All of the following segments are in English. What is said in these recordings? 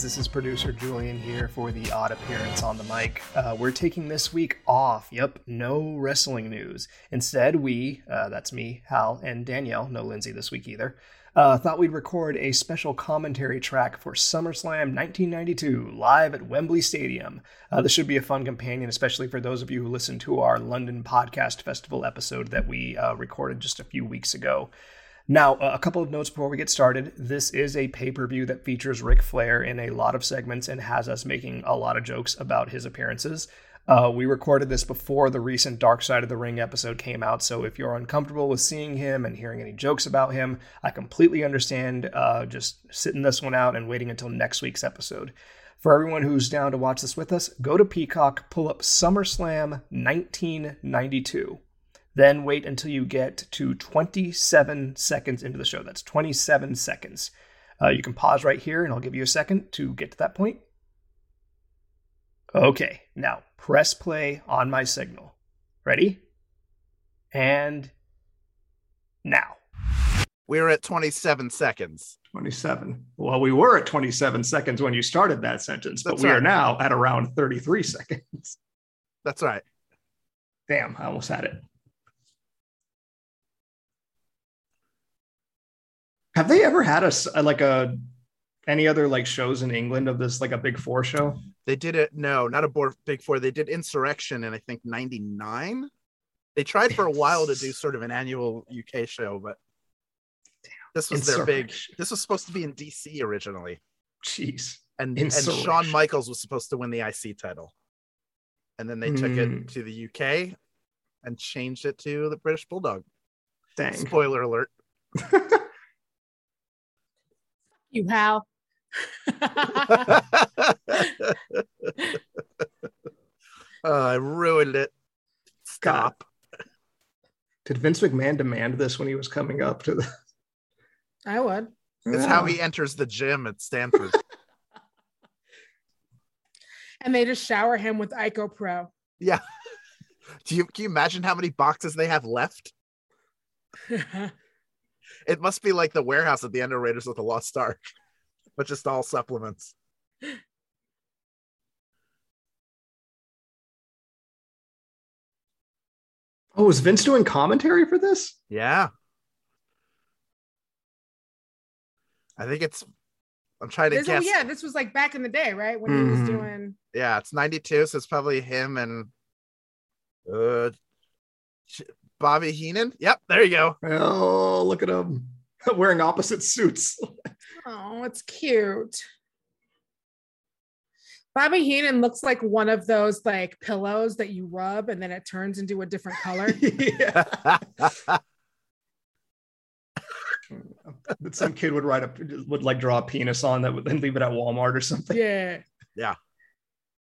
Guys, this is producer Julian here for the odd appearance on the mic. Uh, we're taking this week off. Yep, no wrestling news. Instead, we, uh, that's me, Hal, and Danielle, no Lindsay this week either, uh, thought we'd record a special commentary track for SummerSlam 1992 live at Wembley Stadium. Uh, this should be a fun companion, especially for those of you who listened to our London Podcast Festival episode that we uh, recorded just a few weeks ago. Now, a couple of notes before we get started. This is a pay per view that features Ric Flair in a lot of segments and has us making a lot of jokes about his appearances. Uh, we recorded this before the recent Dark Side of the Ring episode came out, so if you're uncomfortable with seeing him and hearing any jokes about him, I completely understand. Uh, just sitting this one out and waiting until next week's episode. For everyone who's down to watch this with us, go to Peacock, pull up SummerSlam 1992 then wait until you get to 27 seconds into the show. That's 27 seconds. Uh, you can pause right here, and I'll give you a second to get to that point. Okay, now press play on my signal. Ready? And now. We're at 27 seconds. 27. Well, we were at 27 seconds when you started that sentence, but That's we are now at around 33 seconds. That's right. Damn, I almost had it. Have they ever had a like a any other like shows in England of this like a big four show? They did it. No, not a board, big four. They did Insurrection in I think 99. They tried for a while to do sort of an annual UK show, but this was their big. This was supposed to be in DC originally. Jeez. And, and Shawn Michaels was supposed to win the IC title. And then they took Hmm. it to the UK and changed it to the British Bulldog. Dang. Spoiler alert. you Hal. Oh, I ruined it. Stop. Did Vince McMahon demand this when he was coming up to the? I would. It's how he enters the gym at Stamford. And they just shower him with ICOPRO. yeah. Do you can you imagine how many boxes they have left? It must be like the warehouse at the end of Raiders with the Lost Ark, but just all supplements. Oh, was Vince doing commentary for this? Yeah. I think it's I'm trying to this, oh, guess. yeah, this was like back in the day, right? When he was Mhm. doing Yeah, it's 92, so it's probably him and uh Ch- Bobby Heenan. Yep, there you go. Oh, look at him wearing opposite suits. Oh, it's cute. Bobby Heenan looks like one of those like pillows that you rub and then it turns into a different color. that some kid would write a would like draw a penis on that would then leave it at Walmart or something. yeah. Yeah.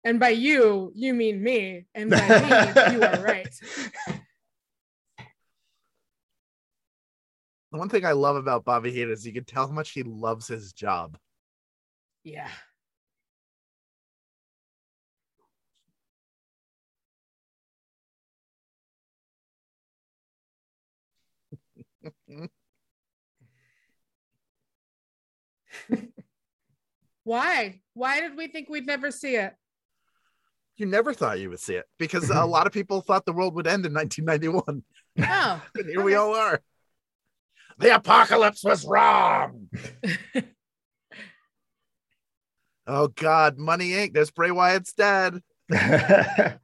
And by you, you mean me. And by me, you are right. One thing I love about Bobby Heenan is you can tell how much he loves his job. Yeah. Why? Why did we think we'd never see it? You never thought you would see it because a lot of people thought the world would end in 1991. Oh, And here we all are. The apocalypse was wrong. oh God, Money Inc. There's Bray Wyatt's dad,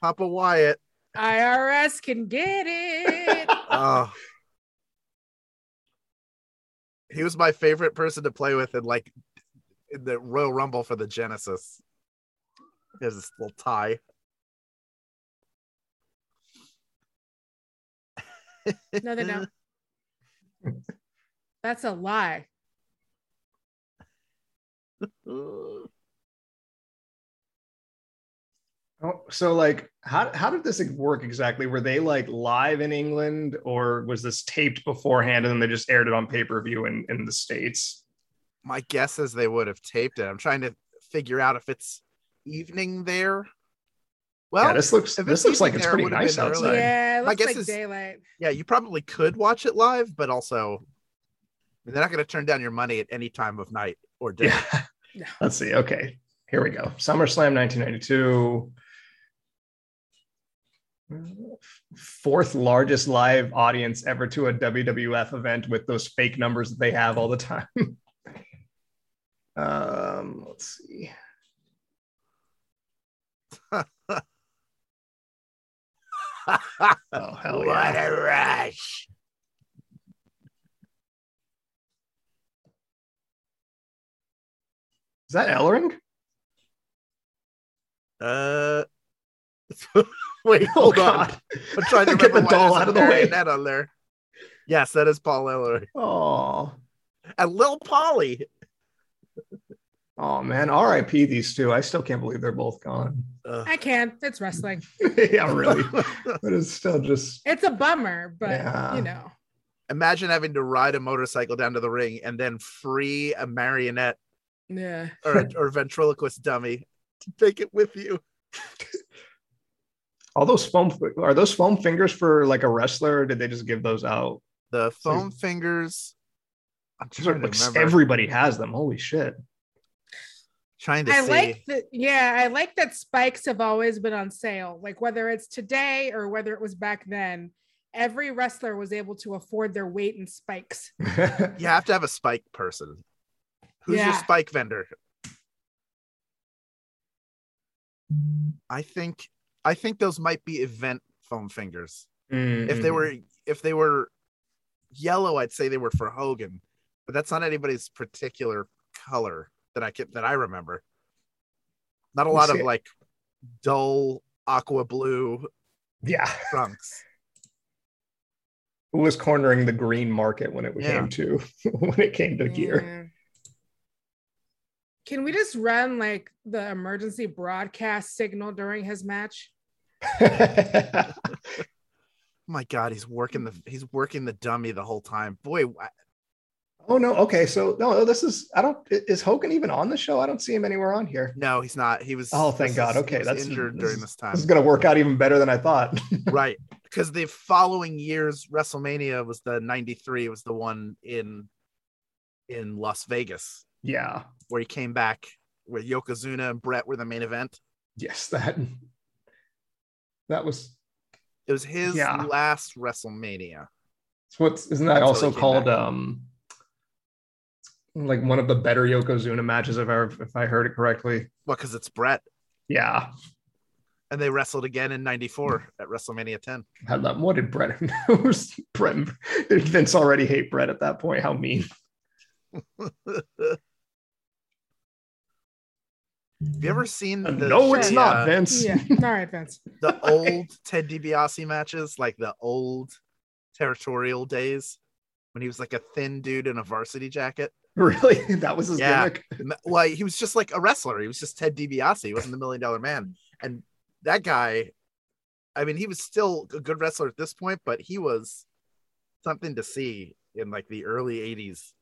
Papa Wyatt. IRS can get it. Oh. He was my favorite person to play with in like in the Royal Rumble for the Genesis. He has this little tie. No, they don't. That's a lie. Oh, so like how how did this work exactly? Were they like live in England or was this taped beforehand and then they just aired it on pay-per-view in, in the States? My guess is they would have taped it. I'm trying to figure out if it's evening there. Well, yeah, this looks this looks like it's there, it pretty nice been early. outside. Yeah, it My looks guess like is- daylight. yeah, you probably could watch it live, but also they're not going to turn down your money at any time of night or day. Yeah. No. Let's see. Okay, here we go. SummerSlam 1992. Fourth largest live audience ever to a WWF event with those fake numbers that they have all the time. um, let's see. Oh hell what yeah! a rush! Is that Ellering? Uh, wait, Oh hold on. god! I'm trying to Get the doll out of the way. marionette on there. Yes, that is Paul Ellering. Oh, and Lil Polly. Oh man! R.I.P. These two. I still can't believe they're both gone. Ugh. I can. It's wrestling. yeah, really. But it's still just It's a bummer, but Yeah. you know. Imagine having to ride a motorcycle down to the ring and then free a marionette Yeah. or a, or a ventriloquist dummy to take it with you. all those foam. Are those foam fingers for like a wrestler? Or did they just give those out? The foam fingers. I'm These are- to like, remember. everybody has them. Holy shit! Trying to I see. like that. Yeah, I like that spikes have always been on sale. Like whether it's today or whether it was back then, every wrestler was able to afford their weight in spikes. You have to have a spike person. Who's your spike vendor? I think I think those might be event foam fingers. If they were mm-hmm. if they were yellow, I'd say they were for Hogan, but that's not anybody's particular color that I can that I remember. Not a lot of see- like dull aqua blue yeah, trunks. who was cornering the green market when it Yeah. came to when it came to gear? Can we just run like the emergency broadcast signal during his match? Oh my god, he's working the he's working the dummy the whole time. Boy, wha- oh no. Okay, so no, this is. I don't. Is Hogan even on the show? I don't see him anywhere on here. no, he's not. He was. Oh, thank God. is- Okay, that's- injured this during this time. This is gonna work out even better than I thought. right because the following year's wrestlemania was the 93 It was the one in in las vegas yeah. where he came back where yokozuna and brett were the main event Yes, that. That was. it was his Yeah. last wrestlemania What's isn't that Until also called um like one of the better Yokozuna matches if I if I heard it correctly. well because it's brett Yeah. and they wrestled again in 94 at wrestlemania 10 Had that what did Brett was Brett did Vince already hate Brett at that point? How mean. have you ever seen the, no, it's the, not, uh, Vince. Yeah. All right, Vince. the old ted DiBiase matches like the old territorial days when he was like a thin dude in a varsity jacket really? That was his Yeah. gimmick. Well, he was just like a wrestler. He was just Ted DiBiase. He wasn't the Million Dollar Man. And that guy, I mean, he was still a good wrestler at this point, but he was something to see in like the early '80s,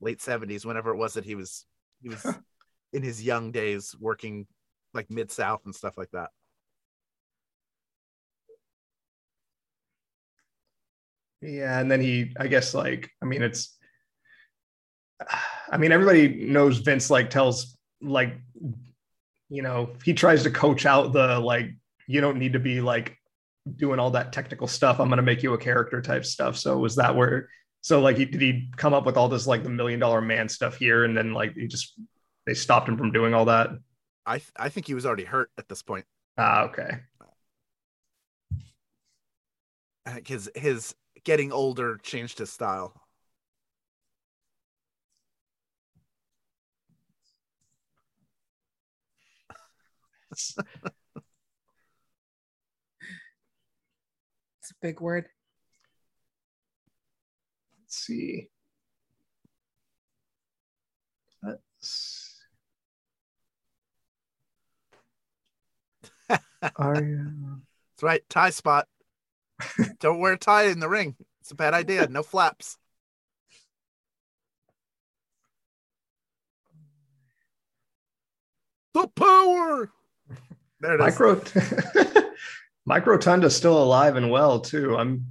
late '70s, whenever it was that he was he was in his young days working like mid South and stuff like that. Yeah, and then he, I guess, like, I mean, it's, I mean, everybody knows Vince like tells like, you know, he tries to coach out the like, you don't need to be like doing all that technical stuff. I'm gonna make you a character type stuff. So was that where? So like, he, did he come up with all this like the million dollar man stuff here, and then like he just they stopped him from doing all that? I th- I think he was already hurt at this point. Ah, okay. I think his his getting older changed his style. It's a big word. Let's see. Let's... Are you? That's right, tie spot. Don't wear a tie in the ring. It's a bad idea. No flaps. The power. There it is. Micro Mike Rotunda's still alive and well too. I'm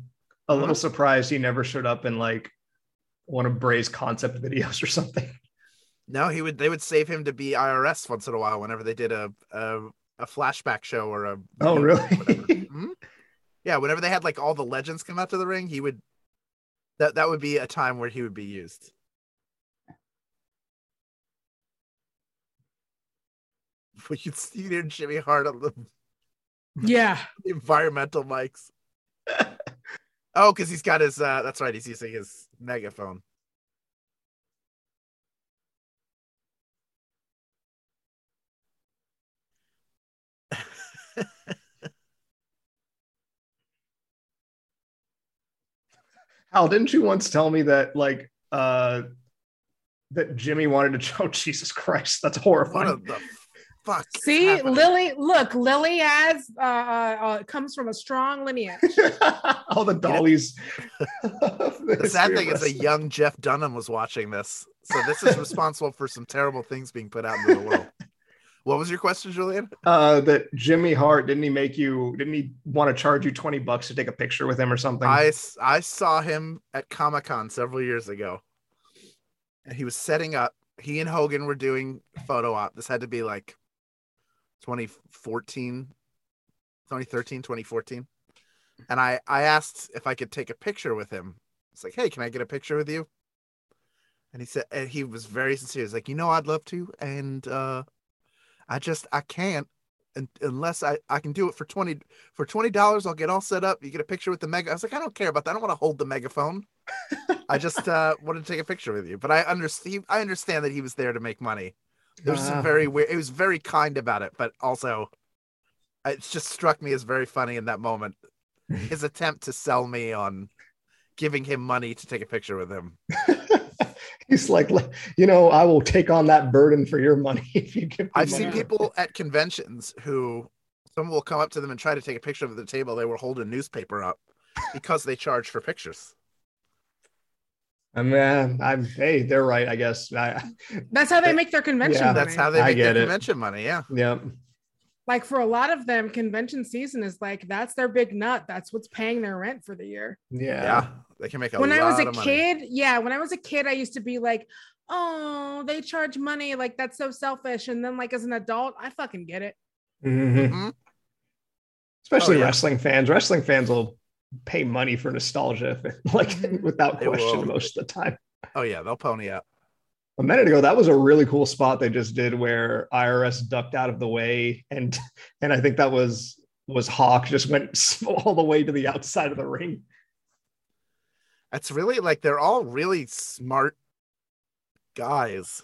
a little Uh-huh. surprised he never showed up in like one of Bray's concept videos or something. No, he would. They would save him to be IRS once in a while whenever they did a a, a flashback show or a. Oh, really? Mhm. Yeah, whenever they had like all the legends come out to the ring, he would. That that would be a time where he would be used. We could see there Jimmy Hart on the, Yeah. the environmental mics. oh, because he's got his. uh That's right. He's using his megaphone. Hal, didn't you once tell me that like uh that Jimmy wanted to oh Jesus Christ, that's What horrifying. The fuck? See. Lily, look, Lily has uh, uh, uh comes from a strong lineage. All the dollies. The sad thing is, a young Jeff Dunham was watching this, so this is responsible for some terrible things being put out into the world. What was your question, Julian? uh that Jimmy Hart didn't he make you didn't he want to charge you 20 bucks to take a picture with him or something? I I saw him at Comic Con several years ago, and he was setting up. He and Hogan were doing photo op. This had to be like 2014, 2013, 2014. And I I asked if I could take a picture with him. It's like, hey, can I get a picture with you? And he said, and he was very sincere. He's like, you know, I'd love to, and uh, I just I can't unless I I can do it for twenty for twenty dollars. I'll get all set up. You get a picture with the mega. I was like, I don't care about that. I don't want to hold the megaphone. I just uh, wanted to take a picture with you. But I understand. I understand that he was there to make money. There was some very weird. It was very kind about it, but also, it just struck me as very funny in that moment. His attempt to sell me on giving him money to take a picture with him. He's like, you know, I will take on that burden for your money if you give me I've money. seen people at conventions who someone will come up to them and try to take a picture of the table they were holding a newspaper up because they charge for pictures. I mean, I'm hey, they're right, I guess. I, That's how they make their convention. Yeah. That's how they I make their get it. convention money. Yeah. yeah. like for a lot of them, convention season is like that's their big nut. That's what's paying their rent for the year. Yeah. Yeah. They can make a when lot I was a of money. kid, yeah, when I was a kid, I used to be like, oh, they charge money, like that's so selfish. And then, like as an adult, I fucking get it. Mhm. Mhm. Especially Oh, yeah. wrestling fans. Wrestling fans will pay money for nostalgia, like without question, most of the time. Oh yeah, they'll pony up. A minute ago, that was a really cool spot they just did where IRS ducked out of the way, and and I think that was was Hawk just went all the way to the outside of the ring. That's really like they're all really smart guys.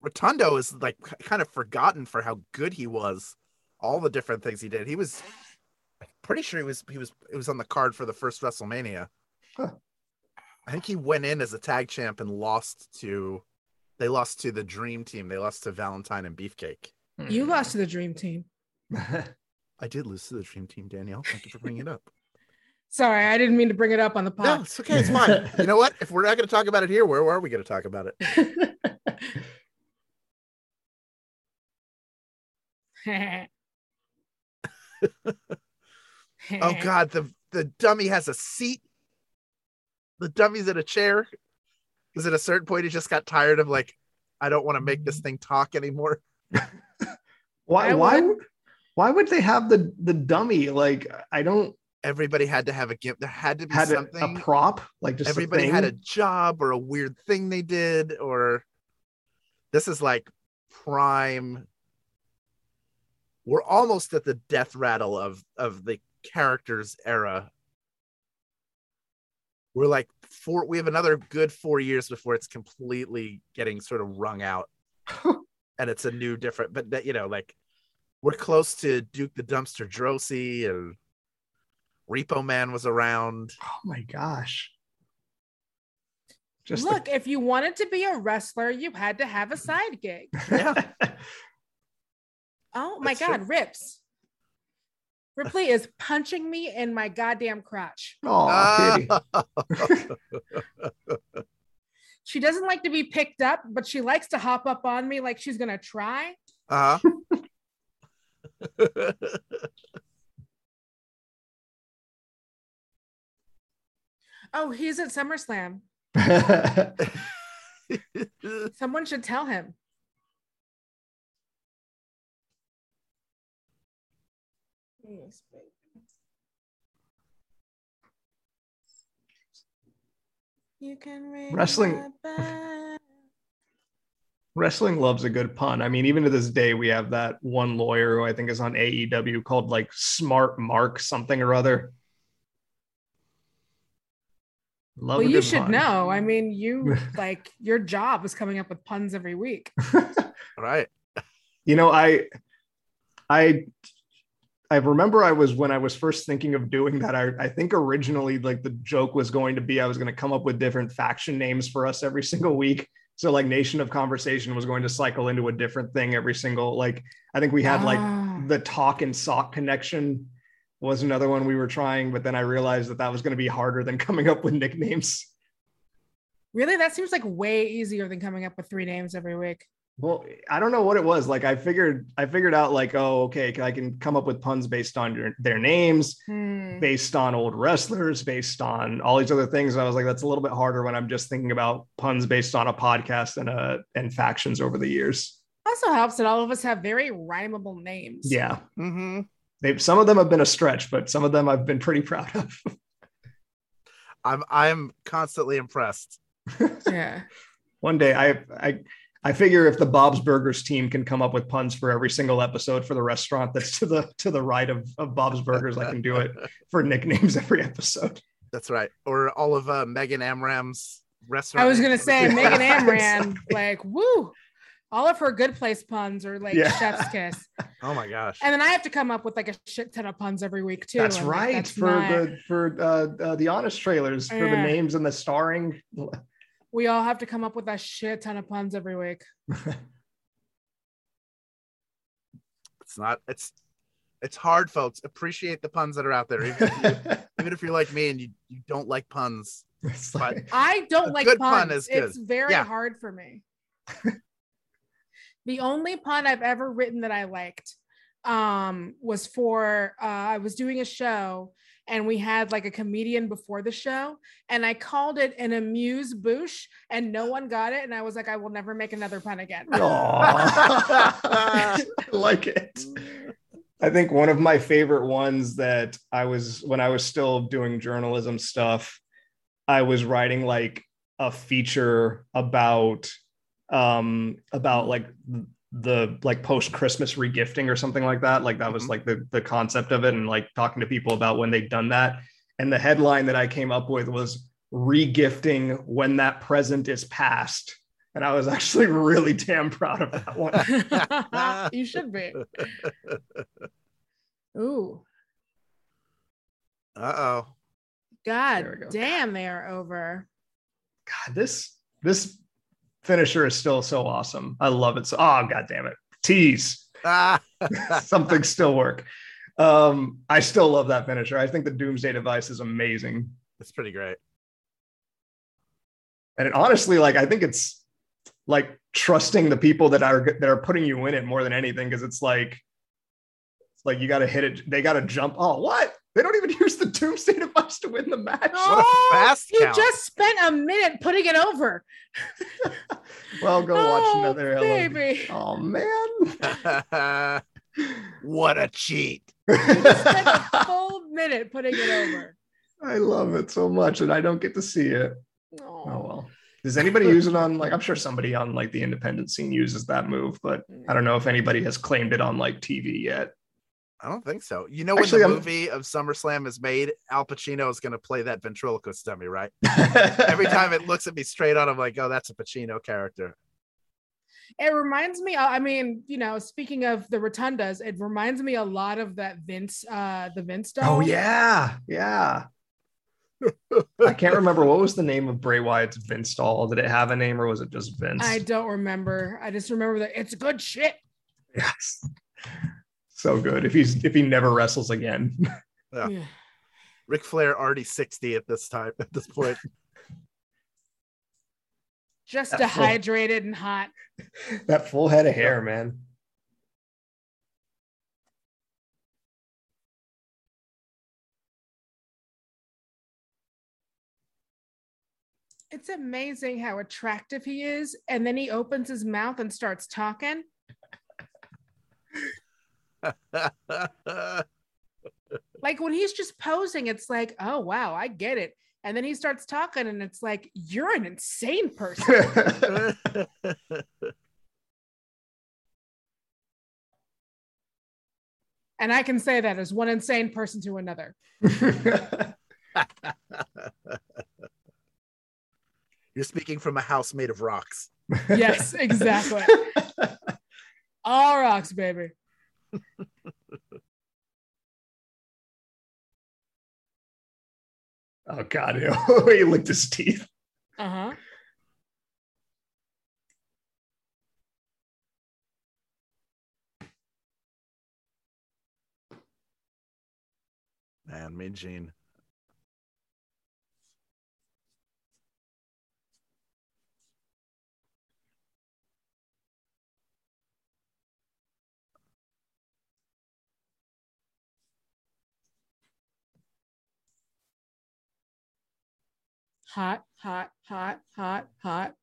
Rotundo is like kind of forgotten for how good he was. All the different things he did. He was pretty sure he was he was it was on the card for the first WrestleMania. Huh. I think he went in as a tag champ and lost to they lost to the Dream Team. They lost to Valentine and Beefcake. You lost to the dream team. I did lose to the Dream Team, Danielle. Thank you for bringing it up. Sorry, I didn't mean to bring it up on the No, it's okay. It's fine. you know what? If we're not going to talk about it here, where are we going to talk about it? Oh God, the the dummy has a seat. The dummy's in a chair. Because at a certain point he just got tired of like, I don't want to make this thing talk anymore. why why would- would why would they have the the dummy? Like I don't Everybody had to have a gift. There had to be had something. a prop, like just a Everybody had a job or a weird thing they did, or this is like prime. We're almost at the death rattle of of the characters era. We're like four. We have another good four years before it's completely getting sort of wrung out, and it's a new different. But that you know, like we're close to Duke the Dumpster Droese and Repo Man was around. Oh my gosh. Just Look, if you wanted to be a wrestler, you had to have a side gig. Yeah. Oh my That's true. God, rips. Ripley is punching me in my goddamn crotch. Oh, kitty. She doesn't like to be picked up, but she likes to hop up on me like she's gonna try. uh-huh. Oh, he's at SummerSlam. Someone should tell him. You can ring Wrestling- Wrestling loves a good pun. I mean, even to this day, we have that one lawyer who I think is on AEW called like Smart Mark something or other. Love Well, you should pun. know. I mean, you like your job is coming up with puns every week. right. you know i i i remember i was when i was first thinking of doing that i, I think originally like the joke was going to be i was going to come up with different faction names for us every single week so like nation of conversation was going to cycle into a different thing every single like i think we had like Ah. the talk and sock connection was another one we were trying but then i realized that that was going to be harder than coming up with nicknames Really, that seems like way easier than coming up with three names every week. Well, I don't know what it was. Like I figured, I figured out like, oh, okay, I can come up with puns based on your, their names, Hmm. based on old wrestlers, based on all these other things. And I was like, that's a little bit harder when I'm just thinking about puns based on a podcast and uh and factions over the years. Also helps that all of us have very rhymable names. Yeah, Mm-hmm. they some of them have been a stretch, but some of them I've been pretty proud of. I'm I'm constantly impressed. Yeah. One day, I I. I figure if the Bob's Burgers team can come up with puns for every single episode for the restaurant that's to the to the right of, of Bob's Burgers, I can do it for nicknames every episode. That's right. Or all of uh, Megan Amram's restaurant. I was gonna say Megan Amram, like woo. All of her good place puns are like Yeah. chef's kiss. Oh my gosh. And then I have to come up with like a shit ton of puns every week too. That's and, like, right that's for not- the for uh, uh, the honest trailers for the names and the starring. We all have to come up with a shit ton of puns every week. It's not. It's it's hard, folks. Appreciate the puns that are out there, even if, you, even if you're like me and you, you don't like puns. It's But- like- I don't like good puns. pun is good. It's very Yeah. hard for me. the only pun I've ever written that I liked um was for uh I was doing a show and we had like a comedian before the show and I called it an amuse bouche and no one got it and I was like I will never make another pun again. Aw. I like it. I think one of my favorite ones that I was when I was still doing journalism stuff, I was writing like a feature about um about like the like post Christmas regifting or something like that. Like that was Mhm. like the the concept of it and like talking to people about when they've done that. And the headline that I came up with was regifting when that present is past. And I was actually really damn proud of that one. you should be. Ooh, Uh oh. God go. damn, they are over. God, this this finisher is still so awesome. I love it. So oh god damn it. Tease. Ah. Something still work. Um, I still love that finisher. I think the Doomsday device is amazing. It's pretty great. And it, honestly, like I think it's like trusting the people that are that are putting you in it more than anything because it's like it's like you got to hit it. They got to jump. Oh, what? They don't even use the Doomsday device to win the match. What a fast you count. just spent a minute putting it over. Well, go watch Oh, another. Hello. baby. Oh man. what a cheat. Spent a full minute putting it over. I love it so much, and I don't get to see it. Oh, Oh well. Does anybody use it on like I'm sure somebody on like the independent scene uses that move, but I don't know if anybody has claimed it on like TV yet. I don't think so. You know, when Actually, the I'm- movie of SummerSlam is made, Al Pacino is going to play that ventriloquist dummy, right? Every time it looks at me straight on, I'm like, oh, that's a Pacino character. It reminds me, I mean, you know, speaking of the rotundas, it reminds me a lot of that Vince, uh, the Vince doll. Oh yeah, yeah. I can't remember what was the name of Bray Wyatt's Vince doll. Did it have a name or was it just Vince? I don't remember. I just remember that it's good shit. Yes. So good. If he's if he never wrestles again. Yeah. Yeah. Ric Flair already 60 at this time, at this point. Just That's full. dehydrated and hot. that full head of hair, man. It's amazing how attractive he is. And then he opens his mouth and starts talking. Like when he's just posing, it's like, oh, wow, I get it. And then he starts talking, and it's like, you're an insane person. And I can say that as one insane person to another. You're speaking from a house made of rocks. Yes, exactly. All rocks, baby. oh god, he licked his teeth. Uh huh. Man, Mean Gene. Hot, hot, hot, hot, hot,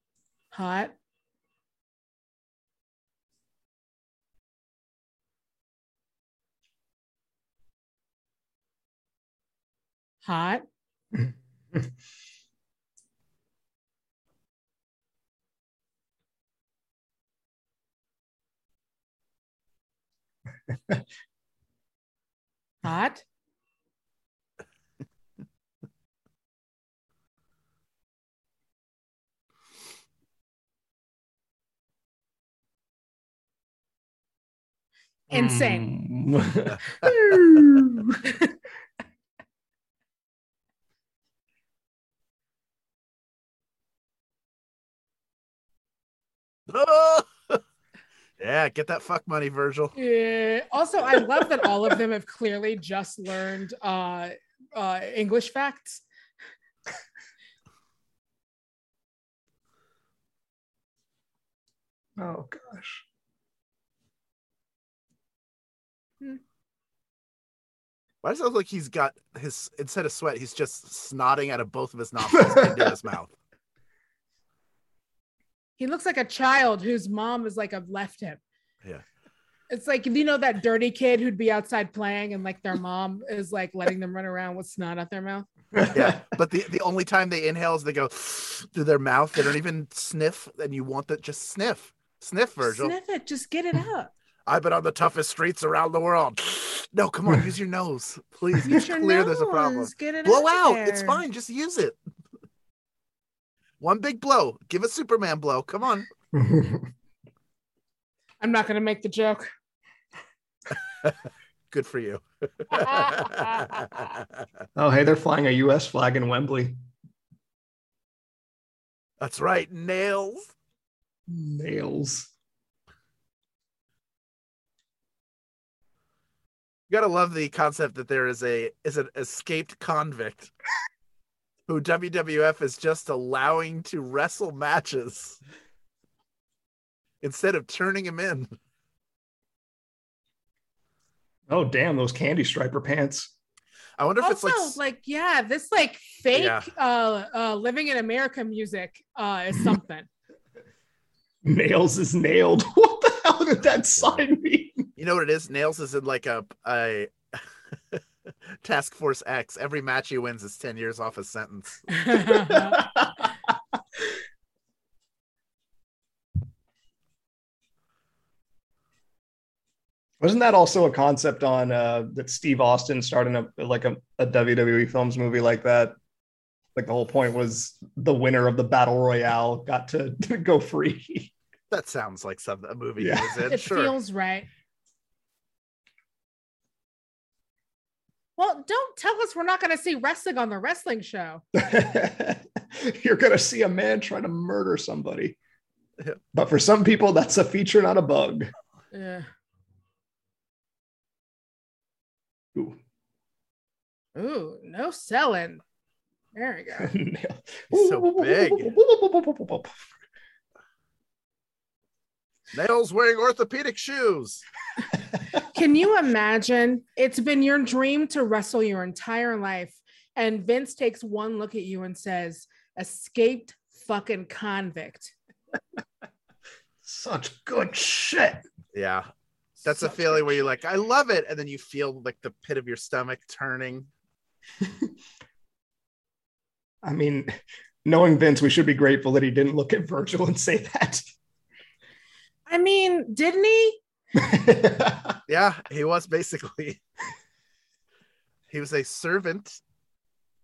hot. Hot. Hot. Insane. Mm. yeah, get that fuck money, Virgil. Yeah. Also, I love that all of them have clearly just learned uh, uh, English facts. oh gosh. Why does it look like he's got his instead of sweat, he's just snotting out of both of his nostrils into his mouth? He looks like a child whose mom is like have left him. Yeah. It's like you know that dirty kid who'd be outside playing and like their mom is like letting them run around with snot out their mouth. Yeah. But the, the only time they inhale is they go through their mouth. They don't even sniff, and you want that just sniff. Sniff, Virgil. Sniff it, just get it out. I've been on the toughest streets around the world. No, come on, use your nose. Please. Use It's your clear there's a problem. nose, Get it Blow out. there. It's fine. Just use it. One big blow. Give a Superman blow. Come on. I'm not gonna make the joke. Good for you. oh, hey, they're flying a U.S. flag in Wembley. That's right. Nails. Nails. You gotta love the concept that there is a is an escaped convict who WWF is just allowing to wrestle matches instead of turning him in. Oh, damn, those candy striper pants. I wonder if it's like, like, yeah, this like fake Yeah. uh uh living in America music uh is something. Nails is nailed. What the hell did that sign mean? You know what it is? Nails is in like a a Task Force X. Every match he wins is ten years off his sentence. Wasn't that also a concept on uh, that Steve Austin starting a like a, a WWE films movie like that? Like the whole point was the winner of the battle royale got to, to go free. That sounds like some a movie Yeah. he was it sure. feels right. Well, don't tell us we're not going to see wrestling on the wrestling show. You're going to see a man trying to murder somebody. But for some people, that's a feature, not a bug. Yeah. Ooh. Ooh, no selling. There we go. so big. Nails wearing orthopedic shoes. Can you imagine? It's been your dream to wrestle your entire life, and Vince takes one look at you and says, "Escaped fucking convict." Such good shit. Yeah. That's a feeling where you're like, I love it. And then you feel like the pit of your stomach turning. I mean, knowing Vince, we should be grateful that he didn't look at Virgil and say that. I mean, didn't he? Yeah, he was basically. He was a servant.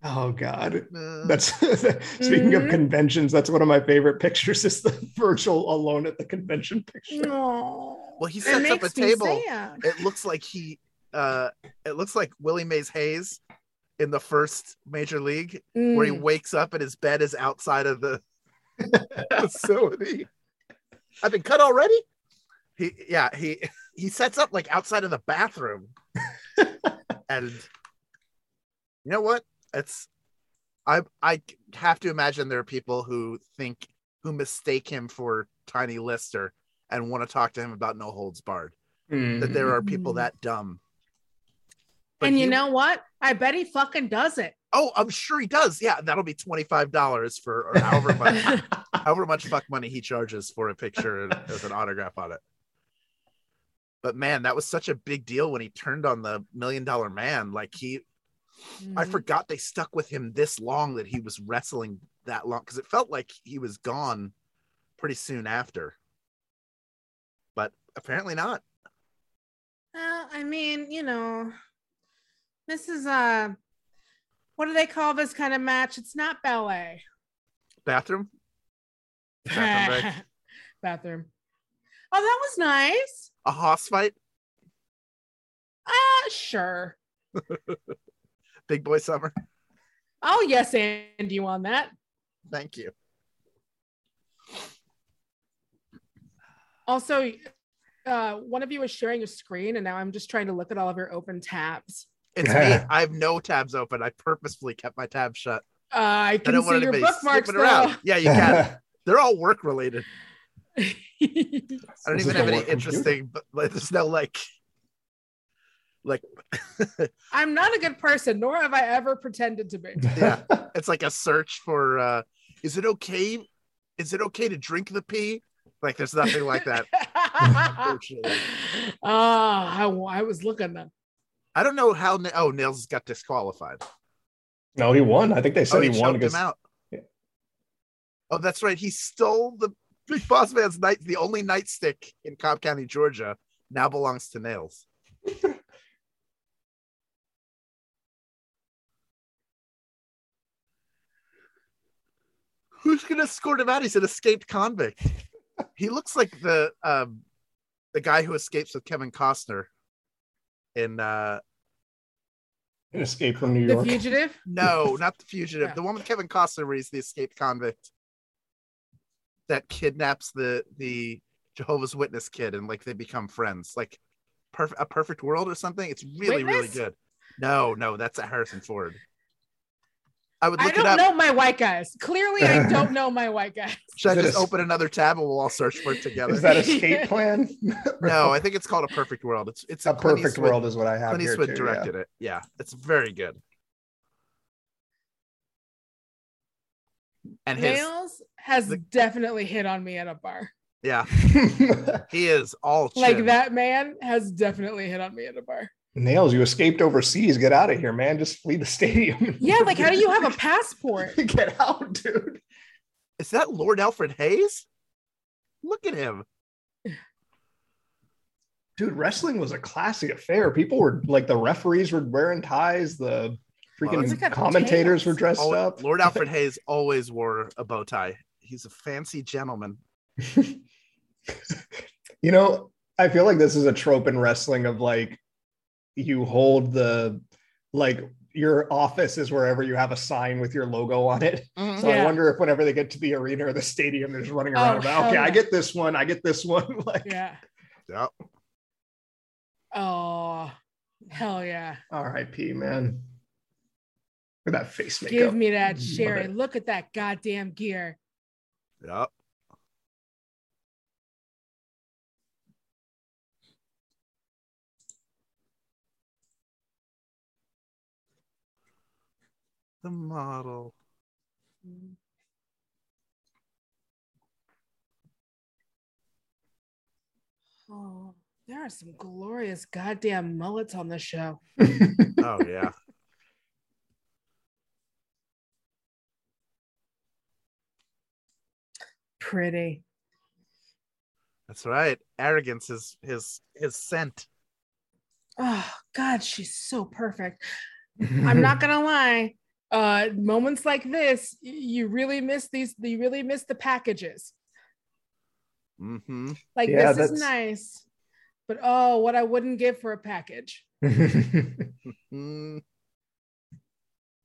oh God. Uh, That's speaking of Mhm. conventions. That's one of my favorite pictures. Is the Virgil alone at the convention picture? No. well, he sets up a table. sad. It looks like he uh it looks like Willie Mays Hayes in the first major league where he Mm. wakes up and his bed is outside of the facility. I've been cut already. He yeah, he he sets up like outside of the bathroom. and you know what? It's I I have to imagine there are people who think who mistake him for Tiny Lister and want to talk to him about no holds barred. That there are people Mm. that dumb. But and you he- know what? I bet he fucking does it. Oh, I'm sure he does. Yeah, that'll be twenty five dollars for or however much, however much fuck money he charges for a picture with an autograph on it. But man, that was such a big deal when he turned on the million dollar man. Like he, I Mhm. forgot they stuck with him this long that he was wrestling that long because it felt like he was gone pretty soon after. But apparently not. Well, I mean, you know, this is a what do they call this kind of match? It's not ballet. Bathroom. Bathroom break. Bathroom. Oh, that was nice. A hoss fight. Uh sure. Big boy summer. Oh yes, and you on that. Thank you. Also, uh, one of you is sharing a screen, and now I'm just trying to look at all of your open tabs. It's me. I have no tabs open. I purposefully kept my tabs shut. Uh, I I can don't see want your anybody bookmarks snooping around. Yeah, you can. They're all work related. I don't even have any work computer. interesting, but there's no like, like, I'm not a good person, nor have I ever pretended to be. yeah, it's like a search for, uh, is it okay? Is it okay to drink the pee? Like, there's nothing like that. Unfortunately. Ah, I, I was looking then. I don't know how. Oh, Nails got disqualified. no, he won. I think they said Oh, he, he won because him out. Yeah. Oh, that's right. He stole the Big Boss Man's night. The only nightstick in Cobb County, Georgia, now belongs to Nails. Who's gonna escort him out? He's an escaped convict. he looks like the um the guy who escapes with Kevin Costner in uh an escape from New York. The fugitive. no, not the fugitive. Yeah. The one with Kevin Costner where he's the escaped convict that kidnaps the the Jehovah's Witness kid and like they become friends. Like perfect a perfect world or something. It's really, really good. No, no, that's a Harrison Ford. I would look it don't up. know my white guys. Clearly, I don't know my white guys. Should I Is it just a- open another tab and we'll all search for it together? Is that a escape plan? no, I think it's called a perfect world. It's it's a Clint perfect Eastwood- world is what I have Clint here Eastwood too. directed it. Yeah, it's very good. And his Nails has the- definitely hit on me at a bar. yeah, Yeah. he is all Like that man has definitely hit on me at a bar. Nails, you escaped overseas. Get out of here, man. Just flee the stadium. Yeah, like how do you have a passport? get out, dude? Is that Lord Alfred Hayes? Look at him. Dude, wrestling was a classy affair. People were like the referees were wearing ties, the freaking Well, Look commentators were dressed Al- up. Lord Alfred Hayes always wore a bow tie. He's a fancy gentleman. you know, I feel like this is a trope in wrestling of like you hold the like your office is wherever you have a sign with your logo on it. Mm-hmm. So I wonder if whenever they get to the arena or the stadium, they're just running Oh, around about, hell okay, I get this one, I get this one. like, Yeah. Yep. Oh, hell yeah. R.I.P. Man. Look at that face makeup. Give me that Sherri. Look at that goddamn gear. Yep. The model. Oh, there are some glorious goddamn mullets on the show. Oh yeah. Pretty. That's right. Arrogance is his his scent. Oh God, she's so perfect. I'm not gonna lie. Uh, moments like this, you really miss these. You really miss the packages. Mm-hmm. Like Yeah, this is nice, but oh, what I wouldn't give for a package. Mm,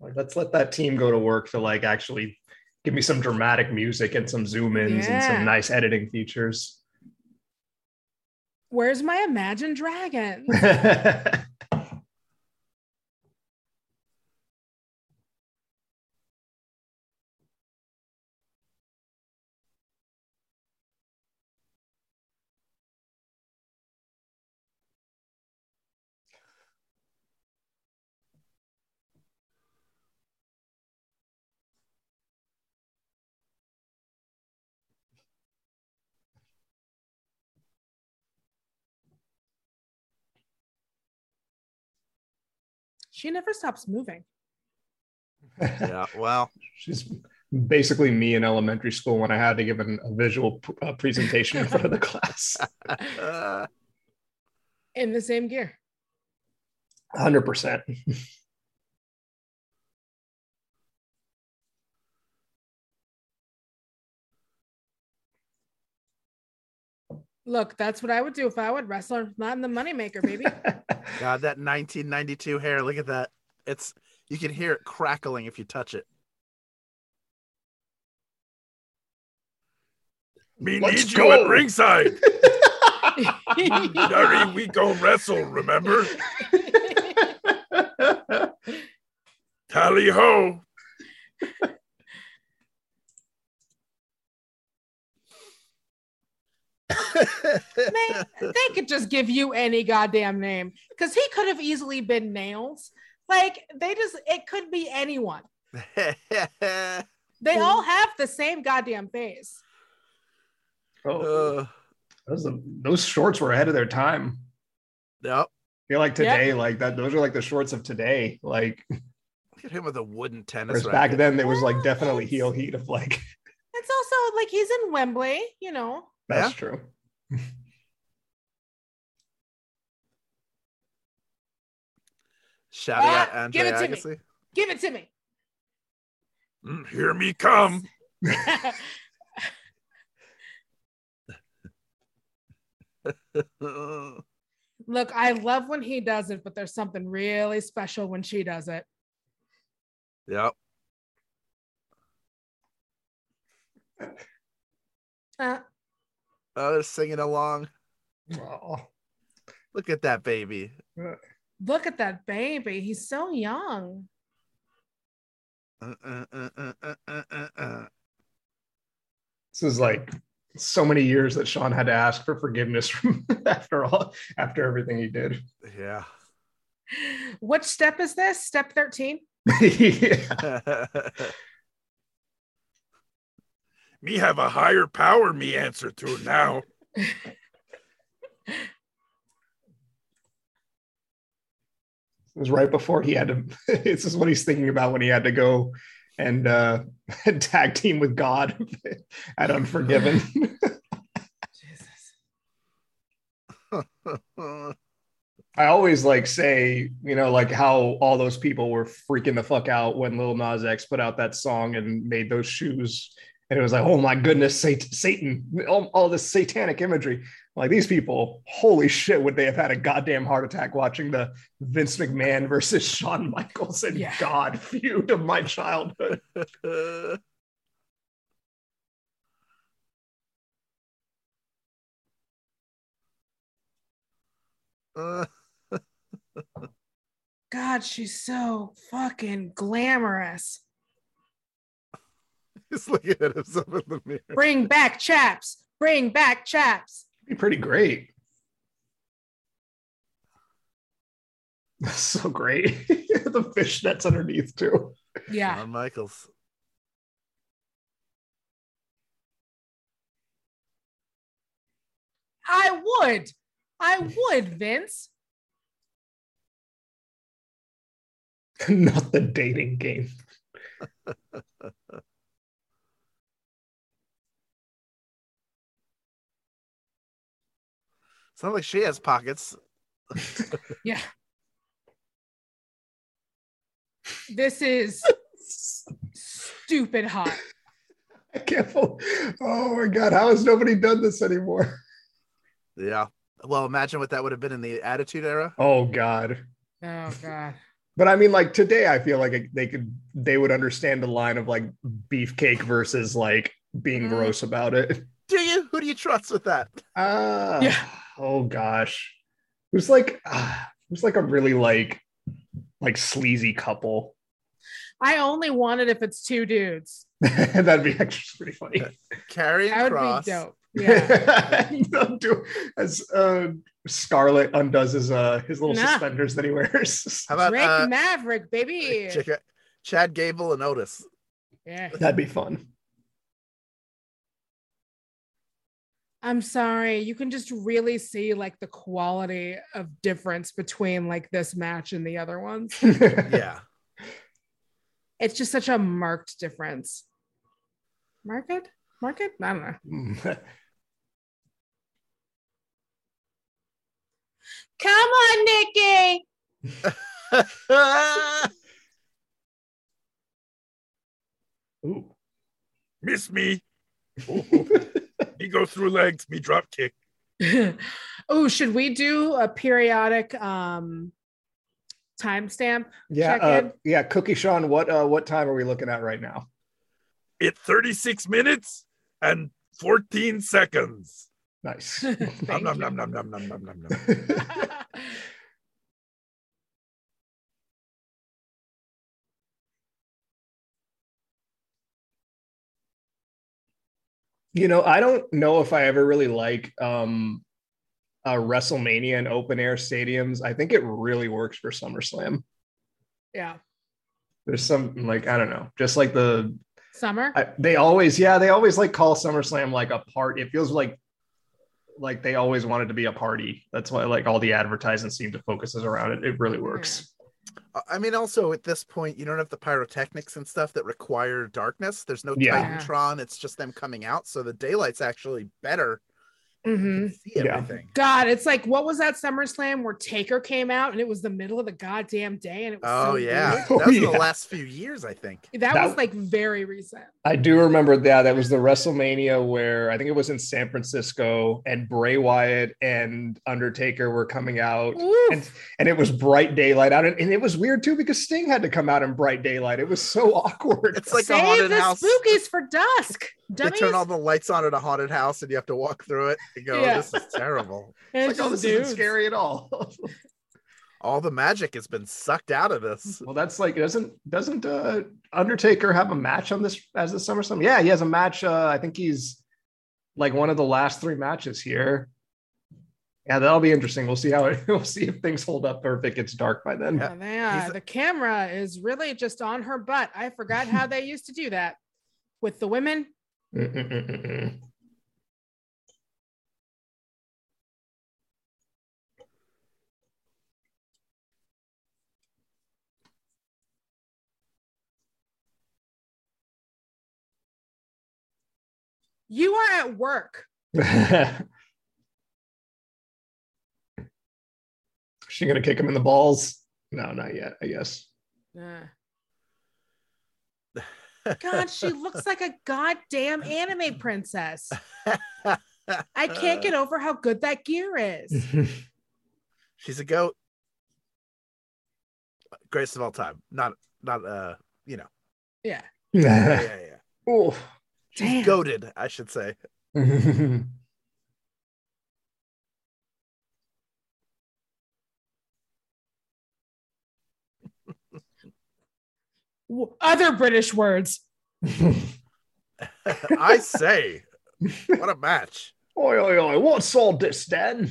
like, let's let that team go to work to like actually give me some dramatic music and some zoom ins and some nice editing features. Where's my Imagine Dragons? she never stops moving. yeah. Well. She's basically me in elementary school when I had to give an, a visual pr- uh, presentation in front of the class. uh, In the same gear. 100%. Look, that's what I would do if I would wrestle, not in the moneymaker, baby. God, that 1992 hair. Look at that. It's you can hear it crackling if you touch it. Me Let's need go. you at ringside. Sorry, we go wrestle, remember? Tally ho. Man, they could just give you any goddamn name because he could have easily been nails. Like they just, it could be anyone. They all have the same goddamn face. oh, uh, those, those shorts were ahead of their time. yep. I feel like today, like that, those are like the shorts of today. Like, Look at him with a wooden tennis whereas back then, there was like definitely heel heat of like, It's also like he's in Wembley, you know. that's Yeah. true. Shouting Ah, out Andre give it to me. Agassi. Give it to me. Mm, Hear me come. Look, I love when he does it, but there's something really special when she does it. yep. Uh, Oh, they're singing along. Oh, Look at that baby. look at that baby. He's so young. Uh, uh, uh, uh, uh, uh, uh, uh. this is like so many years that Shawn had to ask for forgiveness from after all, after everything he did. Yeah. Which step is this? Step 13? yeah. Me have a higher power me answer to now. It was right before he had to. This is what he's thinking about when he had to go and uh, tag team with God at Unforgiven. Jesus. I always like say, you know, like how all those people were freaking the fuck out when Lil Nas X put out that song and made those shoes. And it was like, oh my goodness, Sat- Satan, all, all this satanic imagery. Like these people, holy shit, would they have had a goddamn heart attack watching the Vince McMahon versus Shawn Michaels and Yeah. God feud of my childhood? God, she's so fucking glamorous. He's looking at himself in the mirror. Bring back chaps. Bring back chaps. It'd Be pretty great. That's so great. the fish fishnets underneath too. Yeah. Shawn Michaels. I would. I would, Vince. Not the dating game. It's not like she has pockets. Yeah. This is stupid hot. I can't. bel- Oh my god! How has nobody done this anymore? Yeah. Well, imagine what that would have been in the Attitude Era. Oh god! Oh God. But I mean, like today, I feel like they could they would understand the line of like beefcake versus like being Mm. gross about it. Do you? Who do you trust with that? Ah, Yeah. Oh gosh, it was like it was like a really like like sleazy couple? I only want it if it's two dudes. That'd be actually pretty funny. Carrying That would be dope. Yeah. They'll do as uh, Scarlett undoes his uh his little Nah. suspenders that he wears. How about Drake uh, Maverick, baby. check Chad Gable and Otis? Yeah. That'd be fun. I'm sorry. You can just really see like the quality of difference between like this match and the other ones. Yeah. It's just such a marked difference. Market? Market? I don't know. Come on, Nikki. Ooh. Miss me. Me go through legs. Me drop kick. oh, should we do a periodic um timestamp? yeah, Check uh, yeah. Cookie Sean, what uh what time are we looking at right now? It's 36 minutes and 14 seconds. Nice. Nom, nom, nom, nom, nom, nom, nom, nom, you know, I don't know if I ever really like um uh WrestleMania and open air stadiums. I think it really works for SummerSlam. yeah. There's some like I don't know, just like the Summer. I, they always yeah they always like call SummerSlam like a part. It feels like like they always wanted to be a party. That's why like all the advertising seem to focuses around it. It really works. I mean, also at this point, you don't have the pyrotechnics and stuff that require darkness. There's no Yeah. Titantron. It's just them coming out. So the daylight's actually better. You Mhm. can see Yeah. God, it's like what was that SummerSlam where Taker came out and it was the middle of the goddamn day and it was Oh so yeah, weird. That was in yeah. the last few years, I think. That, That- was like very recent. I do remember that. That was the WrestleMania where I think it was in San Francisco, and Bray Wyatt and Undertaker were coming out, Oof. and and it was bright daylight out, and, and it was weird too because Sting had to come out in bright daylight. It was so awkward. It's like a Save haunted the house. spookies for dusk. They turn all the lights on at a haunted house, and you have to walk through it. You go, Yeah. "This is terrible." It's it's like, oh, just this isn't dudes. scary at all. All the magic has been sucked out of this. well, that's like doesn't doesn't uh, Undertaker have a match on this as the SummerSlam? Yeah, he has a match. Uh, I think he's like one of the last three matches here. Yeah, that'll be interesting. We'll see how it. We'll see if things hold up or if it gets dark by then. Yeah. Oh, yeah, He's- the camera is really just on her butt. I forgot how they used to do that with the women. Mm-mm-mm-mm. You are at work. she gonna kick him in the balls? No, not yet. I guess. Yeah. God, she looks like a goddamn anime princess. I can't get over how good that gear is. She's a goat. Greatest of all time. Not, not, uh, you know. Yeah. Yeah, yeah, yeah. Ooh. She's Damn. goaded, I should say. W- Other British words. I say, what a match! oi, oi, oi, what's all this then?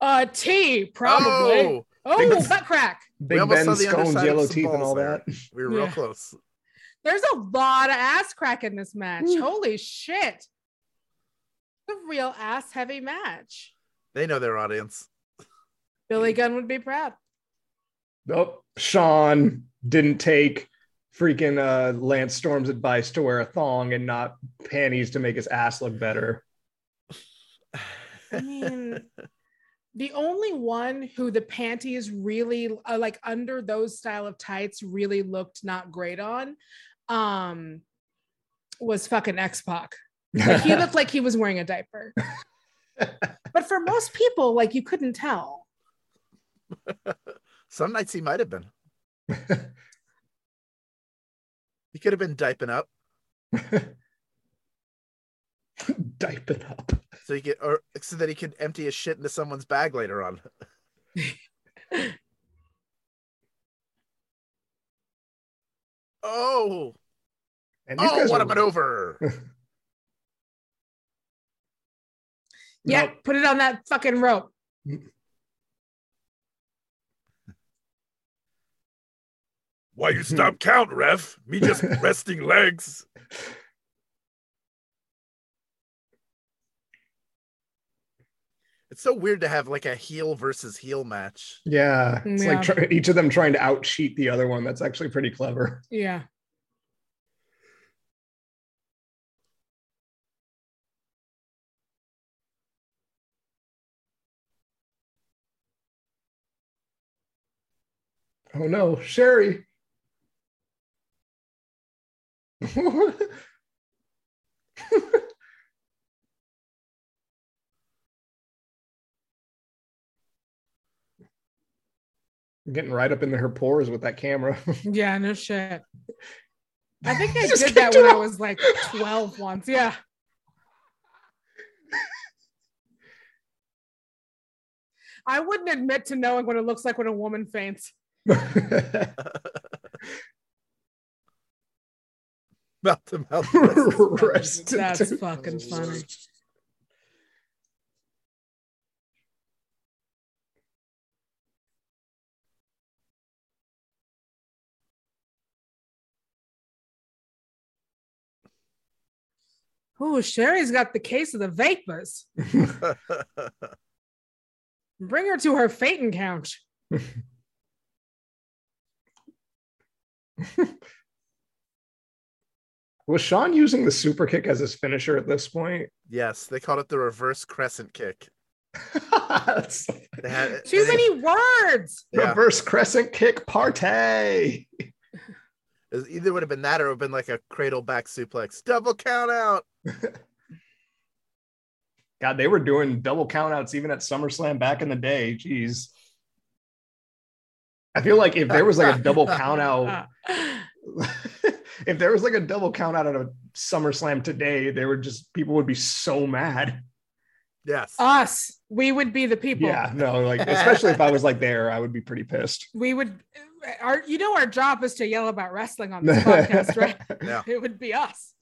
Uh, tea, probably. Oh, Oh, butt crack. Big almost Ben saw the scones, underside of yellow some teeth, and all there. that. we were real close. There's a lot of ass crack in this match. Ooh. Holy shit. A real ass heavy match. They know their audience. Billy Gunn would be proud. Nope. Sean didn't take freaking uh, Lance Storm's advice to wear a thong and not panties to make his ass look better. I mean, the only one who the panties really uh, like under those style of tights really looked not great on um was fucking X-Pac. Like he looked like he was wearing a diaper. But for most people, like you couldn't tell. Some nights he might have been. He could have been diping up Diaping up. so he could, or so that he could empty his shit into someone's bag later on. oh, And these oh, guys what are- a maneuver! Yeah, Nope. put it on that fucking rope. Why you stop count, ref? Me just resting legs. It's so weird to have like a heel versus heel match. Yeah, it's Yeah. like try- each of them trying to out cheat the other one. That's actually pretty clever. Yeah. Oh no, Sherri. Getting right up into her pores with that camera. Yeah, no shit. I think I did that when I was like 12 once. Yeah. I wouldn't admit to knowing what it looks like when a woman faints. Mouth to mouth. Rest That's fucking funny. Oh, Sherri's got the case of the vapors. Bring her to her fainting couch. Was Shawn using the super kick as his finisher at this point? yes, they called it the reverse crescent kick. That's- had Too they- many words. Yeah. Reverse crescent kick partay. It either would have been that or it would have been like a cradle back suplex. Double count out. God, they were doing double countouts even at SummerSlam back in the day. Jeez. I feel like if there was like a double count out, if there was like a double count out at a SummerSlam today, there would just people would be so mad. Yes. Us, we would be the people. Yeah, no, like especially if I was like there, I would be pretty pissed. We would, our, you know, our job is to yell about wrestling on this podcast, right? Yeah. It would be us.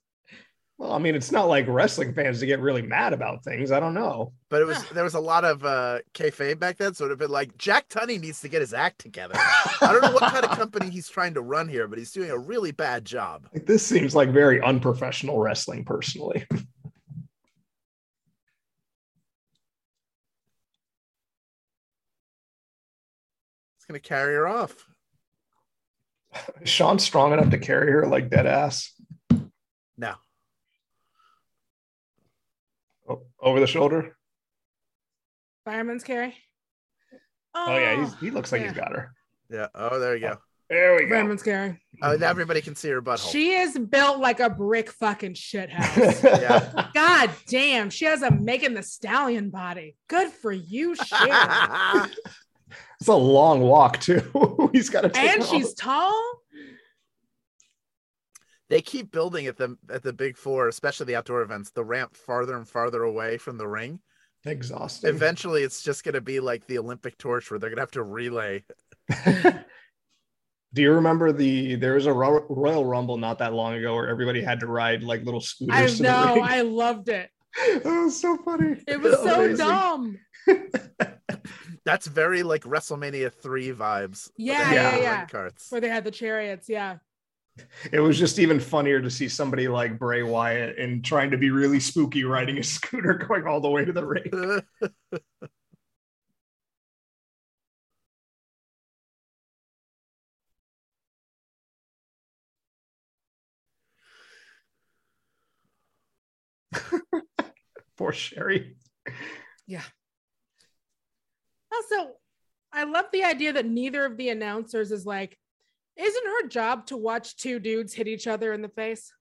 Well, I mean, it's not like wrestling fans to get really mad about things. I don't know. But it was Yeah. there was a lot of uh kayfabe back then, so it would have been like Jack Tunney needs to get his act together. I don't know what kind of company he's trying to run here, but he's doing a really bad job. Like this seems like very unprofessional wrestling, personally. It's gonna carry her off. Is Shawn strong enough to carry her like dead ass No. O- over the shoulder? Fireman's carry. Oh, yeah, he's, he oh, looks like he's got her. Yeah. Oh, there you go. There we go. Fireman's carry. Oh, now everybody can see her butthole. She is built like a brick fucking shit house. Yeah. God damn, she has a Megan Thee Stallion body. Good for you, shit. it's a long walk too. he's got to and her she's tall. They keep building at the at the big four, especially the outdoor events, the ramp farther and farther away from the ring. exhausting. Eventually, it's just gonna be like the Olympic torch, where they're gonna have to relay. Do you remember the there was a Royal Rumble not that long ago where everybody had to ride like little scooters? I know. I loved it. that was so funny. It was so Amazing. dumb. That's very like WrestleMania three vibes. where Yeah, yeah, yeah. Carts. Where they had the chariots. Yeah. It was just even funnier to see somebody like Bray Wyatt and trying to be really spooky riding a scooter going all the way to the ring. Poor Sherri. Yeah. Also, I love the idea that neither of the announcers is like, isn't her job to watch two dudes hit each other in the face?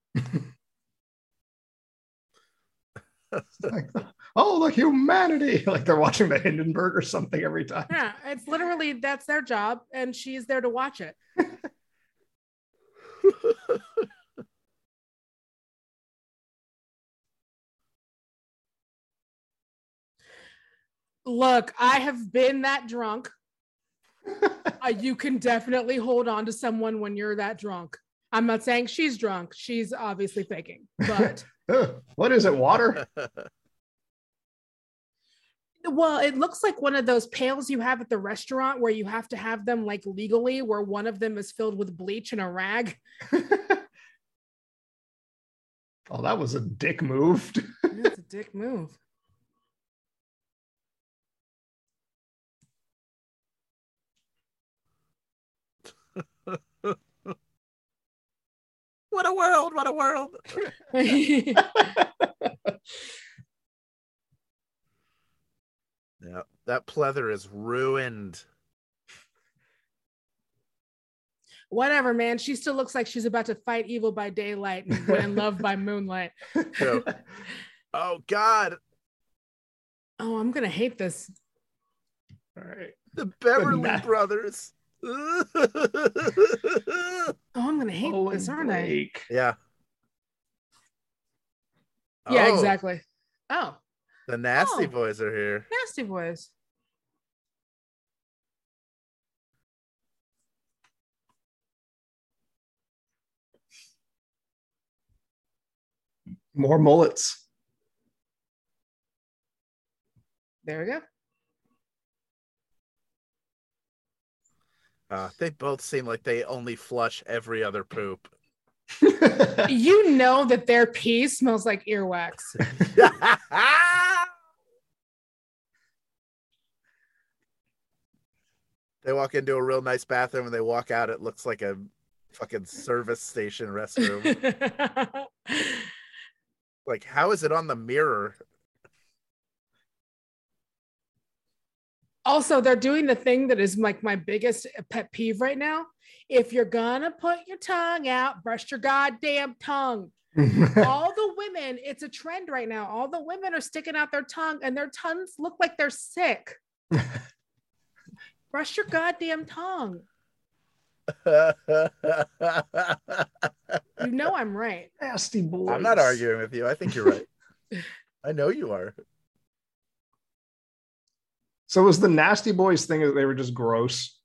Like, oh, the humanity! Like they're watching the Hindenburg or something every time. Yeah, it's literally that's their job, and she's there to watch it. Look, I have been that drunk. Uh, you can definitely hold on to someone when you're that drunk. I'm not saying she's drunk. She's obviously faking, but what is it? Water? well, it looks like one of those pails you have at the restaurant where you have to have them like legally, where one of them is filled with bleach and a rag. oh, that was a dick move. That's a dick move. What a world! What a world! Yeah, that pleather is ruined. Whatever, man. She still looks like she's about to fight evil by daylight and win love by moonlight. Yo. Oh God, Oh, I'm gonna hate this. All right. the Beverly Brothers. Oh, I'm gonna hate Oh, this, and aren't I? Yeah. Yeah, Oh, exactly. Oh, The nasty Oh. boys are here. nasty boys. More mullets. There we go. Uh, they both seem like they only flush every other poop. You know that their pee smells like earwax. they walk into a real nice bathroom and they walk out. It looks like a fucking service station restroom. like, how is it on the mirror? Also, they're doing the thing that is like my biggest pet peeve right now. If you're gonna put your tongue out, brush your goddamn tongue. all the women, it's a trend right now. All the women are sticking out their tongue and their tongues look like they're sick. Brush your goddamn tongue. You know I'm right. Nasty boys. I'm not arguing with you. I think you're right. I know you are. So was the nasty boys thing that they were just gross?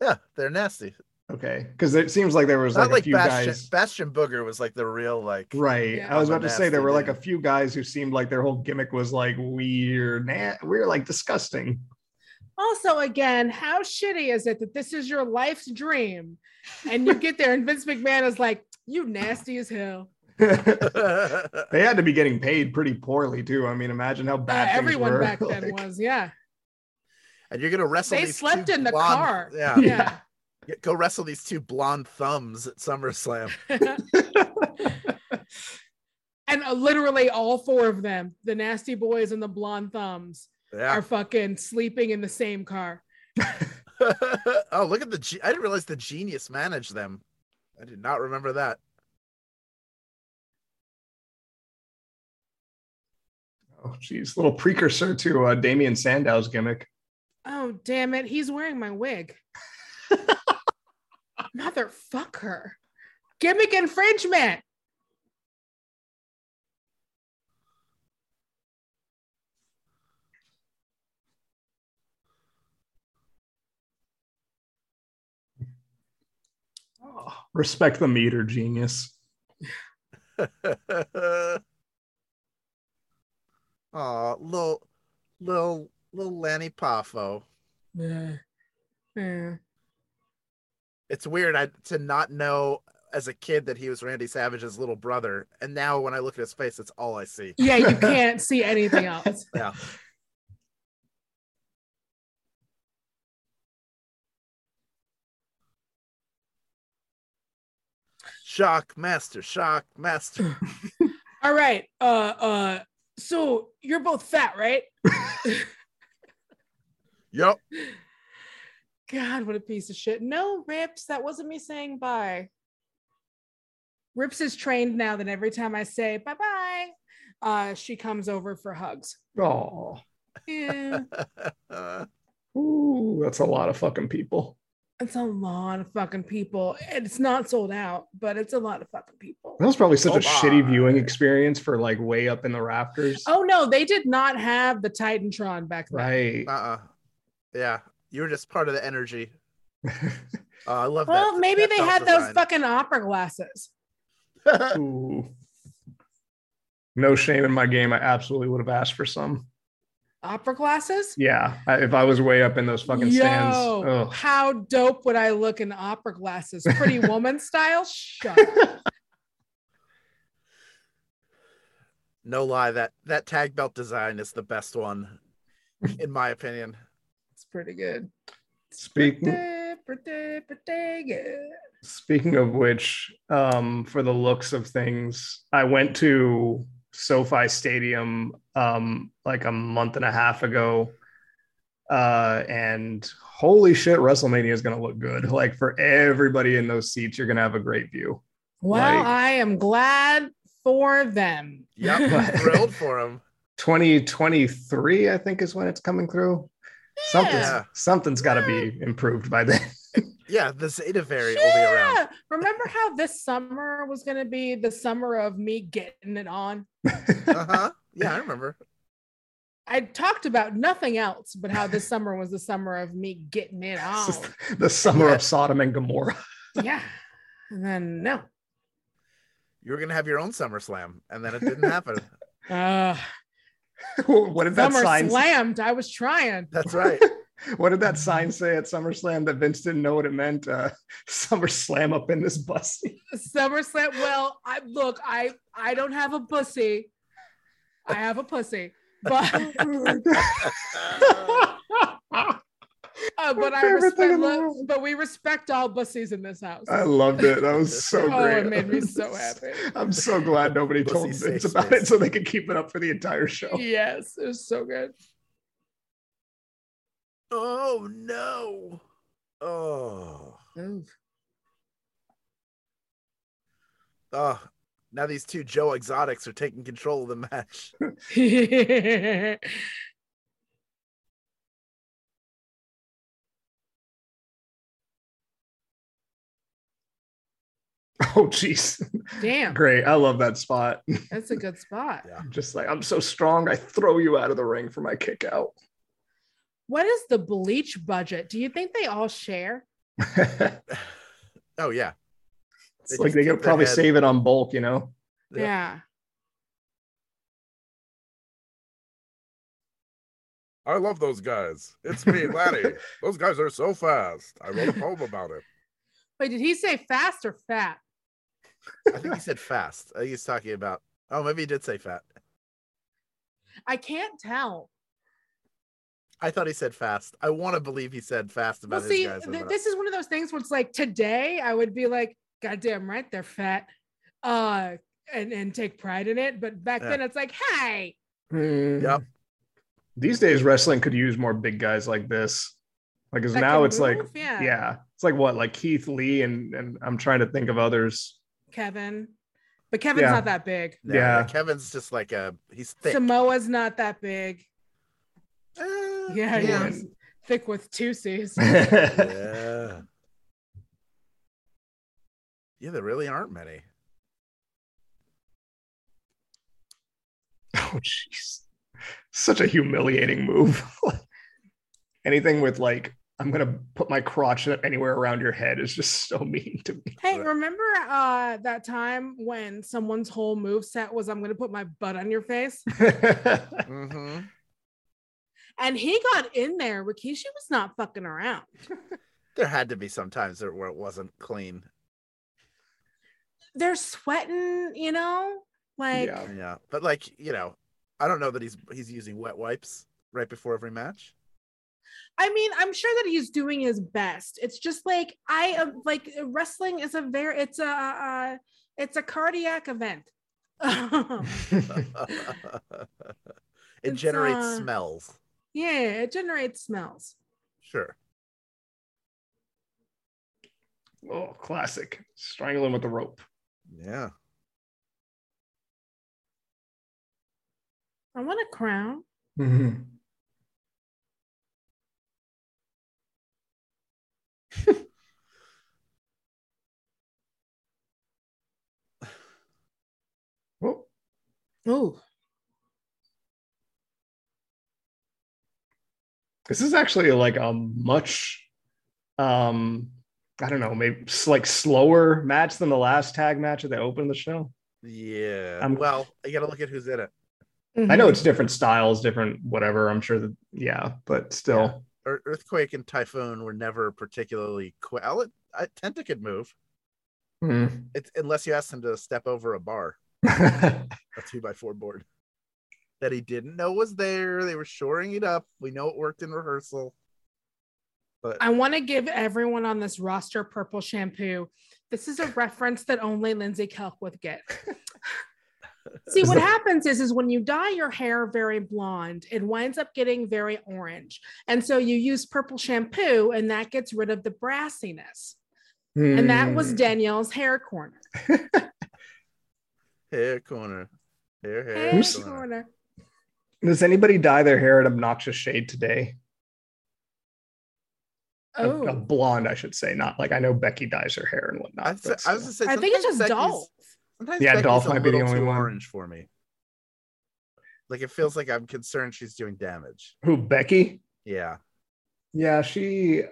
Yeah, they're nasty. Okay, because it seems like there was Not like, like, a few Bastion, guys. Bastion Booger was like the real like. Right. Yeah. I was about to say there were like a few guys who seemed like their whole gimmick was like weird, na- we're like disgusting. Also, again, how shitty is it that this is your life's dream? And you get there and Vince McMahon is like, you nasty as hell. they had to be getting paid pretty poorly too. I mean, imagine how Uh, bad things everyone were. back then Like, was, yeah. And you're gonna wrestle. They these slept two in the blonde- car. Yeah. Yeah. Get- Go wrestle these two blonde thumbs at SummerSlam. and uh, literally all four of them, the nasty boys and the blonde thumbs, Yeah. are fucking sleeping in the same car. oh, look at the. Ge- I didn't realize the genius managed them. I did not remember that. Oh, geez, little precursor to uh, Damien Sandow's gimmick. Oh, damn it. He's wearing my wig. Motherfucker. Gimmick infringement. Oh, respect the meter, genius. Oh, little, little, little Lanny Poffo. Yeah. Yeah. It's weird I, to not know as a kid that he was Randy Savage's little brother, and now when I look at his face, it's all I see. Yeah, you can't see anything else. Yeah. Shock master, shock master. All right. Uh uh so you're both fat, right? Yep. God, what a piece of shit. No, Rips, that wasn't me saying bye. Rips is trained now that every time I say bye bye, uh, she comes over for hugs. Oh, Yeah, ooh, that's a lot of fucking people. it's a lot of fucking people. It's not sold out, but it's a lot of fucking people. That was probably such Oh a shitty viewing experience for like way up in the rafters. Oh no, they did not have the Titantron back then. right. uh-uh. Yeah. You were just part of the energy. Uh, I love that. Well, maybe that they belt had those fucking opera glasses. No shame in my game. I absolutely would have asked for some. Opera glasses? Yeah, I, if I was way up in those fucking stands. Yo, ugh. how dope would I look in opera glasses? Pretty woman style? Shut no lie, that that tag belt design is the best one, in my opinion. It's pretty good. Speaking Pretty, pretty, pretty good. Speaking of which, um, for the looks of things, I went to SoFi Stadium um, like a month and a half ago, uh, and holy shit, WrestleMania is going to look good. Like for everybody in those seats, you're going to have a great view. Well, Like- I am glad for them. Yep, thrilled for them. 2023, I think, is when it's coming through. Something's Yeah. something's got to be improved by then. Yeah, the Zeta Variant will be around. Yeah. Remember how this summer was going to be the summer of me getting it on? Uh-huh. Yeah, I remember. I talked about nothing else but how this summer was the summer of me getting it on. the summer Yeah. of Sodom and Gomorrah. yeah. And then no. You were gonna have your own SummerSlam, and then it didn't happen. Uh, what did that summer sign? slammed. I was trying. That's right. What did that sign say at SummerSlam that Vince didn't know what it meant? Uh, SummerSlam up in this bus. SummerSlam. Well, I look, I I don't have a pussy. I have a pussy, but uh, but I respect. in the look, world. but we respect all bussies in this house. I loved it. That was so Oh, great. it made me so happy. I'm so glad nobody Pussy told safe Vince about it so they could keep it up for the entire show. Yes, it was so good. oh no. Oh. Oh. Now these two Joe Exotics are taking control of the match. Oh, jeez. Damn, Great. I love that spot. that's a good spot. Yeah. Just like, I'm so strong, I throw you out of the ring for my kick out. What is the bleach budget? Do you think they all share? Oh yeah. it's They like they could probably head- save it on bulk, you know? Yeah. Yeah. I love those guys. It's me, Laddie. those guys are so fast. I wrote a poem about it. Wait, did he say fast or fat? I think he said fast. I think he's talking about. Oh, maybe he did say fat. I can't tell. I thought he said fast. I want to believe he said fast about Well, his see, guys. th- this is one of those things where it's like today I would be like, God damn right, they're fat. Uh and, and take pride in it. But back Yeah. then it's like, hey, Yep. These days, wrestling could use more big guys like this. Like, because that now can it's like, yeah, yeah, it's like what, like Keith Lee, and and I'm trying to think of others. Kevin. But Kevin's Yeah. not that big. No, Yeah. Kevin's just like a he's thick. Samoa's not that big. Eh, Yeah, he yeah. is. Thick with two C's. yeah. Yeah, there really aren't many. Oh, jeez. Such a humiliating move. Anything with like I'm gonna put my crotch anywhere around your head is just so mean to me. Hey, remember uh that time when someone's whole move set was I'm gonna put my butt on your face? mm-hmm. And he got in there. Rikishi was not fucking around. There had to be some times where it wasn't clean. They're sweating, you know? Like Yeah. Yeah, but like you know, I don't know that he's he's using wet wipes right before every match. I mean, I'm sure that he's doing his best. It's just like I am like wrestling is a very it's a uh, it's a cardiac event. it It's, generates uh, smells. yeah, it generates smells. Sure. oh, classic. Strangle him with the rope. Yeah. I want a crown. Oh, Ooh. this is actually like a much, um, I don't know, maybe like slower match than the last tag match that opened the show. Yeah. I'm- well, you got to look at who's in it. I know it's different styles, different whatever. I'm sure that, yeah, but still. Ear- Earthquake and Typhoon were never particularly quick. I'll let I, Tenta could move. Mm. It's unless you asked him to step over a bar, a two by four board that he didn't know was there. They were shoring it up. We know it worked in rehearsal. But I want to give everyone on this roster purple shampoo. This is a reference that only Lindsey Kelk would get. See, what happens is, is when you dye your hair very blonde, it winds up getting very orange. And so you use purple shampoo, and that gets rid of the brassiness. And that was Mm. Danielle's hair corner. Hair corner, hair hair Hair corner. corner. Does anybody dye their hair an obnoxious shade today? Oh, A, blonde, I should say. Not like I know Becky dyes her hair and whatnot. I'd say- but I was still. gonna say. I think it's just Becky's- Dolph. Sometimes Yeah, Becky's Dolph might be the only one. orange for me. Like it feels like I'm concerned she's doing damage. Who Becky? Yeah. Yeah, she.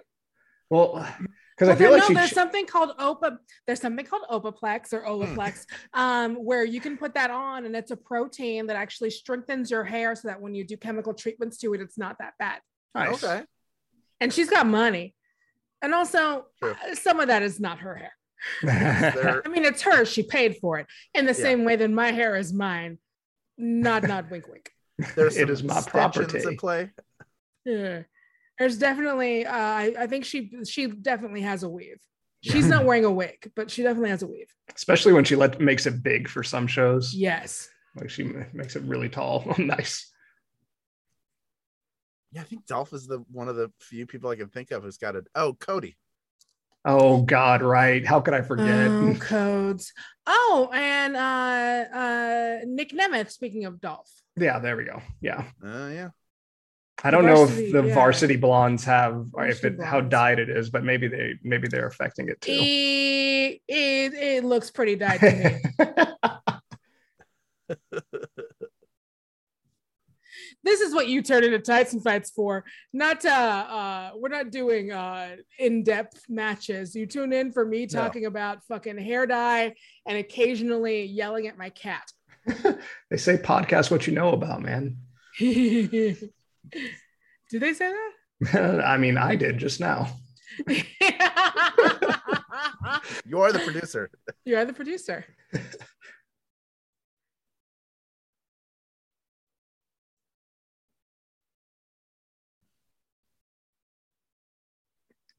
Well, because Well, I feel there- like no, she. there's something called Opa. There's something called Opaplex or Hmm. Olaplex, um, where you can put that on, and it's a protein that actually strengthens your hair, so that when you do chemical treatments to it, it's not that bad. Nice. Okay. And she's got money, and also True. uh, some of that is not her hair. There, I mean, it's hers. She paid for it in the Yeah. same way that my hair is mine. Nod, nod, wink, wink. there's It some is my extensions property. in play. Yeah. There's definitely. Uh, I, I think she she definitely has a weave. She's not wearing a wig, but she definitely has a weave. Especially when she let makes it big for some shows. Yes. Like she makes it really tall. nice. Yeah, I think Dolph is the one of the few people I can think of who's got it. Oh, Cody. Oh God, right? How could I forget? Oh, codes. Oh, and uh uh Nick Nemeth, speaking of Dolph. yeah, there we go. Yeah, Oh yeah. I don't know if the yeah. varsity blondes have or if Varsity it how dyed it is, but maybe they maybe they're affecting it too. It, it, it looks pretty dyed to me. this is what you turn into tights and fights for. Not uh uh we're not doing uh in-depth matches. You tune in for me No. talking about fucking hair dye and occasionally yelling at my cat. they say podcast what you know about, man. Did they say that? I mean, I did just now. You are the producer. you are the producer.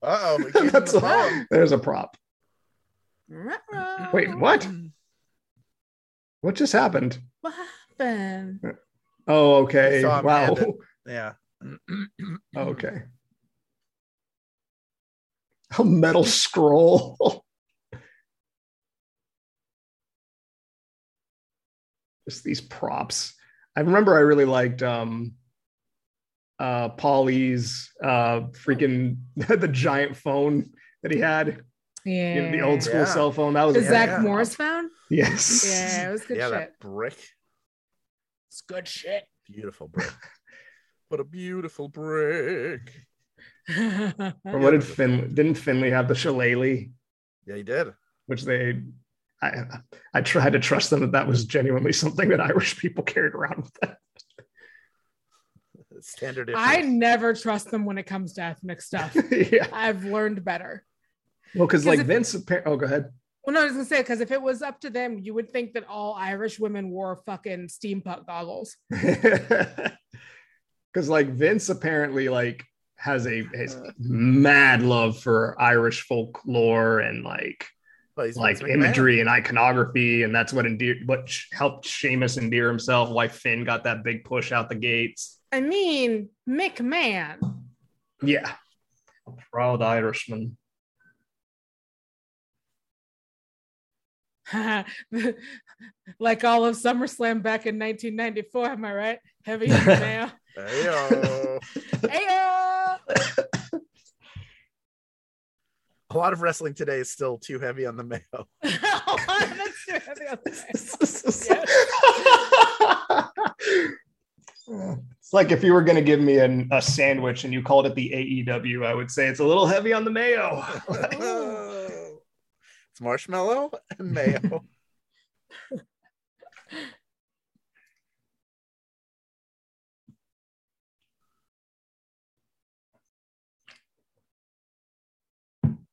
Uh oh. We gave him That's the a- phone. There's a prop. Wait, what? What just happened? What happened? Oh, okay. Saw him Wow. Hand it. Yeah. Okay. A metal scroll. Just these props. I remember I really liked um uh Paulie's uh freaking the giant phone that he had. Yeah. you know, the old school Yeah. cell phone. That was The a Yeah, Zack yeah. Morris found? Yes. Yeah, it was good yeah, shit. that brick. It's good shit. Beautiful brick. what a beautiful brick. Or what did Finlay? Didn't Finlay have the shillelagh, Yeah, he did. which they? I I tried to trust them that that was genuinely something that Irish people carried around with them. Standard. I never trust them when it comes to ethnic stuff. yeah. I've learned better. Well, because like if- Vince. appar- Oh, go ahead. Well, no, I was gonna say because if it was up to them, you would think that all Irish women wore fucking steampunk goggles. Because like Vince apparently like has a has uh. mad love for Irish folklore and like But he's like imagery and iconography, and that's what endear what sh- helped Sheamus endear himself. Why Finn got that big push out the gates. I mean, McMahon. Yeah, a proud Irishman. like all of SummerSlam back in 1994. Am I right? Heavy on the mayo. Ayo! A lot of wrestling today is still too heavy on the mayo. That's too heavy on the mayo. it's like if you were going to give me an, a sandwich and you called it the AEW, I would say it's a little heavy on the mayo. it's marshmallow and mayo.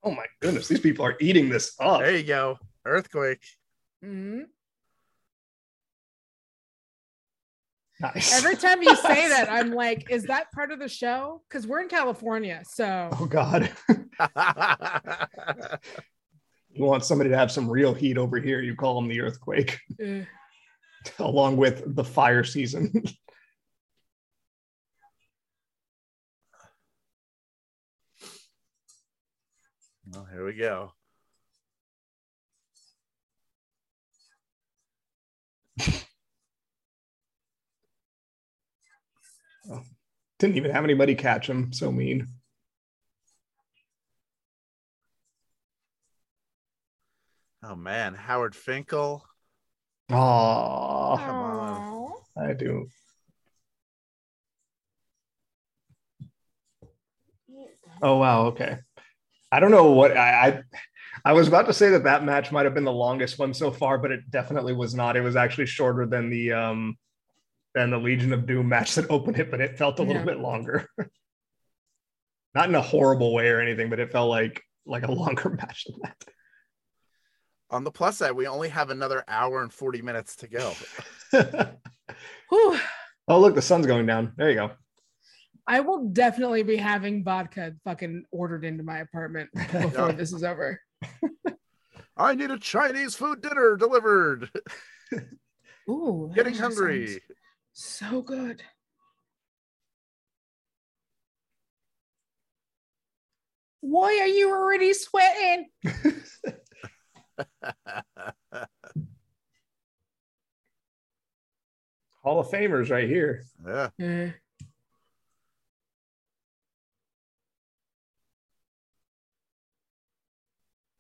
Oh my goodness, these people are eating this up. There you go. Earthquake. Mhm. Nice. Every time you say that, I'm like, is that part of the show? Because we're in California. So oh God, you want somebody to have some real heat over here? You call them the earthquake, uh, along with the fire season. Well, here we go. Didn't even have anybody catch him. So mean. Oh man, Howard Finkel. Oh, on. I do. Oh wow. Okay. I don't know what I, I I was about to say that that match might have been the longest one so far, but it definitely was not. It was actually shorter than the um than the Legion of Doom match that opened it, but it felt a little Yeah. bit longer. not in a horrible way or anything, but it felt like like a longer match than that. On the plus side, we only have another hour and 40 minutes to go. Oh, look, the sun's going down. There you go. I will definitely be having vodka fucking ordered into my apartment before Yeah. this is over. I need a Chinese food dinner delivered. Ooh, that Getting hungry. So good. Why are you already sweating? Hall of Famers right here. yeah. Eh.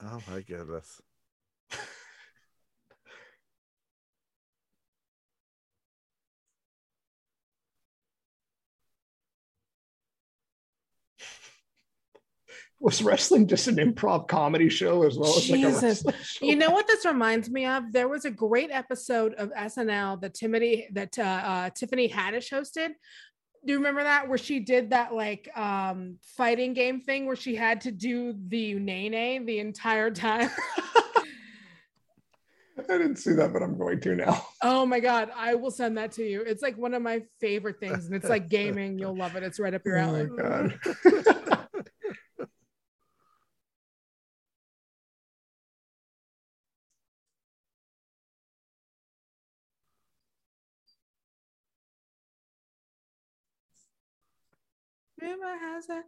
Oh my goodness. Was wrestling just an improv comedy show as well as like a Jesus. show? You know what this reminds me of? There was a great episode of SNL that Timothy that uh, uh, Tiffany Haddish hosted. Do you remember that where she did that like um fighting game thing where she had to do the nene the entire time? I didn't see that, but I'm going to now. oh my god, I will send that to you. It's like one of my favorite things, and it's like gaming. You'll love it. It's right up your alley Oh my god. Rumor has it.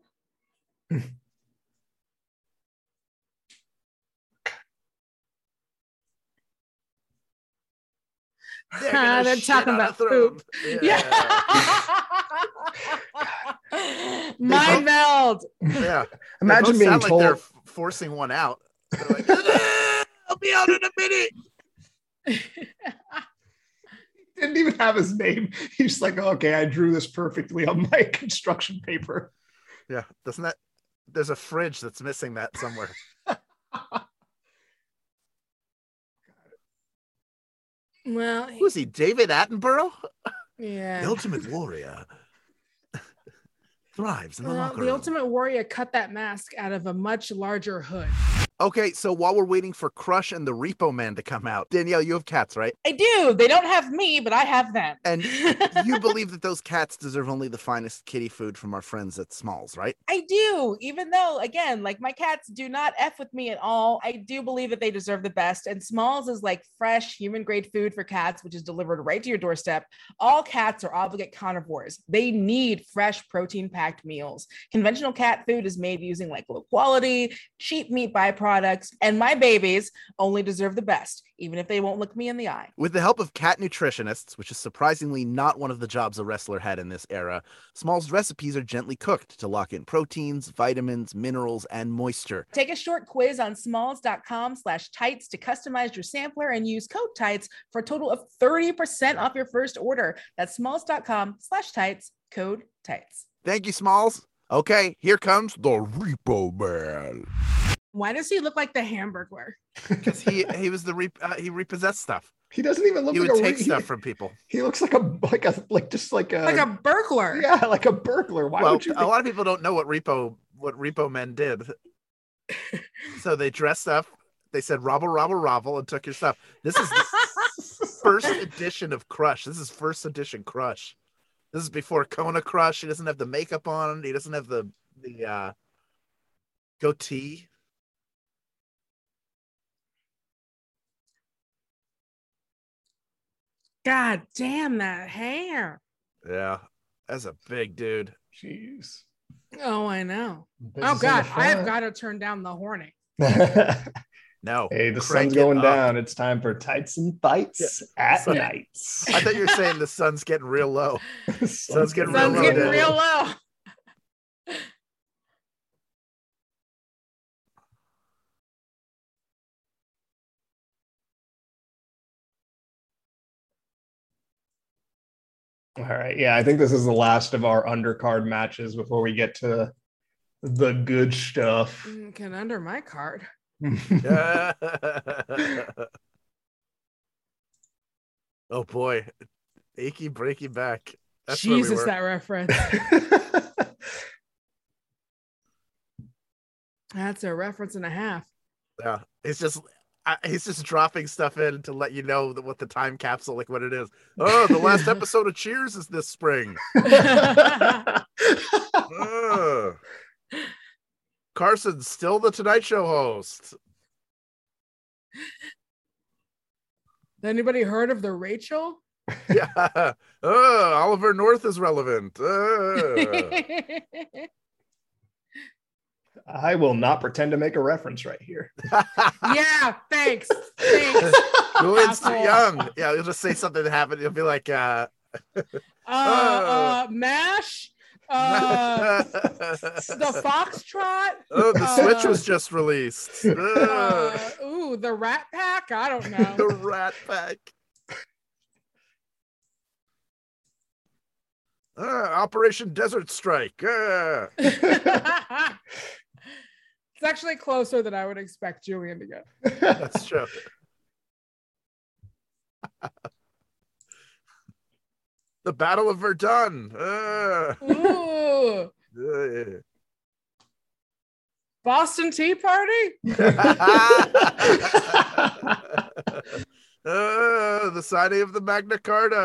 They're, gonna ah, they're talking on a about throne. Yeah. Mind meld. yeah. They Imagine both being sound told. like they're forcing one out. They're like, I'll be out in a minute. didn't even have his name. He's like, oh, okay, I drew this perfectly on my construction paper. Yeah, doesn't that? There's a fridge that's missing that somewhere. Well, Who's he? David Attenborough? yeah. The Ultimate Warrior thrives in the Well, locker the room. Ultimate Warrior cut that mask out of a much larger hood. Okay, so while we're waiting for Crush and the Repo Man to come out, Danielle, you have cats, right? I do. They don't have me, but I have them. And you believe that those cats deserve only the finest kitty food from our friends at Smalls, right? I do, even though, again, like my cats do not F with me at all. I do believe that they deserve the best. And Smalls is like fresh human grade food for cats, which is delivered right to your doorstep. All cats are obligate carnivores. They need fresh protein packed meals. Conventional cat food is made using like low quality, cheap meat byproducts. Products, and my babies only deserve the best, even if they won't look me in the eye. With the help of cat nutritionists, which is surprisingly not one of the jobs a wrestler had in this era, Smalls recipes are gently cooked to lock in proteins, vitamins, minerals, and moisture. Take a short quiz on smalls.com slash tights to customize your sampler and use code tights for a total of 30% off your first order. That's smalls.com slash tights, code tights. Thank you, Smalls. Okay, here comes the Repo Man. Why does he look like the Hamburglar? Because he he was the re- uh, he repossessed stuff. He doesn't even look like He like would a take re- stuff from people. He looks like a like a like just like a Like a burglar. yeah like a burglar. Why well, would you? a lot of people don't know what repo what repo men did. so they dressed up. They said "robble, robble, robble" and took your stuff. This is the first edition of Crush. This is first edition Crush. This is before Kona Crush. He doesn't have the makeup on. He doesn't have the the uh, goatee. God damn that hair. Yeah, that's a big dude. Jeez. Oh, I know. This oh is God, I have got to turn down the horning. No, hey, the sun's going up. down. It's time for tights and fights at Sun- nights. I thought you were saying the sun's getting real low. sun's getting Sun's real low, getting real low. All right. Yeah, I think this is the last of our undercard matches before we get to the good stuff. Mm, Can under my card. oh boy, achy breaky back. That's where we that reference. That's a reference and a half. Yeah, it's just I, he's just dropping stuff in to let you know that what the time capsule like what it is. Oh, the last episode of Cheers is this spring. Ugh. Carson's still the Tonight Show host. Anybody heard of the Rachel? Yeah. Oh, Oliver North is relevant. Ugh. I will not pretend to make a reference right here. yeah, thanks. Thanks. Julian's too young. Yeah, he'll just say something that happened. He'll be like, uh, Uh, uh, MASH. Uh, the Foxtrot. oh, the Switch uh, was just released. Uh, ooh, the Rat Pack. I don't know. the Rat Pack. Uh, Operation Desert Strike. It's actually closer than I would expect Julian to get. that's true. the Battle of Verdun. Uh, Ooh, uh, Boston Tea Party. Uh, the signing of the Magna Carta.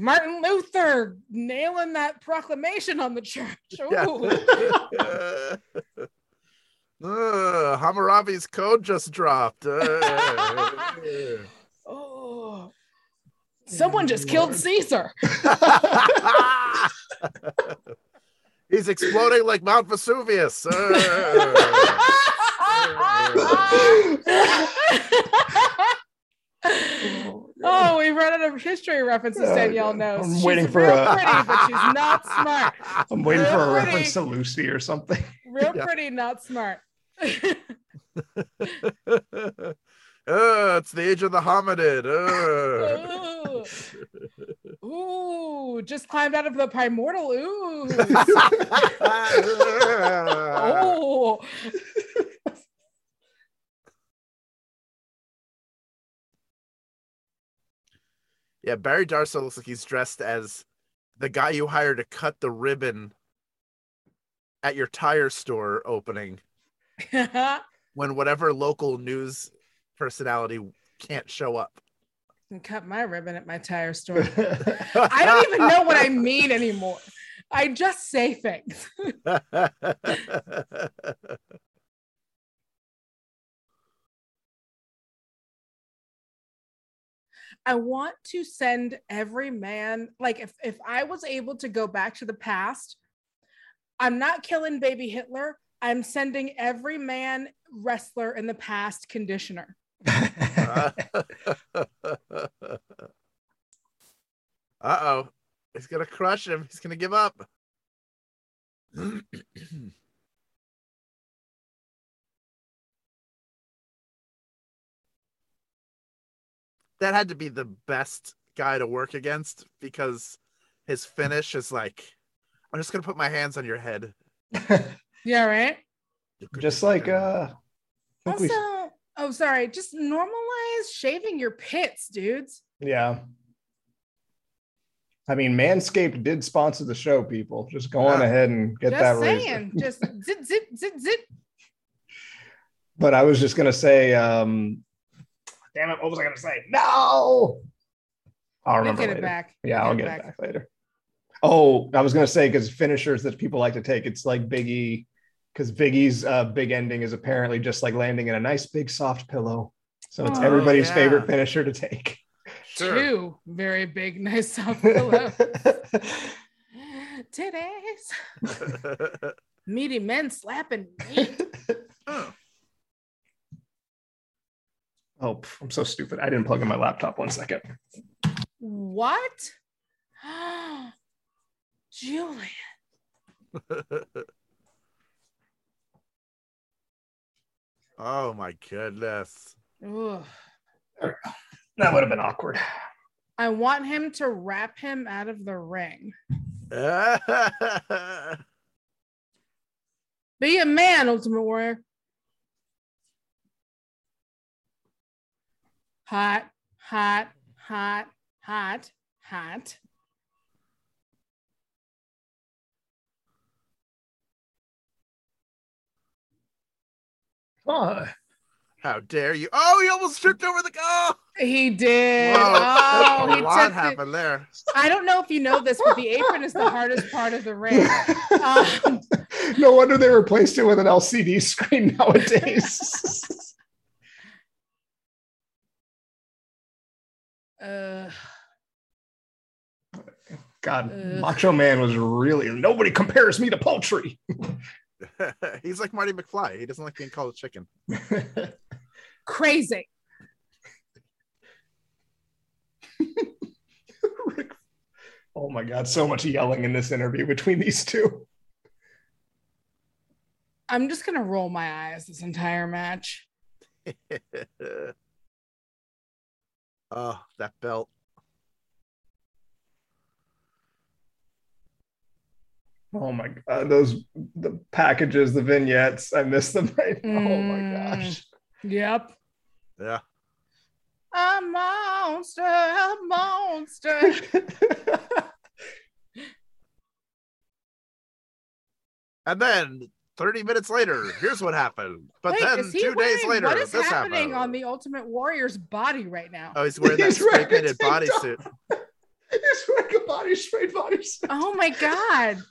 Ooh. Martin Luther nailing that proclamation on the church. Yeah. Ooh. Uh, Hammurabi's code just dropped. Uh, Oh. Someone just killed Caesar. He's exploding like Mount Vesuvius. Uh, oh, we run out of history references. Uh, Danielle knows. I'm she's waiting for real a- pretty, but she's not smart. I'm waiting for a Pretty. reference to Lucy or something. Real Yeah. pretty, not smart. uh, it's the age of the hominid. Uh. Ooh. Ooh, just climbed out of the primordial ooze. oh, Yeah, Barry Darsow looks like he's dressed as the guy you hired to cut the ribbon at your tire store opening when whatever local news personality can't show up. and cut my ribbon at my tire store. I don't even know what I mean anymore. I just say things. I want to send every man, like if if I was able to go back to the past, I'm not killing baby Hitler. I'm sending every man wrestler in the past conditioner. uh oh. He's gonna crush him. He's gonna give up. that had to be the best guy to work against because his finish is like, I'm just gonna put my hands on your head. Yeah, right. Just like uh Also, we- oh sorry, just normalize shaving your pits, dudes. yeah. I mean, Manscaped did sponsor the show, people. Just go on ahead and get just that razor. saying, just zip zip zip zip. But I was just gonna say, um, damn it, what was I gonna say? No, I'll remember get later. it back. Yeah, We'll I'll get it back later. Oh, I was gonna say because finishers that people like to take, it's like Biggie, because Biggie's uh, big ending is apparently just like landing in a nice big soft pillow. So it's Oh, everybody's yeah. favorite finisher to take. Sure. Two very big, nice soft pillows. Today's meaty men slapping meat. Oh. Oh, pff, I'm so stupid. I didn't plug in my laptop. One second. What? Julian. oh my goodness. Ugh. That would have been awkward. I want him to wrap him out of the ring. Be a man, Ultimate Warrior. Hot, hot, hot, hot, hot. Oh, How dare you? Oh, he almost tripped over the goal. He did. Whoa, Oh, a he lot took the, happened there. I don't know if you know this, but the apron is the hardest part of the ring. Um, no wonder they replaced it with an LCD screen nowadays. uh, God, Ugh. Macho Man was really nobody compares me to poultry. He's like Marty McFly. He doesn't like being called a chicken. crazy. oh my God, so much yelling in this interview between these two. I'm just gonna roll my eyes this entire match. oh, that belt. Oh my God, those the packages, the vignettes, I miss them right now. Oh my Mm. gosh. Yep. Yeah. A monster, a monster. And then 30 minutes later, here's what happened. But Wait, then is he two days later, what is this happening happened. on the Ultimate Warrior's body right now? Oh, he's wearing that He's spray wearing painted bodysuit. He's wearing a body spray bodysuit. Oh my god.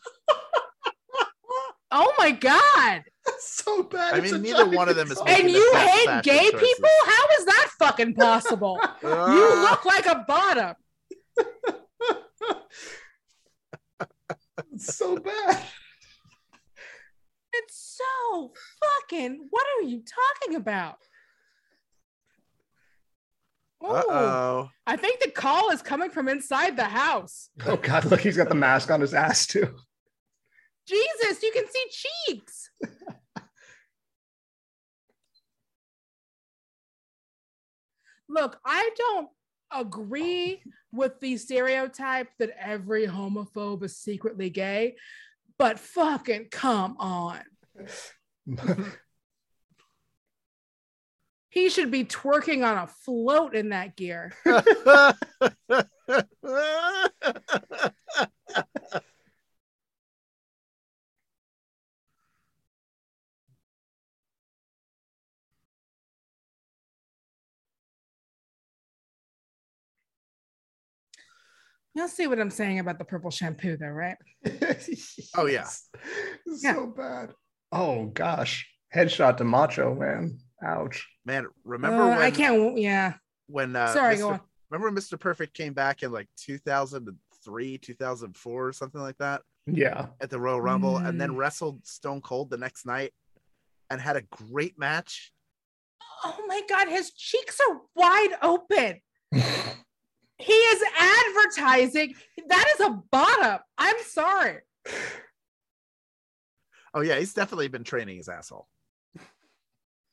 Oh my god. That's so bad. I It's mean, a neither giant one of them is And you hate gay choices. people? How is that fucking possible? you Ah, look like a bottom. It's so bad. It's fucking. What are you talking about? Uh-oh. I think the call is coming from inside the house. Oh God, look, he's got the mask on his ass too. Jesus, you can see cheeks. Look, I don't agree with the stereotype that every homophobe is secretly gay, but fucking come on. He should be twerking on a float in that gear. You'll see what I'm saying about the purple shampoo, though, right? Oh, yeah. so Yeah. bad. Oh gosh, headshot to Macho Man. Ouch. Man, remember Uh, when I can't. Yeah. when uh, Sorry, Mr. go on. remember Mr. Perfect came back in like 2003, 2004, or something like that Yeah. at the Royal Rumble, and Mm. then wrestled Stone Cold the next night and had a great match. Oh my God, his cheeks are wide open. He is advertising. That is a bottom. I'm sorry. Oh yeah, he's definitely been training his asshole.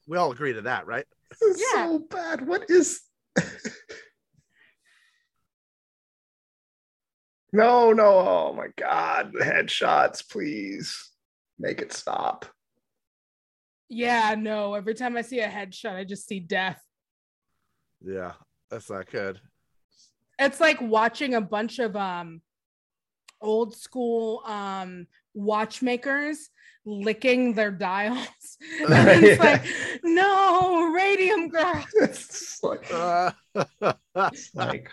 We all agree to that, right? This is Yeah. so bad. What is? no, no. Oh my God. The headshots, please make it stop. Yeah, no. Every time I see a headshot, I just see death. Yeah, that's not good. It's like watching a bunch of um old school um watchmakers licking their dials. And it's like, no, radium girl. It's like, Uh, it's like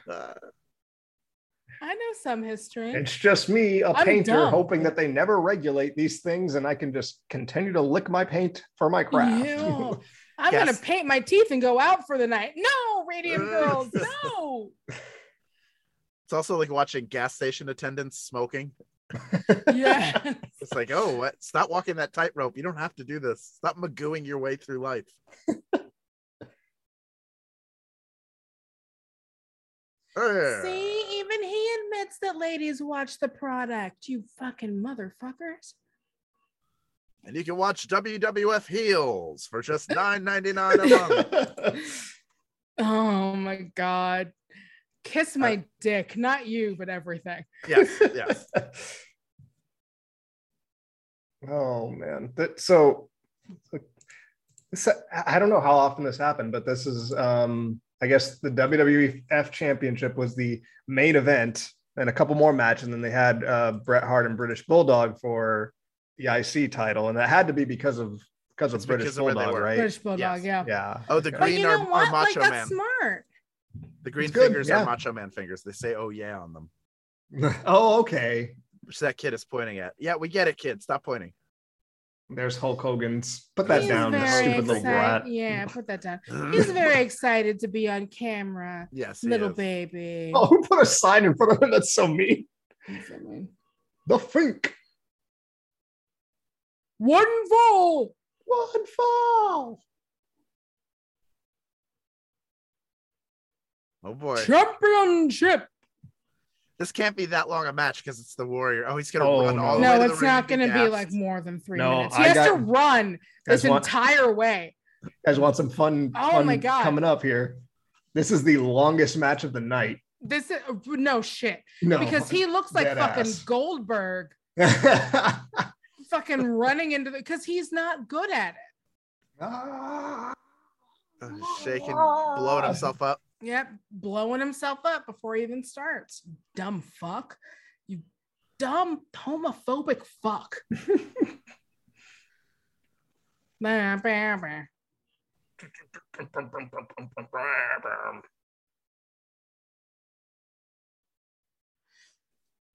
I know some history. it's just me, a I'm painter, dumb. hoping that they never regulate these things, and I can just continue to lick my paint for my craft. Ew. I'm Yes. gonna paint my teeth and go out for the night. No, radium girls, no. it's also like watching gas station attendants smoking. Yeah. It's like, oh, what? stop walking that tightrope. You don't have to do this. Stop magooing your way through life. See, even he admits that ladies watch the product. You fucking motherfuckers. And you can watch WWF Heels for just nine ninety nine a month. Oh my god. Kiss my Uh, dick, not you, but everything. yes, yes. Oh man. That so this- I don't know how often this happened, but this is um I guess the WWF championship was the main event and a couple more matches, and then they had uh Bret Hart and British Bulldog for the IC title, and that had to be because of because of It's British because of where they Bulldog, were. right? British Bulldog, Yes. yeah. Yeah. Oh, the Okay. But green you are, know are what? Like Macho that's Man. smart. The green fingers yeah. are Macho Man fingers. They say "Oh yeah" on them, oh, okay. which that kid is pointing at. Yeah, we get it, kid. Stop pointing. There's Hulk Hogan's. Put that He's down, you very stupid little brat. Yeah, put that down. He's very excited to be on camera. yes, Little is. baby. Oh, who put a sign in front of him? That's so mean. That's so mean. The Fink. One fall. One fall. Oh boy, Championship. this can't be that long a match because it's the Warrior. Oh, he's gonna Oh, run no. all the way No, to the it's not going to be like more than three No, minutes. He I has to run this want, entire way. guys want some fun, Oh fun my God. coming up here. This is the longest match of the night. This is no shit No. because he looks like fucking ass. Goldberg, fucking running into the because he's not good at it. Ah. Shaking, blowing himself up. Yep, blowing himself up before he even starts. Dumb fuck. You dumb homophobic fuck.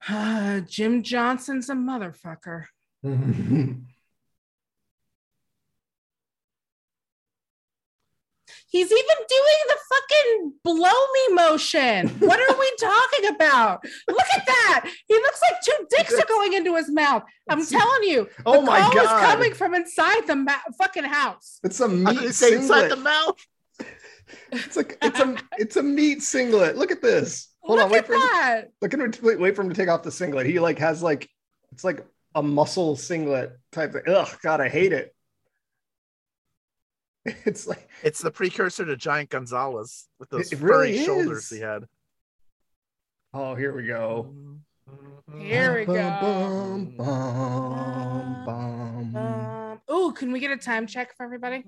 Jim Johnson's a motherfucker. He's even doing the fucking blow me motion. What are we talking about? Look at that. He looks like two dicks are going into his mouth. I'm telling you. Oh the Oh my call God. is coming from inside the ma- fucking house. It's a meat did he inside singlet. the mouth? It's like it's a it's a meat singlet. Look at this. Hold Look on, wait at for him. to- that. Look at him. Wait, wait for him to take off the singlet. He like has like it's like a muscle singlet type thing. Ugh, God, I hate it. It's like It's the precursor to Giant Gonzalez with those It furry really shoulders he had. oh, here we go. Here we go. Bum, bum, bum. Um, oh, can we get a time check for everybody?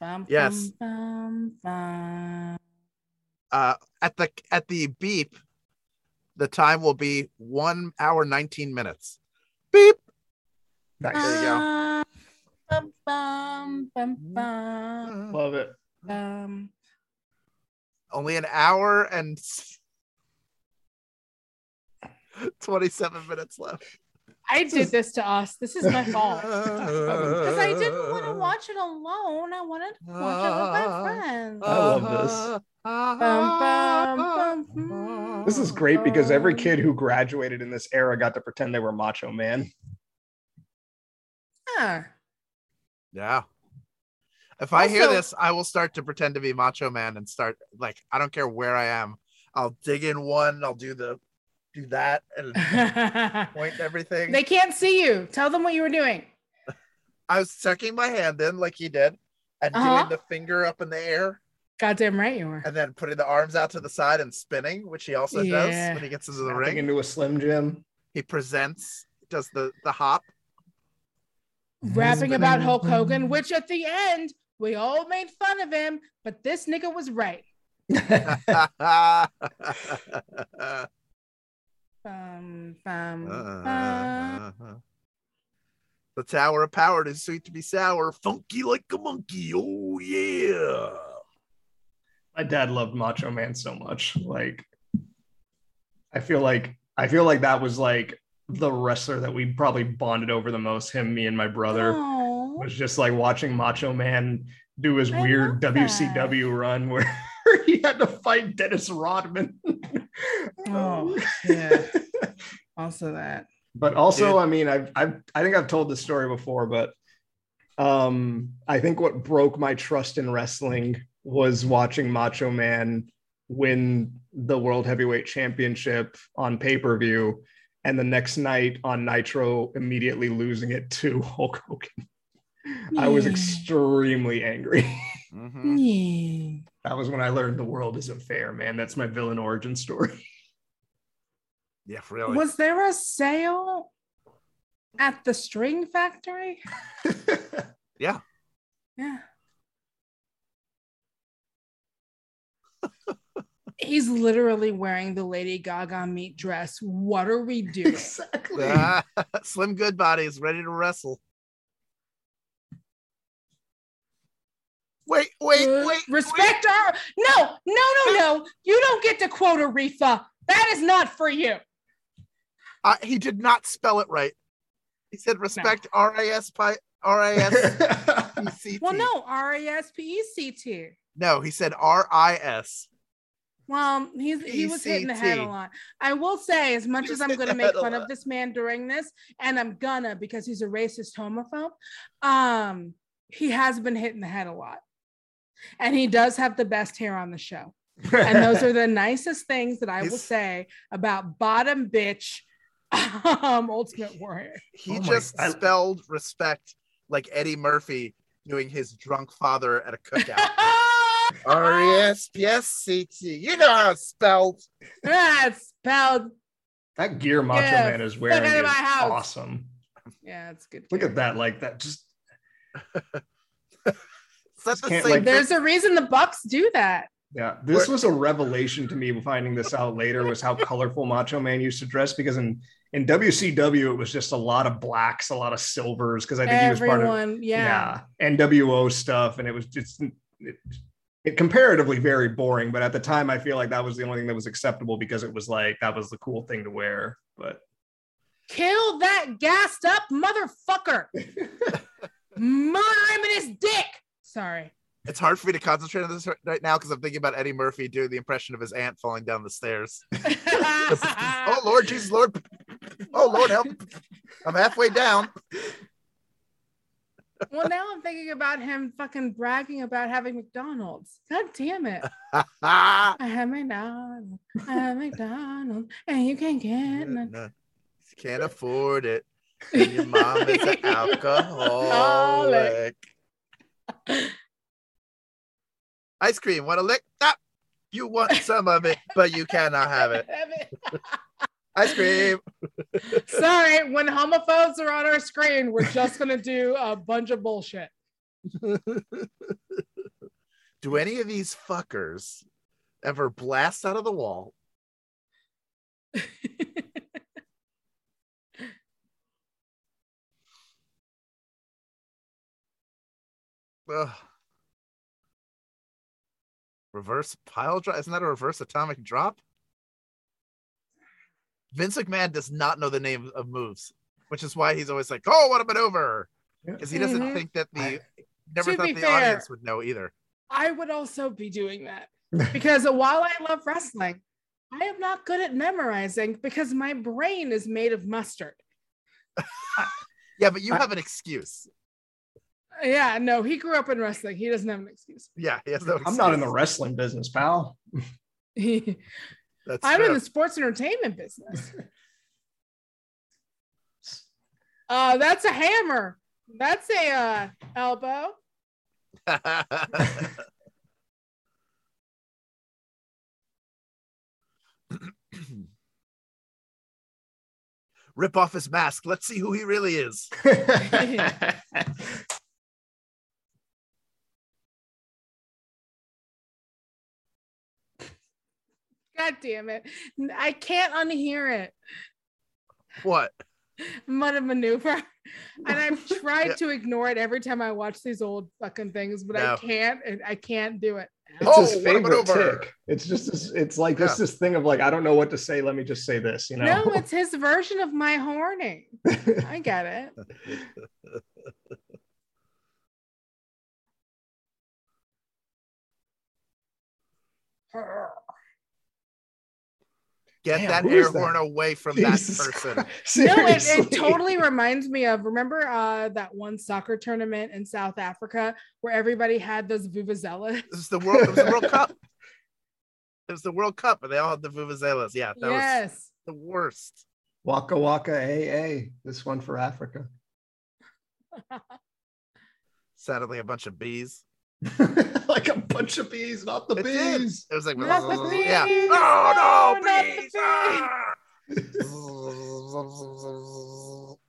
Bum, Yes. Bum, bum, Uh, at the at the beep, the time will be one hour nineteen minutes. Beep. Nice. There you go. Bum, bum, bum, bum, Love it. bum. Only an hour and twenty-seven minutes left. I did this to us. This is my fault. Because Because I didn't want to watch it alone. I wanted to watch it with my friends. I love this. Bum, bum, bum, bum. This is great because every kid who graduated in this era got to pretend they were Macho Man. Yeah. Yeah. If I hear this, I will start to pretend to be Macho Man and start like I don't care where I am. I'll dig in one. I'll do the do that and point everything. they can't see you. Tell them what you were doing. I was sucking my hand in like he did, and Uh-huh. doing the finger up in the air, Goddamn right you were. and then putting the arms out to the side and spinning, which he also Yeah. does when he gets into the Snapping ring. into a Slim Jim. He presents, does the the hop. Rapping about Hulk Hogan, which at the end we all made fun of him, but this nigga was right. Bum, bum, bum. the Tower of Power is sweet to be sour, funky like a monkey. Oh yeah. My dad loved Macho Man so much. Like, I feel like I feel like that was like the wrestler that we probably bonded over the most. Him, me, and my brother Aw. was just like watching Macho Man do his I weird love that. WCW run where he had to fight Dennis Rodman. Oh, yeah. Also that. but also Dude. i mean I've, I've i think i've told this story before but um i think what broke my trust in wrestling was watching macho man win the world heavyweight championship on pay-per-view and the next night on nitro immediately losing it to hulk hogan i was extremely angry Mhm. Yeah. that was when i learned the world isn't fair man that's my villain origin story Yeah, really. Was there a sale at the string factory? Yeah. Yeah. He's literally wearing the Lady Gaga meat dress. What are we doing? exactly Ah, Slim Goodbody is ready to wrestle. Wait, wait, Uh, wait. Respect our no, no, no, no. You don't get to quote Aretha. That is not for you. Uh, he did not spell it right. He said respect R I S P R I S P C T. Well, no, R A S P E C T. No, he said R I S. Well, he's he was hitting the head a lot. I will say, as much as I'm going to make fun of this man during this, and I'm gonna because he's a racist homophobe, um, he has been hitting the head a lot, and he does have the best hair on the show. And those are the nicest things that I will say about bottom bitch, um, Ultimate Warrior. He Oh just I- spelled respect like Eddie Murphy doing his drunk father at a cookout. R E S P S C T. You know how it's spelled. Ah, that's spelled. That gear Macho Yeah, Man is wearing is my house. awesome. Yeah, it's good. Look at that, like that. Just Is that the Can't, same like- There's a reason the Bucks do that. yeah, this was a revelation to me. Finding this out later was how colorful Macho Man used to dress. Because in in WCW it was just a lot of blacks, a lot of silvers. Because I think he was part of Everyone, yeah. yeah NWO stuff, and it was just it, it comparatively very boring. But at the time, I feel like that was the only thing that was acceptable because it was like that was the cool thing to wear. But Kill that gassed up motherfucker. Murder him in his dick. Sorry. It's hard for me to concentrate on this right now because I'm thinking about Eddie Murphy doing the impression of his aunt falling down the stairs. oh Lord, Jesus Lord. Oh Lord, help. I'm halfway down. Well, now I'm thinking about him fucking bragging about having McDonald's. God damn it. I have McDonald's. I have McDonald's. And you can't get no, you can't afford it. And your mom is an alcoholic. Ice cream, want a lick? Ah, you want some of it, but you cannot have it. Ice cream. Sorry, when homophobes are on our screen, we're just gonna do a bunch of bullshit. Do any of these fuckers ever blast out of the wall? Ugh. Reverse pile drop? Isn't that a reverse atomic drop? Vince McMahon does not know the name of moves, which is why he's always like, "Oh, what a maneuver," because he doesn't Mhm. think that the I- never thought the fair- audience would know either. I would also be doing that because while I love wrestling, I am not good at memorizing because my brain is made of mustard. Yeah, but you have an excuse. Yeah, no, he grew up in wrestling. He doesn't have an excuse. Yeah, he has no. I'm not in the wrestling business, pal. I'm That's in the sports entertainment business. Uh, that's a hammer. That's a uh, elbow. Rip off his mask. Let's see who he really is. God damn it. I can't unhear it. What? What a maneuver. And I've tried Yeah. to ignore it every time I watch these old fucking things, but No. I can't. and I can't do it. It's Oh, his favorite maneuver. tick. It's just this, it's like this Yeah. this thing of like I don't know what to say. Let me just say this. You know. No, it's his version of my horning. I get it. Get Damn, that who air that? horn away from Jesus that person. Christ. No, it, it totally reminds me of remember uh that one soccer tournament in South Africa where everybody had those vuvuzelas. This is the world. It was the World Cup. It was the World Cup, and they all had the vuvuzelas. Yeah, that was Yes. the worst. Waka Waka AA. This one for Africa. Sadly, a bunch of bees. like a bunch of bees, not the It did. bees. It was like, Not the yeah. bees. Oh no, No, not the bees! Ah!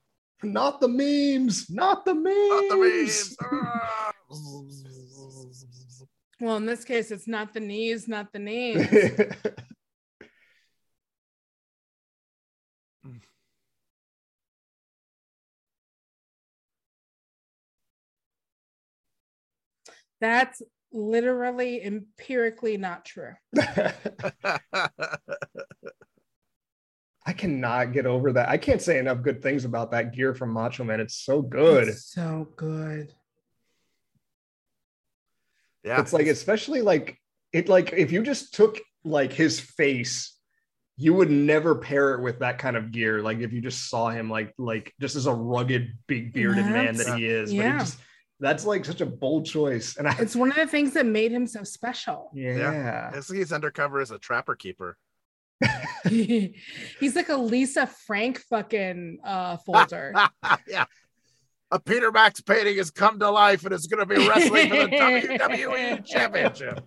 Not the memes. Not the memes. Not the bees! Ah! Well, in this case, it's not the knees, not the knees. That's literally empirically not true. I cannot get over that. I can't say enough good things about that gear from Macho Man. It's so good. It's so good. yeah, It's like especially like it like if you just took like his face, you would never pair it with that kind of gear. Like if you just saw him like like just as a rugged big bearded man that he is. But Yeah. he just that's like such a bold choice. And I It's one of the things that made him so special. yeah. it's like he's undercover as a trapper keeper. He's like a Lisa Frank fucking uh folder. yeah. A Peter Max painting has come to life and it's going to be wrestling for the WWE Championship.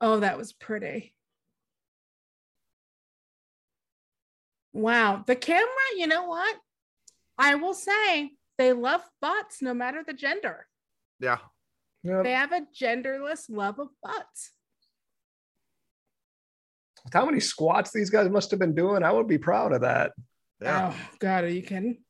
oh, that was pretty. Wow. The camera, you know what? I will say they love butts no matter the gender. Yeah. Yep. They have a genderless love of butts. How many squats these guys must have been doing? I would be proud of that. Yeah. Oh, God, are you kidding?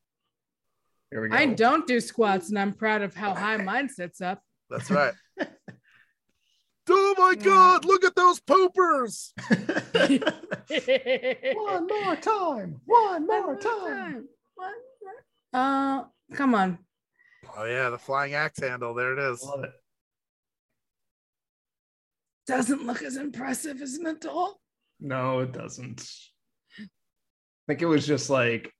Here we go. I don't do squats and I'm proud of how high mine sits up. That's right. oh my God. Look at those poopers. One more time. One more One time. One more- Uh, come on. Oh, yeah. The flying axe handle. There it is. Love it. Doesn't look as impressive as an adult. No, it doesn't. I think it was just like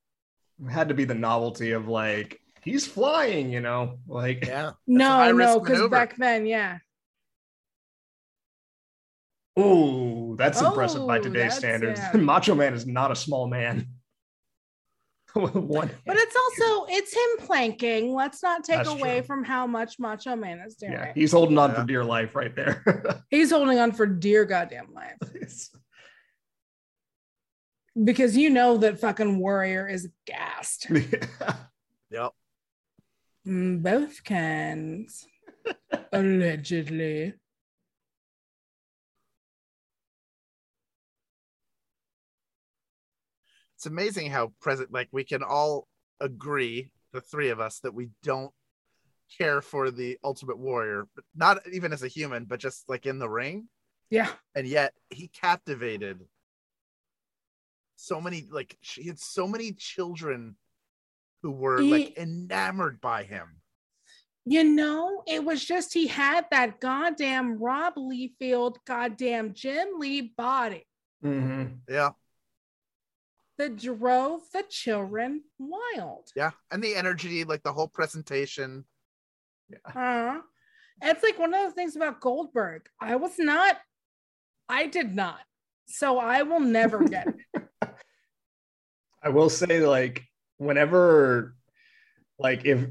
it had to be the novelty of like he's flying, you know, like Yeah. No, no, because maneuver. back then, yeah. oh, that's impressive by Oh, today's standards. yeah. Macho Man is not a small man. One. But it's also it's him planking. Let's not take That's away true. from how much Macho Man is doing. yeah, he's holding on Yeah. for dear life right there. He's holding on for dear goddamn life because you know that fucking Warrior is gassed. Yep. Mm, Both cans, allegedly. It's amazing how present, like, we can all agree, the three of us, that we don't care for the Ultimate Warrior, but not even as a human, but just like in the ring. Yeah, And yet he captivated so many, like, he had so many children who were like enamored by him. you know, it was just he had that goddamn Rob Liefeld goddamn Jim Lee body mm-hmm. Yeah. That drove the children wild. Yeah. And the energy, like the whole presentation. Uh, it's like one of the things about Goldberg. I was not, I did not. So I will never get it. I will say, like, whenever, like, if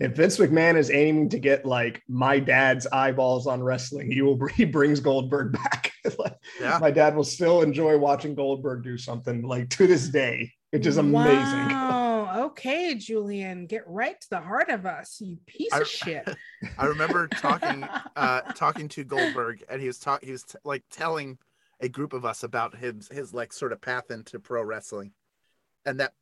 if Vince McMahon is aiming to get like my dad's eyeballs on wrestling, he will he brings Goldberg back. Like, Yeah. my dad will still enjoy watching Goldberg do something like to this day, which is amazing. Wow. Okay, Julian, get right to the heart of us, you piece I- of shit. I remember talking uh talking to Goldberg and he was talking he was t- like telling a group of us about his his like sort of path into pro wrestling and that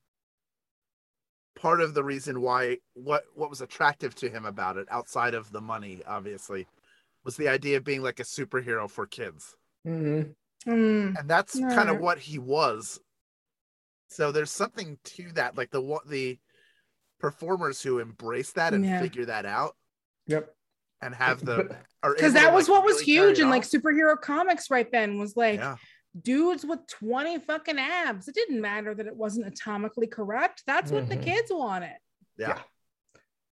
part of the reason why what what was attractive to him about it outside of the money obviously was the idea of being like a superhero for kids Mhm. Mm, and that's kind of what he was so there's something to that like the what the performers who embrace that and Yeah. figure that out Yep. and have the because that was like, what was really huge in like superhero comics right then was like yeah dudes with 20 fucking abs. It didn't matter that it wasn't atomically correct. That's what the Mhm. kids wanted. yeah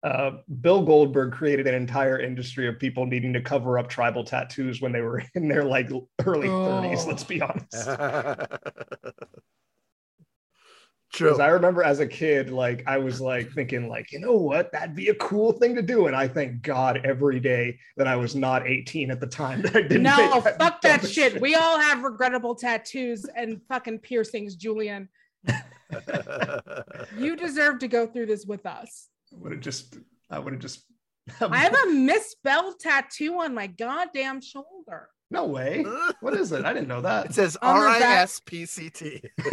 Uh, Bill Goldberg created an entire industry of people needing to cover up tribal tattoos when they were in their like early 30s. Oh. Let's be honest. True. Because I remember as a kid, like I was like thinking, like, you know what, that'd be a cool thing to do. And I thank God every day that I was not 18 at the time. That I didn't No, make fuck that dumbest shit. We all have regrettable tattoos and fucking piercings, Julian. You deserve to go through this with us. would have just, I would have just. I have a misspelled tattoo on my goddamn shoulder. No way. What is it? I didn't know that. it says On the R I back- S P C T.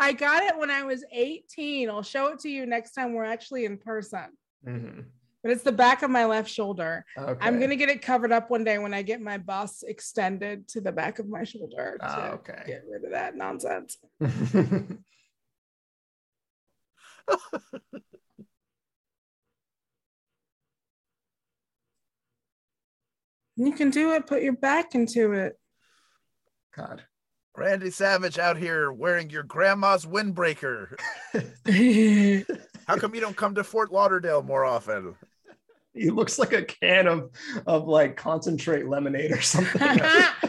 I got it when I was 18. I'll show it to you next time we're actually in person. Mhm. But it's the back of my left shoulder. Okay. I'm gonna get it covered up one day when I get my bus extended to the back of my shoulder to Ah, okay. get rid of that nonsense. You can do it. Put your back into it. God. Randy Savage out here wearing your grandma's windbreaker. How come you don't come to Fort Lauderdale more often? He looks like a can of of like concentrate lemonade or something.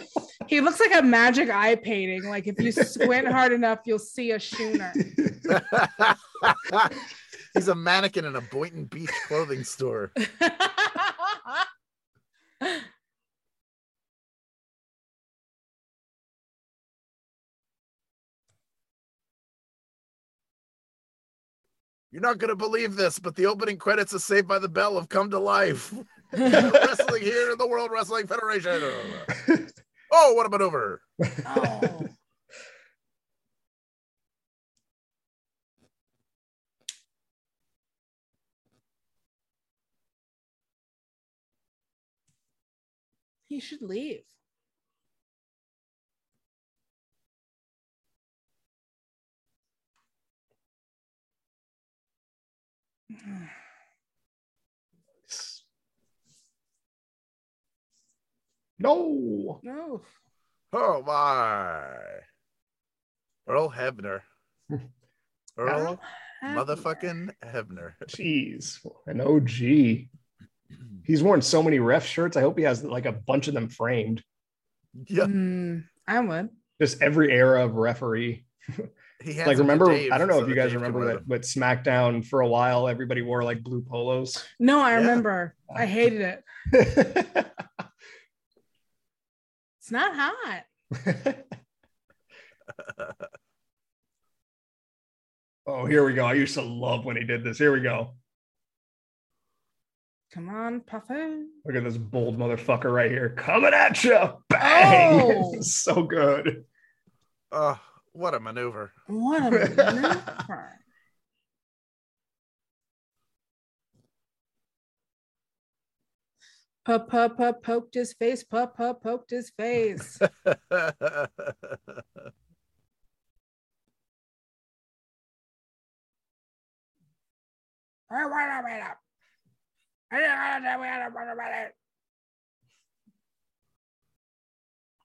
he looks like a magic eye painting. Like if you squint hard enough, you'll see a schooner. He's a mannequin in a Boynton Beach clothing store. You're not going to believe this, but the opening credits of Saved by the Bell have come to life. Wrestling here in the World Wrestling Federation. Oh, what a maneuver. oh. He should leave. no. No. Oh, my. Earl Hebner. Earl motherfucking Hebner. Jeez. An OG. He's worn so many ref shirts. I hope he has like a bunch of them framed. Yeah. Mm, I would. just every era of referee. He had like remember, I don't know if you guys remember wear that, but SmackDown for a while, everybody wore like blue polos. No, I Yeah. remember. I hated it. It's not hot. oh, here we go. I used to love when he did this. Here we go. Come on, Puffy. Look at this bold motherfucker right here coming at you. Bang! Oh. so good. Oh, what a maneuver. What a maneuver. Pup, pup, pup, poked his face. Pup, pup, poked his face.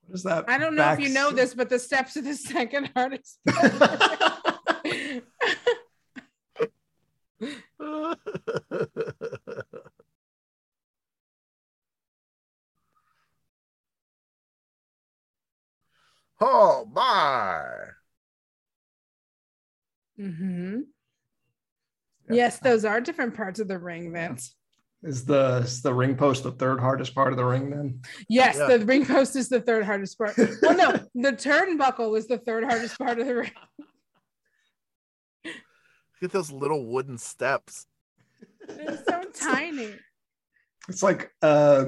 What is that? I don't know if you know this, but the steps of the second hardest. Oh my! hmm Yes, those are different parts of the ring, Vince. Is the is the ring post the third hardest part of the ring then? Yes, Yeah. the ring post is the third hardest part. Well, no, the turnbuckle is the third hardest part of the ring. Look at those little wooden steps. They're so tiny. It's like uh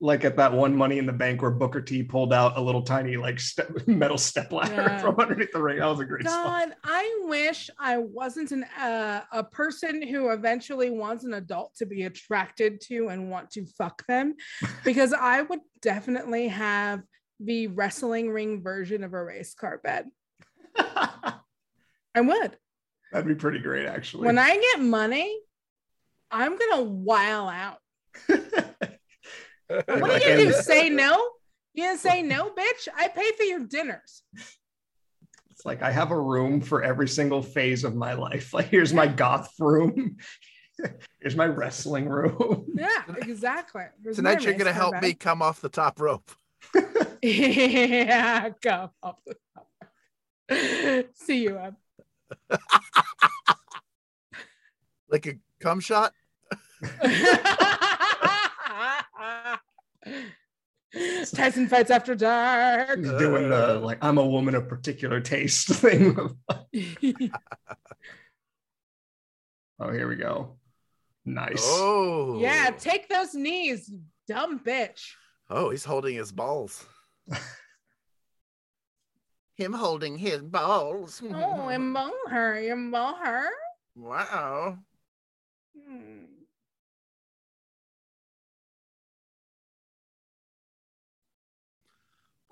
like at that one Money in the Bank where Booker T pulled out a little tiny like step, metal step ladder Yeah. from underneath the ring. That was a great spot. God, I wish I wasn't an uh, a person who eventually wants an adult to be attracted to and want to fuck them, because I would definitely have the wrestling ring version of a race car bed. I would. That'd be pretty great actually. When I get money, I'm gonna wow out. What are Like, you do? Say no? You gonna say no, bitch? I pay for your dinners. It's like I have a room for every single phase of my life. Like here's my goth room. here's my wrestling room. Yeah, exactly. There's Tonight you're gonna help bed. me come off the top rope. yeah, go. off the top. See you. Em. Like a cum shot. Tyson fights after dark. He's doing the like I'm a woman of particular taste thing. oh, here we go. Nice. Oh. yeah, take those knees, you dumb bitch. Oh, he's holding his balls. Him holding his balls. Oh, you moan her. You moan her. wow. Hmm.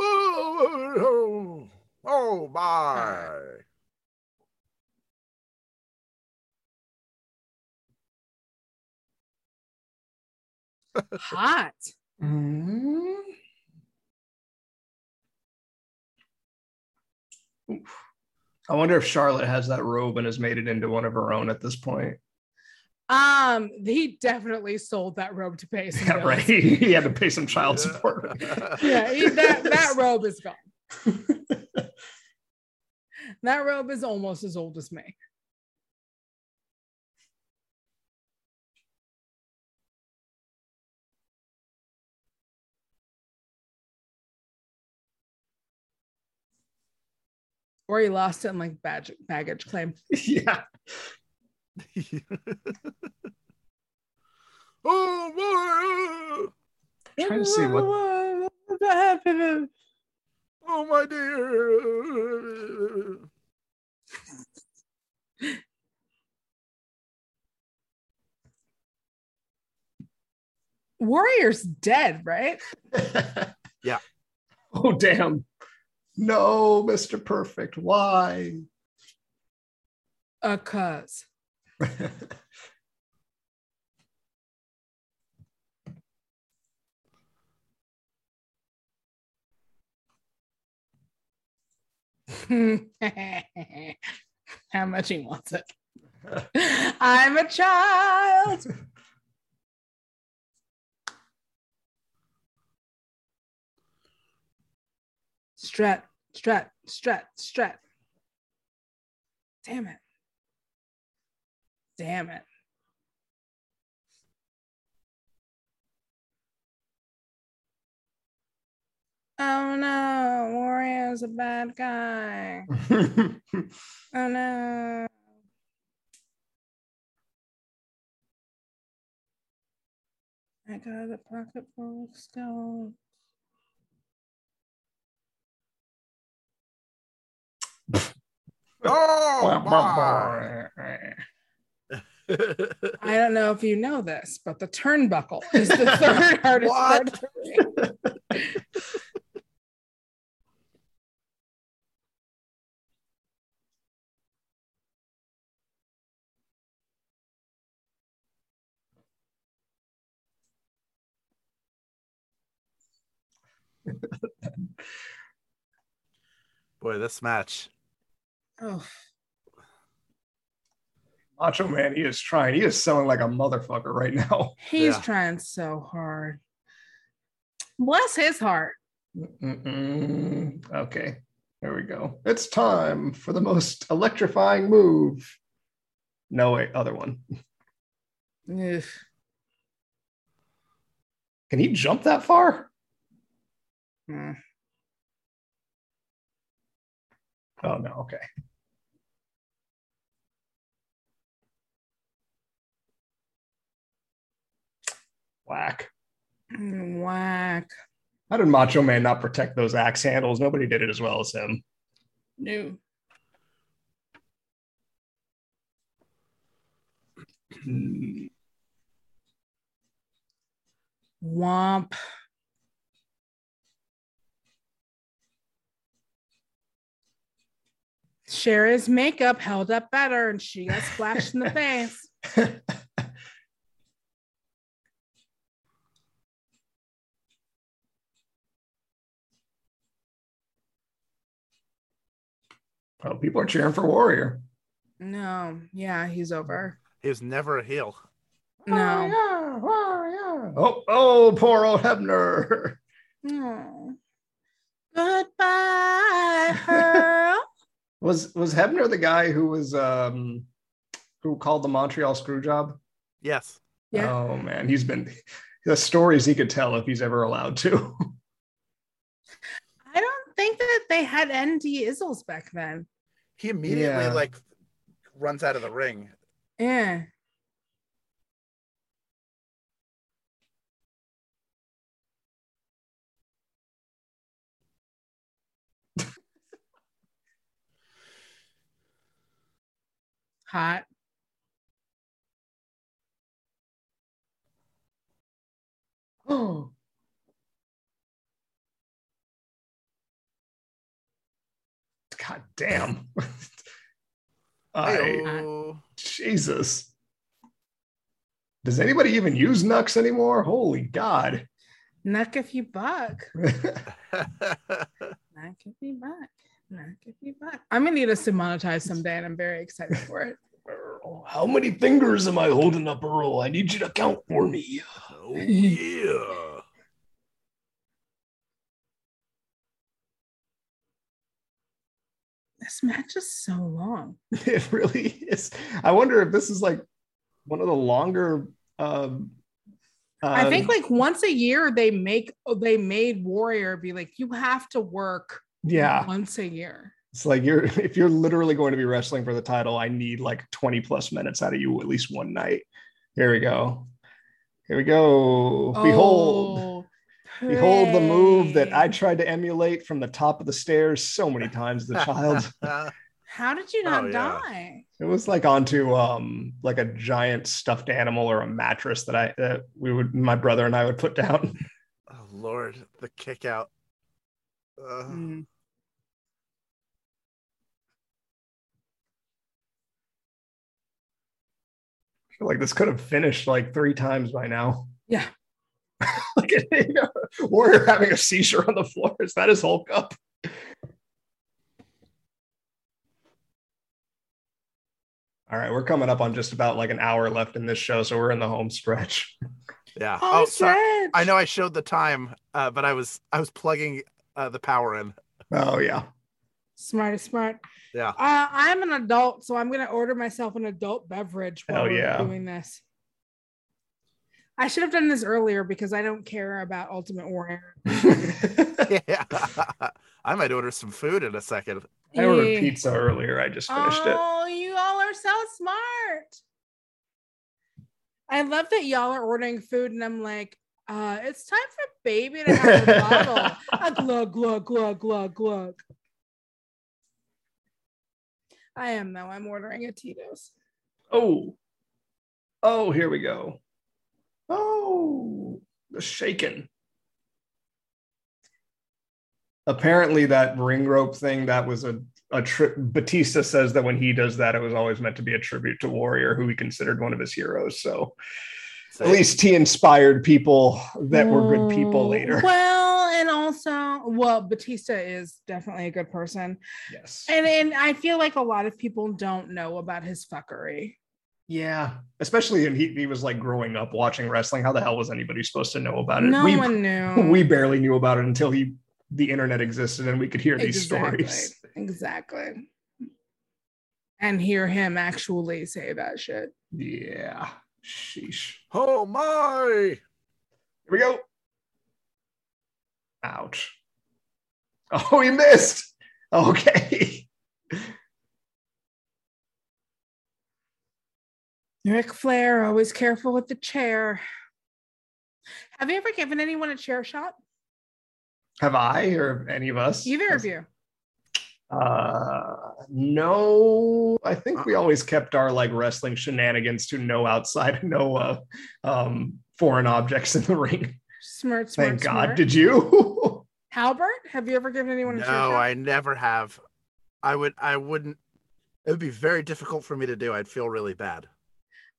Oh, oh my! Hot. Mm. Oof. I wonder if Charlotte has that robe and has made it into one of her own at this point. Um, he definitely sold that robe to pay some Yeah, right. he had to pay some child support. Yeah, he, that that robe is gone. That robe is almost as old as me. Or he lost it in like baggage, baggage claim. yeah. oh my! Trying to see what- Oh my dear! Warrior's dead, right? Yeah. Oh, damn. No, Mr. Perfect. Why? Uh, cuz. How much he wants it. I'm a child. Strat Strut, strut, strut. Damn it. Damn it. Oh no, Warrior's a bad guy. Oh no. I got a pocket full of stones. Oh, my. I don't know if you know this, but the turnbuckle is the third hardest part of the ring. Boy, this match. Oh, Macho Man, he is trying. He is selling like a motherfucker right now. he's Yeah. trying so hard. Bless his heart. Mm-mm. Okay, there we go. It's time for the most electrifying move. No, wait, other one. Ugh. Can he jump that far? Hmm. Oh, no, okay. Whack. Whack. How did Macho Man not protect those axe handles? Nobody did it as well as him. No. Womp. Sherri's makeup held up better and she got splashed in the face. oh, people are cheering for Warrior. No, yeah, he's over. He was never a heel. No. Warrior, Warrior. Oh, oh, poor old Hebner. Oh. Goodbye, Pearl. Was was Hebner the guy who was um who called the Montreal screw job? Yes. Yeah. Oh man, he's been the stories he could tell if he's ever allowed to. I don't think that they had ND Izzles back then. He immediately Yeah. like runs out of the ring. Yeah. Hot. Oh. God damn. I, uh, Jesus. Does anybody even use Nux anymore? Holy God. Knock if you buck. Knock if you buck. Knock if you buck. I'm gonna need us to monetize someday, and I'm very excited for it. Earl, how many fingers am I holding up, Earl? I need you to count for me. oh yeah. This match is so long. It really is. I wonder if this is like one of the longer. Um, I think um, like once a year they make they made Warrior be like you have to work yeah, once a year. it's like you're if you're literally going to be wrestling for the title, I need like 20 plus minutes out of you at least one night. Here we go. Here we go. Behold, Oh, behold the move that I tried to emulate from the top of the stairs so many times as a child. How did you not Oh, yeah. die? It was like onto um like a giant stuffed animal or a mattress that I that we would my brother and I would put down. oh Lord, the kick out. Uh, Mm. I feel like this could have finished like three times by now. Yeah. Look at you know, Warrior having a seizure on the floor. Is that his Hulk up? All right, we're coming up on just about like an hour left in this show, so we're in the home stretch. yeah. Oh, Oh, sorry. stretch. I know I showed the time, uh, but I was I was plugging uh, the power in. Oh yeah. Smart is smart. Yeah. Uh, I'm an adult, so I'm gonna order myself an adult beverage while Hell we're yeah. doing this. I should have done this earlier because I don't care about Ultimate Warrior. yeah. I might order some food in a second. I ordered pizza earlier. I just finished it. Oh, you all are so smart. I love that y'all are ordering food, and I'm like, uh, it's time for baby to have a bottle. A glug, glug, glug, glug, glug. I am though. I'm ordering a Tito's. Oh, oh, here we go. Oh, the shaken. Apparently, that ring rope thing that was a a trip. Batista says that when he does that, it was always meant to be a tribute to Warrior, who he considered one of his heroes. So So at least he inspired people that were good people Oh, later. Well, and also, well, Batista is definitely a good person, Yes. and and I feel like a lot of people don't know about his fuckery. Yeah, especially when he, he was like growing up watching wrestling. How the hell was anybody supposed to know about it? No we, one knew. we barely knew about it until he the internet existed and we could hear these stories. Exactly. And hear him actually say that shit. Yeah. Sheesh. Oh my! Here we go. Ouch. Oh, he missed. Okay. Ric Flair, always careful with the chair. Have you ever given anyone a chair shot? Have I or any of us? Either of you? Uh, no. I think we always kept our like wrestling shenanigans to no outside, no uh, um, foreign objects in the ring. Smart, smart, Thank God. smart. Did you? Halbert, have you ever given anyone a chair no. I never have. I would I wouldn't it would be very difficult for me to do. I'd feel really bad.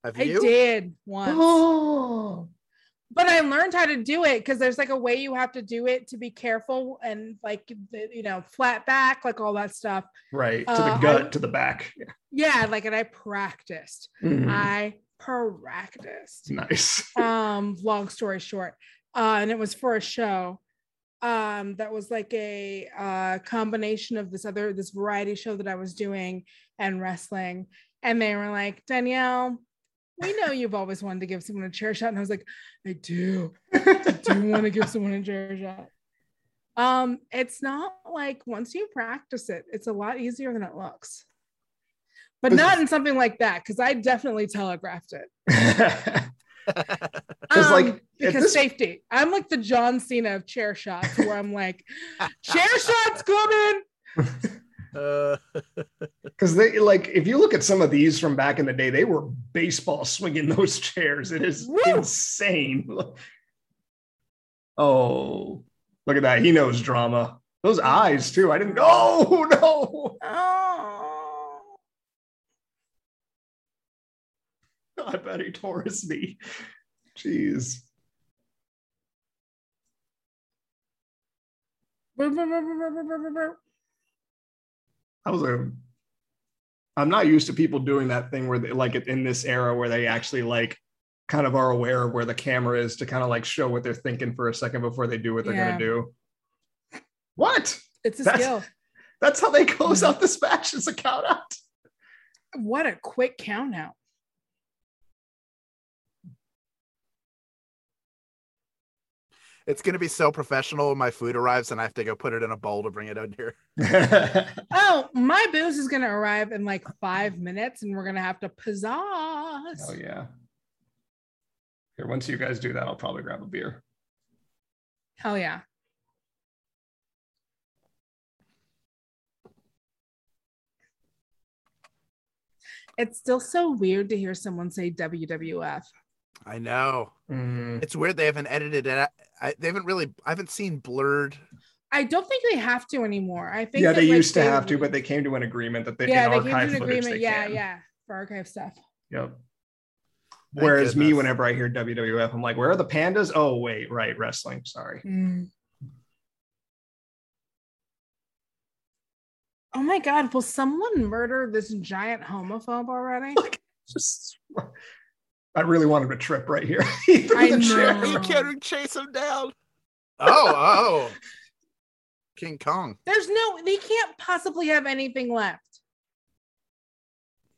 Have I did once. oh. but I learned how to do it because there's like a way you have to do it to be careful and like the- you know flat back like all that stuff Right. To Uh, the gut, I- to the back. yeah like and I practiced Mhm. I practiced nice. um long story short uh and it was for a show um that was like a uh combination of this other this variety show that I was doing and wrestling and they were like Danielle we know you've always wanted to give someone a chair shot and I was like I do I do want to give someone a chair shot um it's not like once you practice it it's a lot easier than it looks but not in something like that because I definitely telegraphed it Because, like, um, because this- safety. I'm like the John Cena of chair shots, where I'm like, chair shots coming. Uh, Because they like, if you look at some of these from back in the day, they were baseball swinging those chairs. It is Woo! insane. Oh, look at that. He knows drama. Those eyes too. I didn't. Oh no! Oh, I bet he tore his knee. Jeez. That was a. I'm not used to people doing that thing where they like in this era where they actually like kind of are aware of where the camera is to kind of like show what they're thinking for a second before they do what they're Yeah. gonna do. What? it's a That's- skill. That's how they close mm-hmm. out this match as a count out. What a quick count out. It's gonna be so professional when my food arrives and I have to go put it in a bowl to bring it in here. Oh, my booze is gonna arrive in like five minutes, and we're gonna have to pizzazz. Oh yeah. Here, once you guys do that, I'll probably grab a beer. Hell yeah. It's still so weird to hear someone say WWF. I know. Mm, It's weird they haven't edited it. I, they haven't really I haven't seen blurred. I don't think they have to anymore. I think yeah, that, they like, used to they- have to, but they came to an agreement that they yeah, in they came to an footage agreement. Yeah, can. yeah, for archive stuff. Yep. Thank Whereas me, whenever I hear WWF, I'm like, where are the pandas? Oh, wait, right, wrestling. Sorry. Mm. Oh my God! Will someone murder this giant homophobe already? Just, I really wanted to trip right here. He threw I the chair. know. You can't chase him down. Oh, oh. King Kong. There's no, they can't possibly have anything left.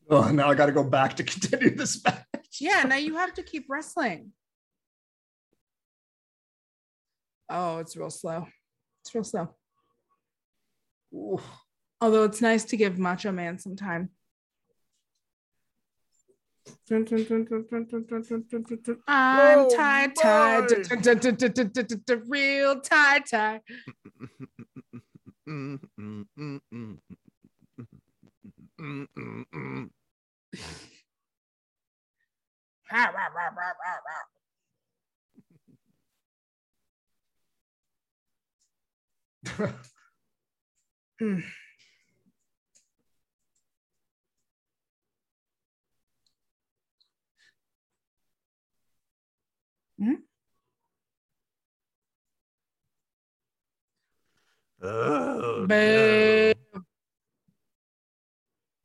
Oh, now I got to go back to continue this match. Yeah, now you have to keep wrestling. Oh, it's real slow. It's real slow. Ooh. Although it's nice to give Macho Man some time. I'm Oh, tied, tied, boy. real tie, tie. Mm, mm, mm, mm. Mm. Oh, Boo.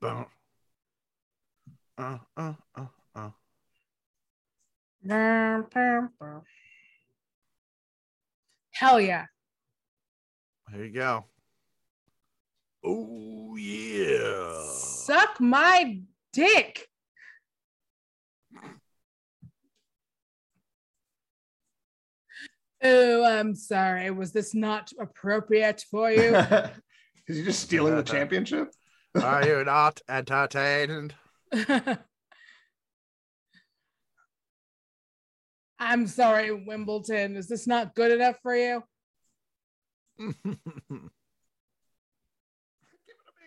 no. Uh, uh, uh, uh. Hell yeah. There you go. Oh yeah. Suck my dick. Oh, I'm sorry. Was this not appropriate for you? Is he just stealing the championship? Are you not entertained? I'm sorry, Wimbledon. Is this not good enough for you?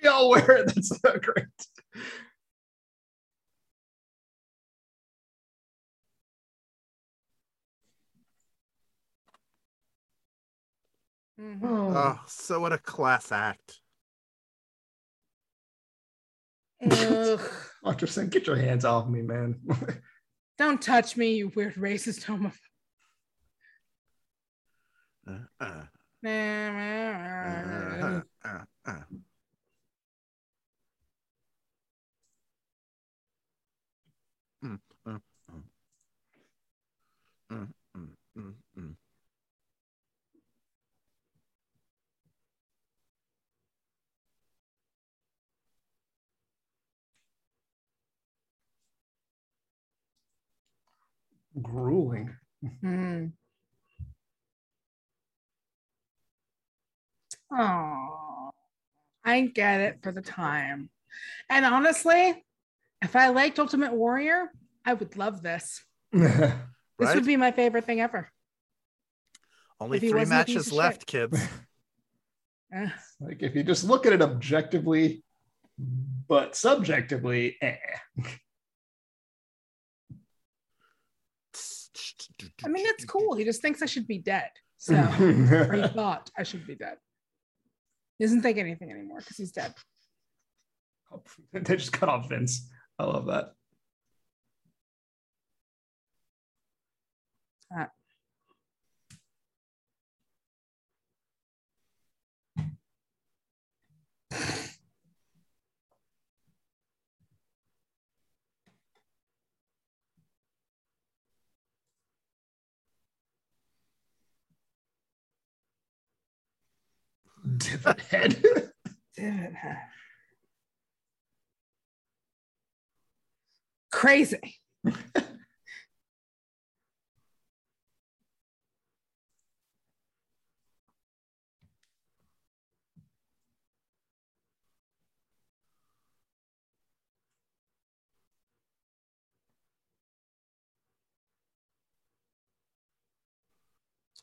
Y'all wear it. That's so great. Mhm. oh, so what a class act. Ugh. Doctor saying, "Get your hands off me, man." Don't touch me, you weird racist homo. Uh, uh, uh, uh, uh, uh. Mm, mm, mm. Mm, mm, mm, mm. Grueling. Hmm. Oh, I get it for the time. And honestly, if I liked Ultimate Warrior, I would love this. This would be my favorite thing ever. Only if three wasn't a piece matches left, shit. kids. Like if you just look at it objectively, but subjectively, eh. I mean, it's cool. He just thinks I should be dead. So, he thought I should be dead. He doesn't think anything anymore because he's dead. they just cut off Vince. I love that. Uh, Divot head. Divot head. Crazy.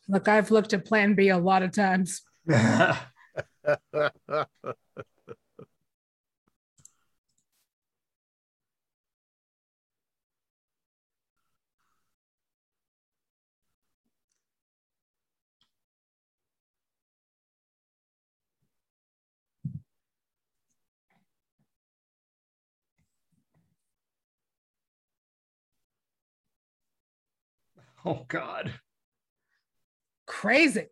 Look, I've looked at Plan B a lot of times. oh God. Crazy.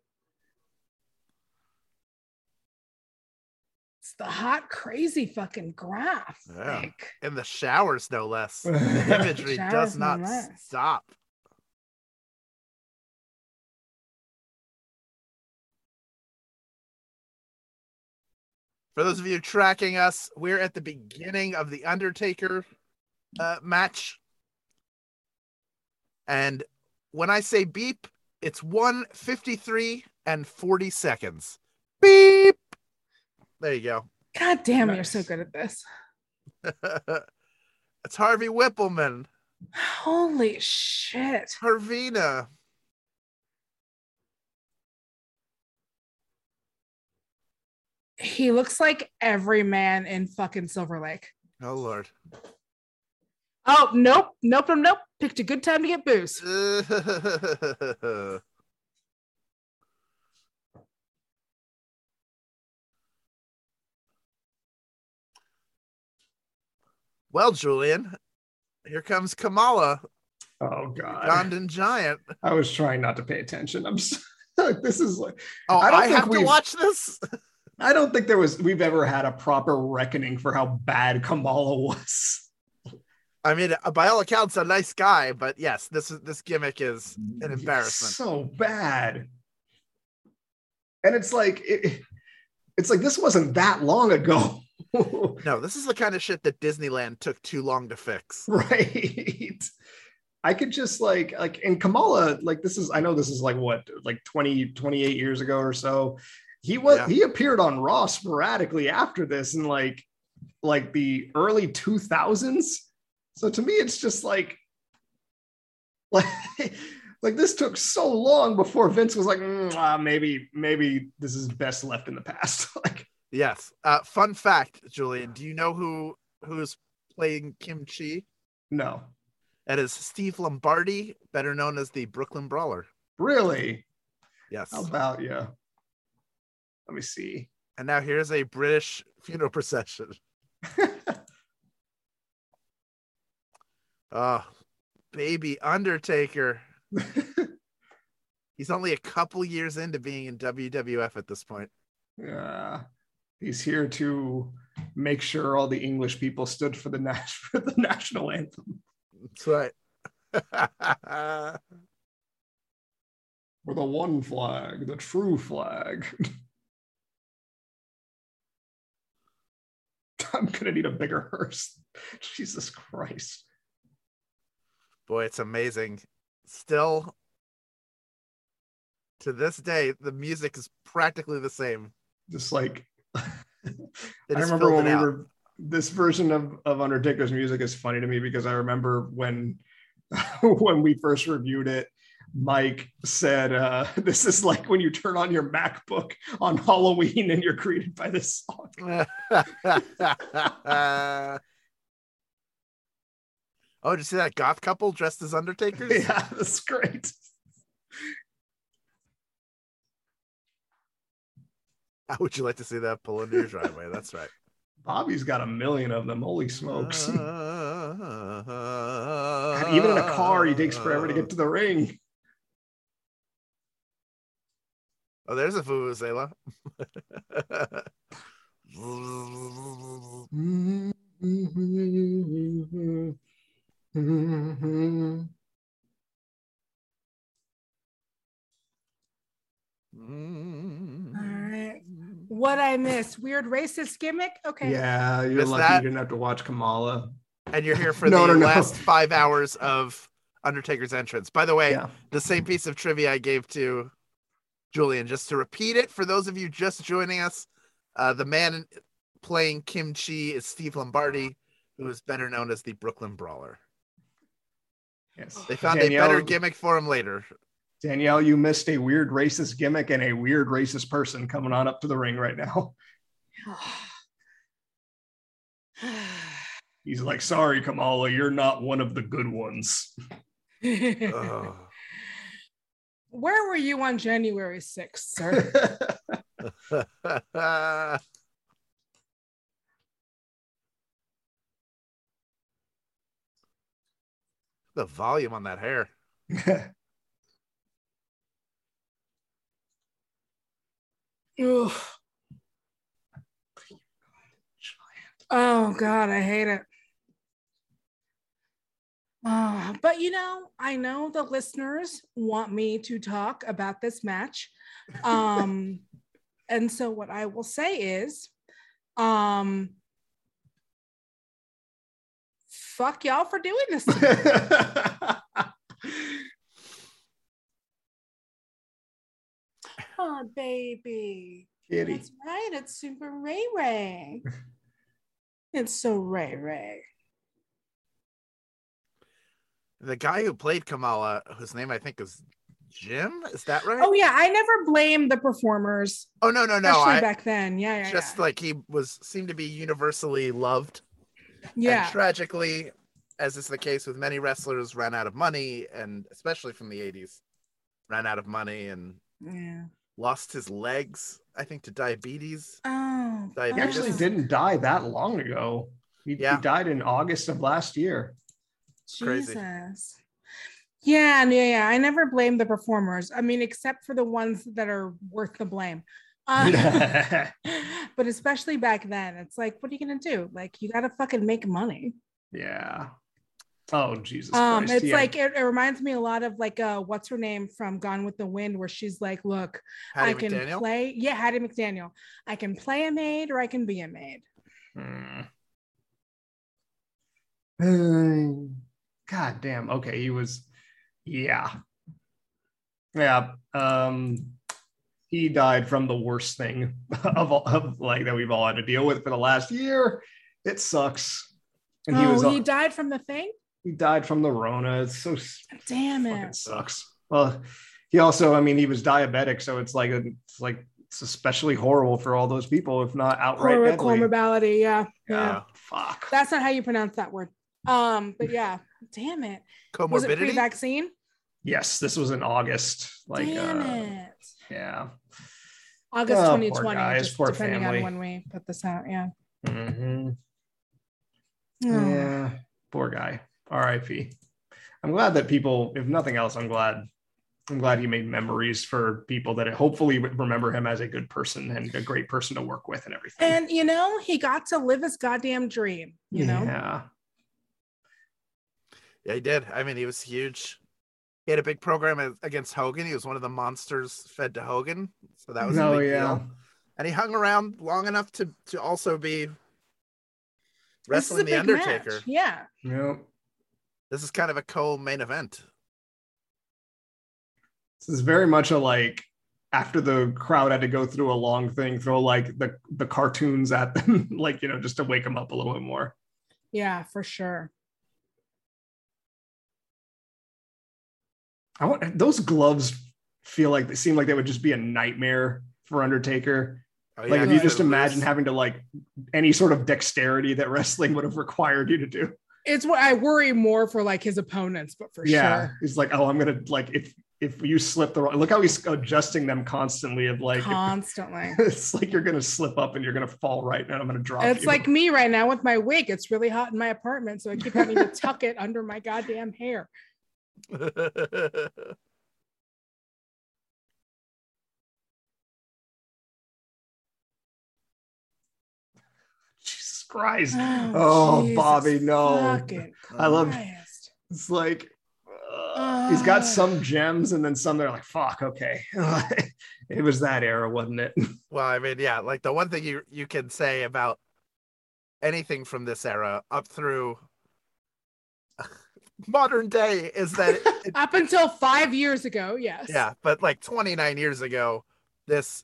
The hot, crazy fucking graph. Yeah. Like, In the showers, no less. The imagery Showers, does not less. stop. For those of you tracking us, we're at the beginning of the Undertaker uh, match. And when I say beep, it's 153 and 40 seconds. Beep. There you go. God damn, you're so good at this. it's Harvey Wippleman. Holy shit. Harvina. He looks like every man in fucking Silver Lake. Oh Lord. Oh, nope, nope, nope, nope. Picked a good time to get booze. well, Julian, here comes Kamala, Oh God. Ugandan giant. I was trying not to pay attention. I'm so, like, this is like Oh, I I, don't think have to watch this. I don't think there was we've ever had a proper reckoning for how bad Kamala was. I mean, uh, by all accounts, a nice guy, but yes, this is this gimmick is an It's embarrassment. So bad. And it's like it, it's like this wasn't that long ago. No, this is the kind of shit that Disneyland took too long to fix. right. I could just like like and Kamala, like this is I know this is like what like 20 28 years ago or so. He was Yeah. he appeared on Raw sporadically after this in like like the early 2000s. So to me it's just like like like this took so long before Vince was like "Mm, ah, maybe maybe this is best left in the past. like Yes. Uh, fun fact, Julian, do you know who who's playing Kim Chee? no. That is Steve Lombardi, better known as the Brooklyn Brawler. Really? Yes. How about you? Let me see. And now here's a British funeral procession. Oh, baby Undertaker. He's only a couple years into being in WWF at this point. Yeah, he's here to make sure all the English people stood for the nas- for the national anthem That's right. for the one flag, the true flag. I'm gonna need a bigger hearse. Jesus Christ! Boy, it's amazing. Still, to this day, the music is practically the same. Just like I remember when we out. were this version of, of Undertaker's music is funny to me because I remember when when we first reviewed it, Mike said uh, this is like when you turn on your MacBook on Halloween and you're greeted by this song. oh, did you see that goth couple dressed as Undertakers? yeah, that's great. How would you like to see that pull into your driveway? That's right. Bobby's got a million of them. Holy smokes. And And even in a car, he takes forever to get to the ring. Oh, there's a Vuvuzela. All right. What I miss. Weird racist gimmick? Okay. Yeah, you're Missed lucky that? you didn't have to watch Kamala. And you're here for No, the no, no. last five hours of Undertaker's entrance. By the way, Yeah. the same piece of trivia I gave to Julian, just to repeat it for those of you just joining us. Uh, the man playing Kim Chee is Steve Lombardi, who is better known as the Brooklyn Brawler. Yes. They found Danielle- a better gimmick for him later. Danielle, you missed a weird racist gimmick and a weird racist person coming on up to the ring right now. He's like, sorry, Kamala, you're not one of the good ones. Ugh. Where were you on January 6th, sir? the volume on that hair. Oh God, I hate it. Uh, but you know, I know the listeners want me to talk about this match. Um, and so what I will say is Um, fuck y'all for doing this. Oh, baby. Kitty. That's right. It's Super Ray Ray. it's so Ray Ray. The guy who played Kamala, whose name I think is Jim, is that right? Oh yeah, I never blame the performers, Oh no, no, no. especially I back then. Yeah, yeah, just yeah. like he was seemed to be universally loved. yeah. And tragically, as is the case with many wrestlers, ran out of money, and especially from the 80s, ran out of money and yeah. Lost his legs, I think, to diabetes. Oh, He He actually didn't die that long ago. He, he died in August of last year. crazy. Jesus. Yeah, yeah, yeah. I never blame the performers. I mean, except for the ones that are worth the blame. Uh, but especially back then, it's like, what are you gonna do? Like, you gotta fucking make money. yeah. Oh Jesus Um, Christ. it's yeah. like it, it reminds me a lot of like uh, what's her name from Gone with the Wind, where she's like, "Look, Hattie I can McDaniel. play, yeah, Hattie McDaniel. I can play a maid or I can be a maid." Hmm. God damn. Okay, he was. Yeah. Yeah. Um, he died from the worst thing of all of like that we've all had to deal with for the last year. It sucks. And he oh, was. he died from the thing. He died from the Rona. It's so Damn fucking it. sucks. Well, he also, I mean, he was diabetic, so it's like it's like it's especially horrible for all those people, if not outright Cor- deadly. comorbidity. Yeah, yeah. Yeah. Fuck. That's not how you pronounce that word. Um, but yeah, damn it. Was it Comorbidity. pre-vaccine? Yes, this was in August. Like, damn uh, it. yeah. August Oh, poor 2020, guys, just poor depending family. on when we put this out. Yeah. Mhm. Oh. Yeah. Poor guy. R.I.P. I'm glad that people, if nothing else, I'm glad. I'm glad he made memories for people that hopefully remember him as a good person and a great person to work with and everything. And you know, he got to live his goddamn dream. You know, yeah. Yeah, he did. I mean, he was huge. He had a big program against Hogan. He was one of the monsters fed to Hogan, so that was a Oh, big yeah. deal. And he hung around long enough to to also be This is a wrestling the Undertaker. match. Yeah. Yep. This is kind of a co-main event. This is very much a like after the crowd had to go through a long thing, throw like the the cartoons at them, like you know, just to wake them up a little bit more. Yeah, for sure. I want those gloves feel like they seem like they would just be a nightmare for Undertaker. Oh, Like if you just imagine loose. having to like any sort of dexterity that wrestling would have required you to do. It's what I worry more for like his opponents, but for sure. yeah, sure. he's like, oh, I'm gonna like if if you slip the wrong, look how he's adjusting them constantly. Of like, if- Constantly. it's like you're gonna slip up and you're gonna fall right, and I'm gonna drop. It's you. like me right now with my wig. It's really hot in my apartment, so I keep having to tuck it under my goddamn hair. Christ. Oh, Jesus Bobby, no. I love- Christ. It's like uh, he's got some gems, and then some that are like, fuck, okay. it was that era, wasn't it? well, I mean, yeah, like the one thing you you can say about anything from this era up through modern day is that it, it- Up until five years ago, yes. yeah, but like 29 years ago, this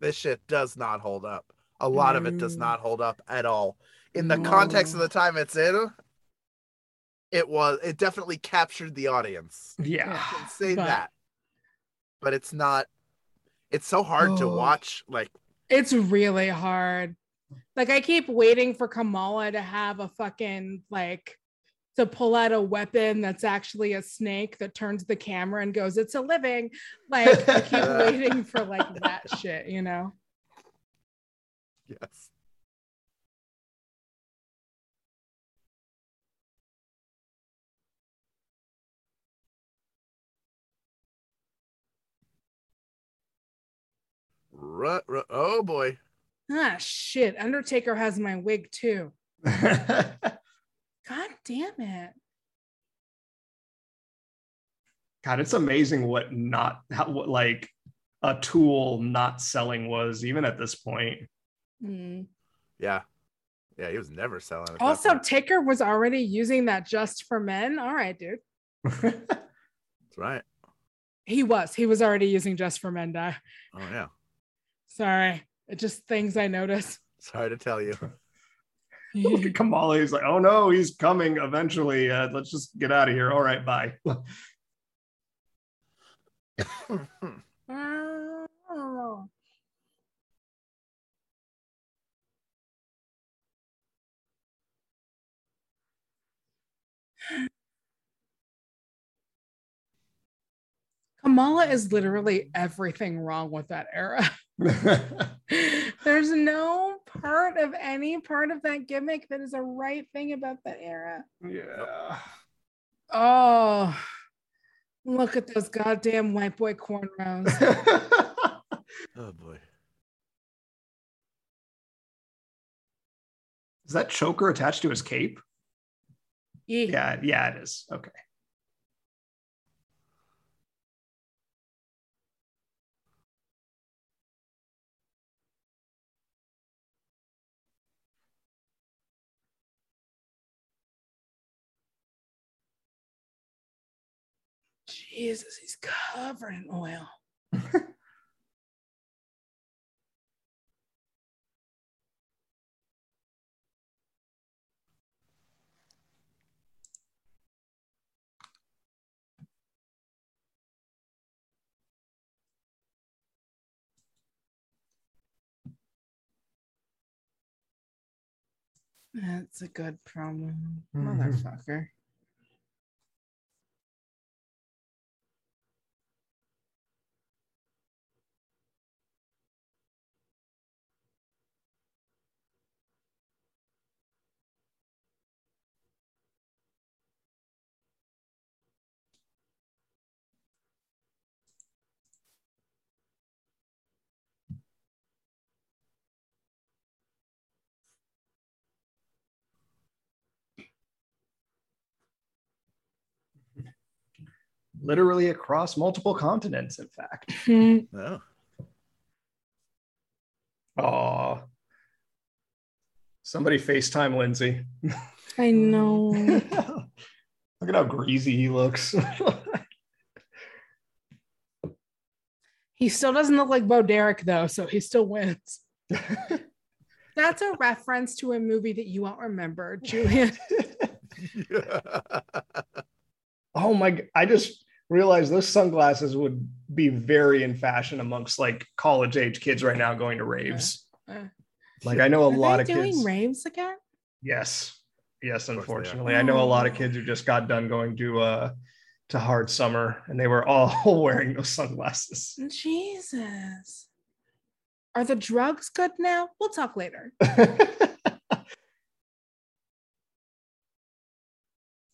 this shit does not hold up. A lot of it does mm. not hold up at all. In the context of the time it's in, it was it definitely captured the audience. Yeah. I can say But- that. But it's not it's so hard to Oh. watch like It's really hard. Like I keep waiting for Kamala to have a fucking like to pull out a weapon that's actually a snake that turns the camera and goes, "It's a living." Like I keep waiting for like that shit, you know. yes. Ru- ru- oh boy. Ah shit. Undertaker has my wig too. God damn it. God, it's amazing what not how what like a tool not selling was even at this point. Mm. Yeah. Yeah, he was never selling. Also, point. Taker was already using that just for men. All right, dude. that's right. He was. He was already using just for men. Die. Oh yeah. Sorry. It just things I notice. Sorry to tell you. Look at Kamala. He's like, oh no, he's coming eventually. Uh, let's just get out of here. All right, bye. Oh. Kamala is literally everything wrong with that era. There's no part of any part of that gimmick that is a right thing about that era. yeah. Oh, look at those goddamn white boy cornrows. Oh boy. Is that choker attached to his cape? Yeah. Yeah, yeah, it is. Okay. Jesus, he's covered in oil. That's a good promo, Mhm. motherfucker. Literally across multiple continents, in fact. Hmm. No. Oh. Somebody FaceTime Lindsey. I know. Look at how greasy he looks. He still doesn't look like Bo Derek though, so he still wins. That's a reference to a movie that you won't remember, Julian. oh my I just realized those sunglasses would be very in fashion amongst like college age kids right now going to raves. Uh, Like I know a Are lot they of doing kids. raves again? Yes. Yes, unfortunately. I know a lot of kids who just got done going to uh to hard summer and they were all wearing those sunglasses. Jesus. Are the drugs good now? We'll talk later.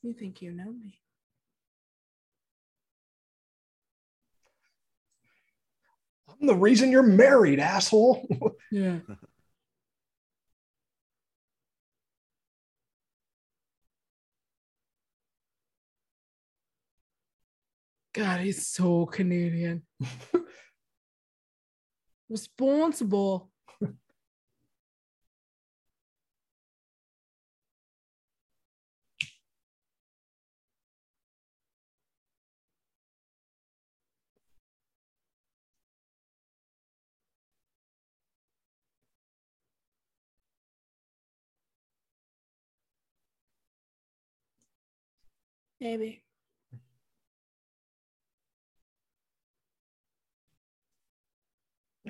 You think you know me. I'm the reason you're married, asshole. Yeah. God, he's so Canadian. Responsible. Maybe.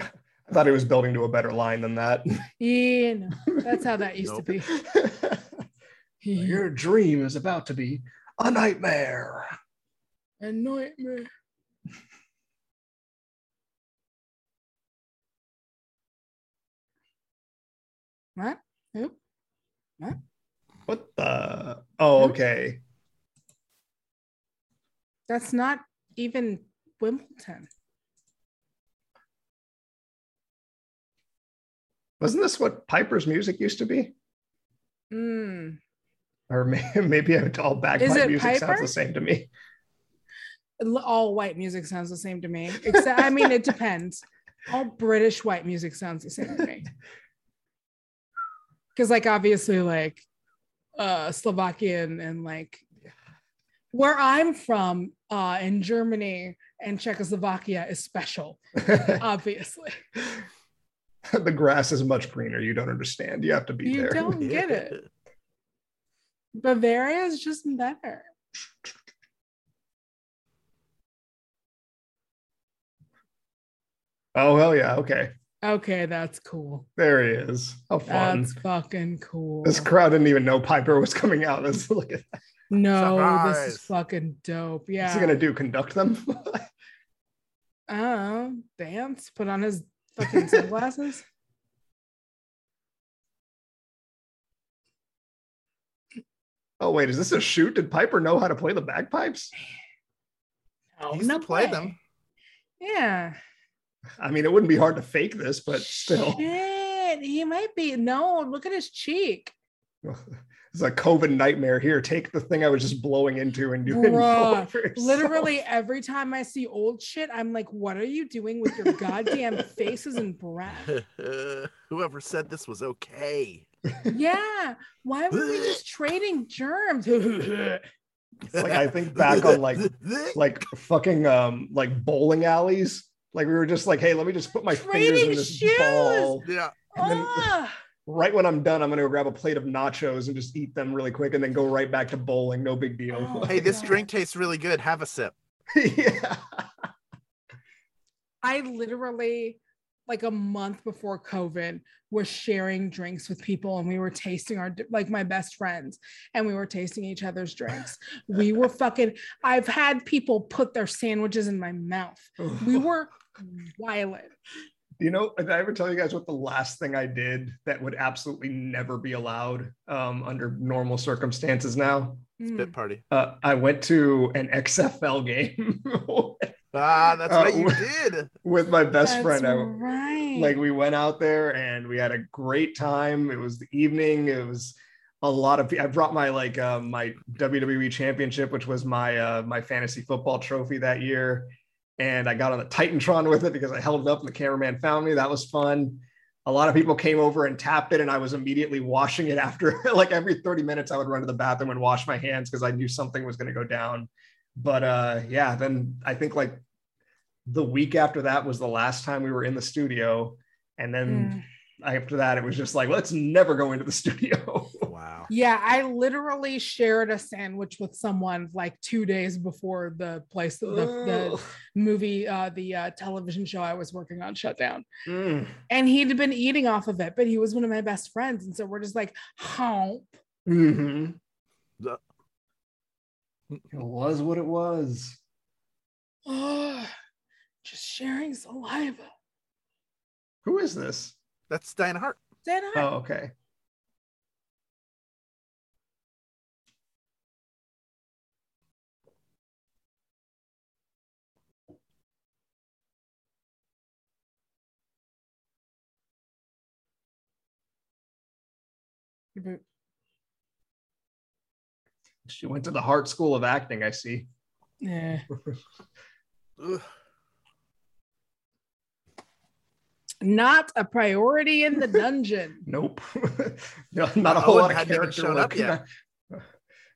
I thought he was building to a better line than that. Yeah, no, that's how that used Nope. to be. Your dream is about to be a nightmare. A nightmare. What? Who? What What the? Oh, okay. That's not even Wimbledon. Wasn't this what Piper's music used to be? Mm. Or may- maybe all bagpipe music sounds the same to me. All white music sounds the same to me. Except, I mean, it depends. All British white music sounds the same to me. because like obviously like uh Slovakian and like where I'm from uh in Germany and Czechoslovakia is special, obviously. the grass is much greener. You don't understand. You have to be You there. You don't get it. Bavaria is just better. Oh hell yeah. Okay. Okay, that's cool. There he is. How fun. That's fucking cool. This crowd didn't even know Piper was coming out. Let's look at that. No, this is fucking dope. What's Yeah. he gonna do? Conduct them? Oh, dance, put on his fucking sunglasses. oh wait, is this a shoot? Did Piper know how to play the bagpipes? Oh, He used to play them. Yeah. I mean, it wouldn't be hard to fake this, but still, Shit, he might be. No, look at his cheek. it's a COVID nightmare here. Take the thing I was just blowing into and do it. Bruh. Literally every time I see old shit, I'm like, what are you doing with your goddamn faces and breath? Whoever said this was okay. Yeah. Why were we just trading germs? It's like I think back on like like fucking um like bowling alleys. Like we were just like, hey, let me just put my fingers in this shoes. ball. yeah. And then- Ah, Right when I'm done, I'm gonna go grab a plate of nachos and just eat them really quick and then go right back to bowling. No big deal. Oh. Hey, this drink tastes really good. Have a sip. yeah. I literally, like a month before COVID, was sharing drinks with people and we were tasting our, like my best friends, and we were tasting each other's drinks. We were fucking, I've had people put their sandwiches in my mouth. We were violent. You know, did I ever tell you guys what the last thing I did that would absolutely never be allowed um, under normal circumstances now? Mm. Spit party. Uh, I went to an XFL game Ah, that's Uh, right. You w- did. with my best That's friend. I, right. like we went out there and we had a great time. It was the evening. It was a lot of. I brought my like uh, my WWE Championship, which was my uh, my fantasy football trophy that year, and I got on the Titantron with it because I held it up and the cameraman found me. That was fun. A lot of people came over and tapped it, and I was immediately washing it after. like every thirty minutes, I would run to the bathroom and wash my hands because I knew something was going to go down. But uh, yeah, then I think like the week after that was the last time we were in the studio, and then Mm. after that it was just like let's never go into the studio. Yeah, I literally shared a sandwich with someone like two days before the place, the, the movie, uh, the uh, television show I was working on shut down. Mm. And he'd been eating off of it, but he was one of my best friends. And so we're just like, how? Mhm. The- it was what it was just sharing saliva. who is this That's Diana Hart. Then I, oh okay she went to the hart school of acting i see yeah. Not a priority in the dungeon. nope no, not a whole Owen lot of character shown work. up yet.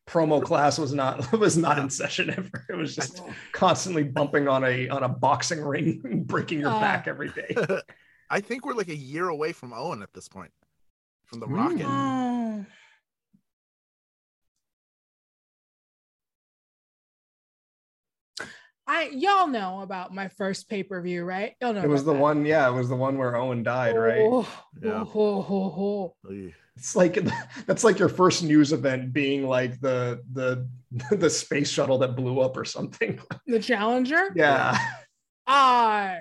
promo class was not was not in session ever it was just constantly bumping on a on a boxing ring breaking your Uh, back every day I think we're like a year away from Owen at this point. From the Mm. Rocket. Oh. I y'all know about my first pay per view, right? Y'all know it was the that. one yeah it was the one where owen died right Oh, Yeah. oh. Ugh. it's like that's like your first news event being like the the the space shuttle that blew up or something The Challenger. yeah Uh,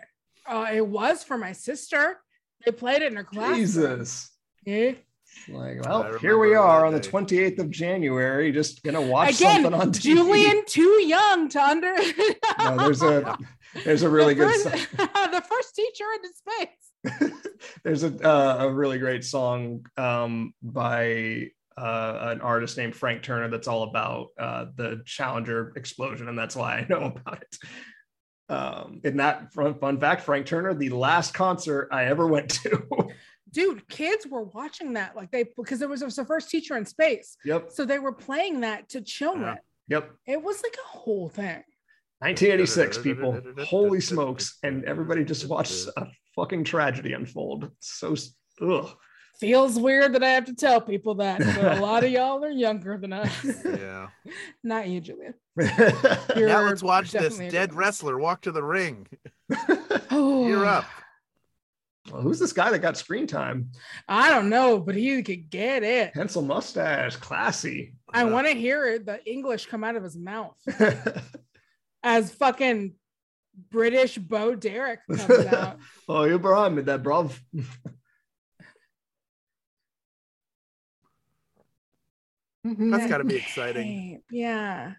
uh, it was for my sister. They played it in her class. jesus Yeah. Like well here we are on the 28th of january just gonna watch Again, something on TV. Julian, too young to under. no, there's a there's a really the good first, song. the first teacher in the space. there's a uh, a really great song um, by uh, an artist named Frank Turner that's all about uh, the Challenger explosion, and that's why I know about it. Um, in that fun, fun fact, Frank Turner, the last concert I ever went to dude, kids were watching that like they because there was, it was the first teacher in space, Yep. so they were playing that to children. Uh-huh. Yep. It was like a whole thing. 1986, people. Holy smokes. And everybody just watched a fucking tragedy unfold. So, ugh. Feels weird that I have to tell people that, but a lot of y'all are younger than us. Yeah. Not you, Julia. now You're let's watch this dead wrestler walk to the ring. Oh, You're up. Well, who's this guy that got screen time? I don't know, but he could get it. Pencil mustache, classy. I Yeah. want to hear the English come out of his mouth as fucking British Bo Derek comes out. oh, you're behind me, that bruv. That's got to be exciting. Yeah.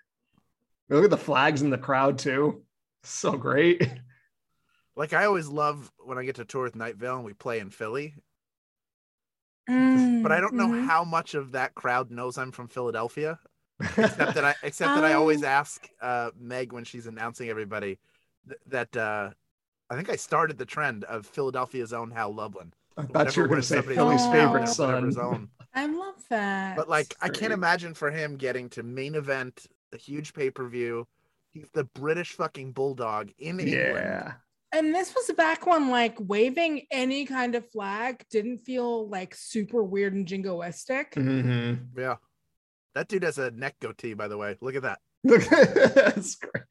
Look at the flags in the crowd too. So great. Like I always love when I get to tour with Night Vale and we play in Philly, but I don't know Mhm. how much of that crowd knows I'm from Philadelphia. Except that I except that I always Um, ask uh, Meg when she's announcing everybody th- that uh, I think I started the trend of Philadelphia's own Hal Lublin. I thought you were going to say Philly's else favorite knows whatever's son. own. I love that. But like, I can't imagine for him getting to main event a huge pay per view. He's the British fucking bulldog in England. Yeah. and this was back when like waving any kind of flag didn't feel like super weird and jingoistic. Mm-hmm. Yeah. That dude has a neck goatee, by the way. Look at that. That's great.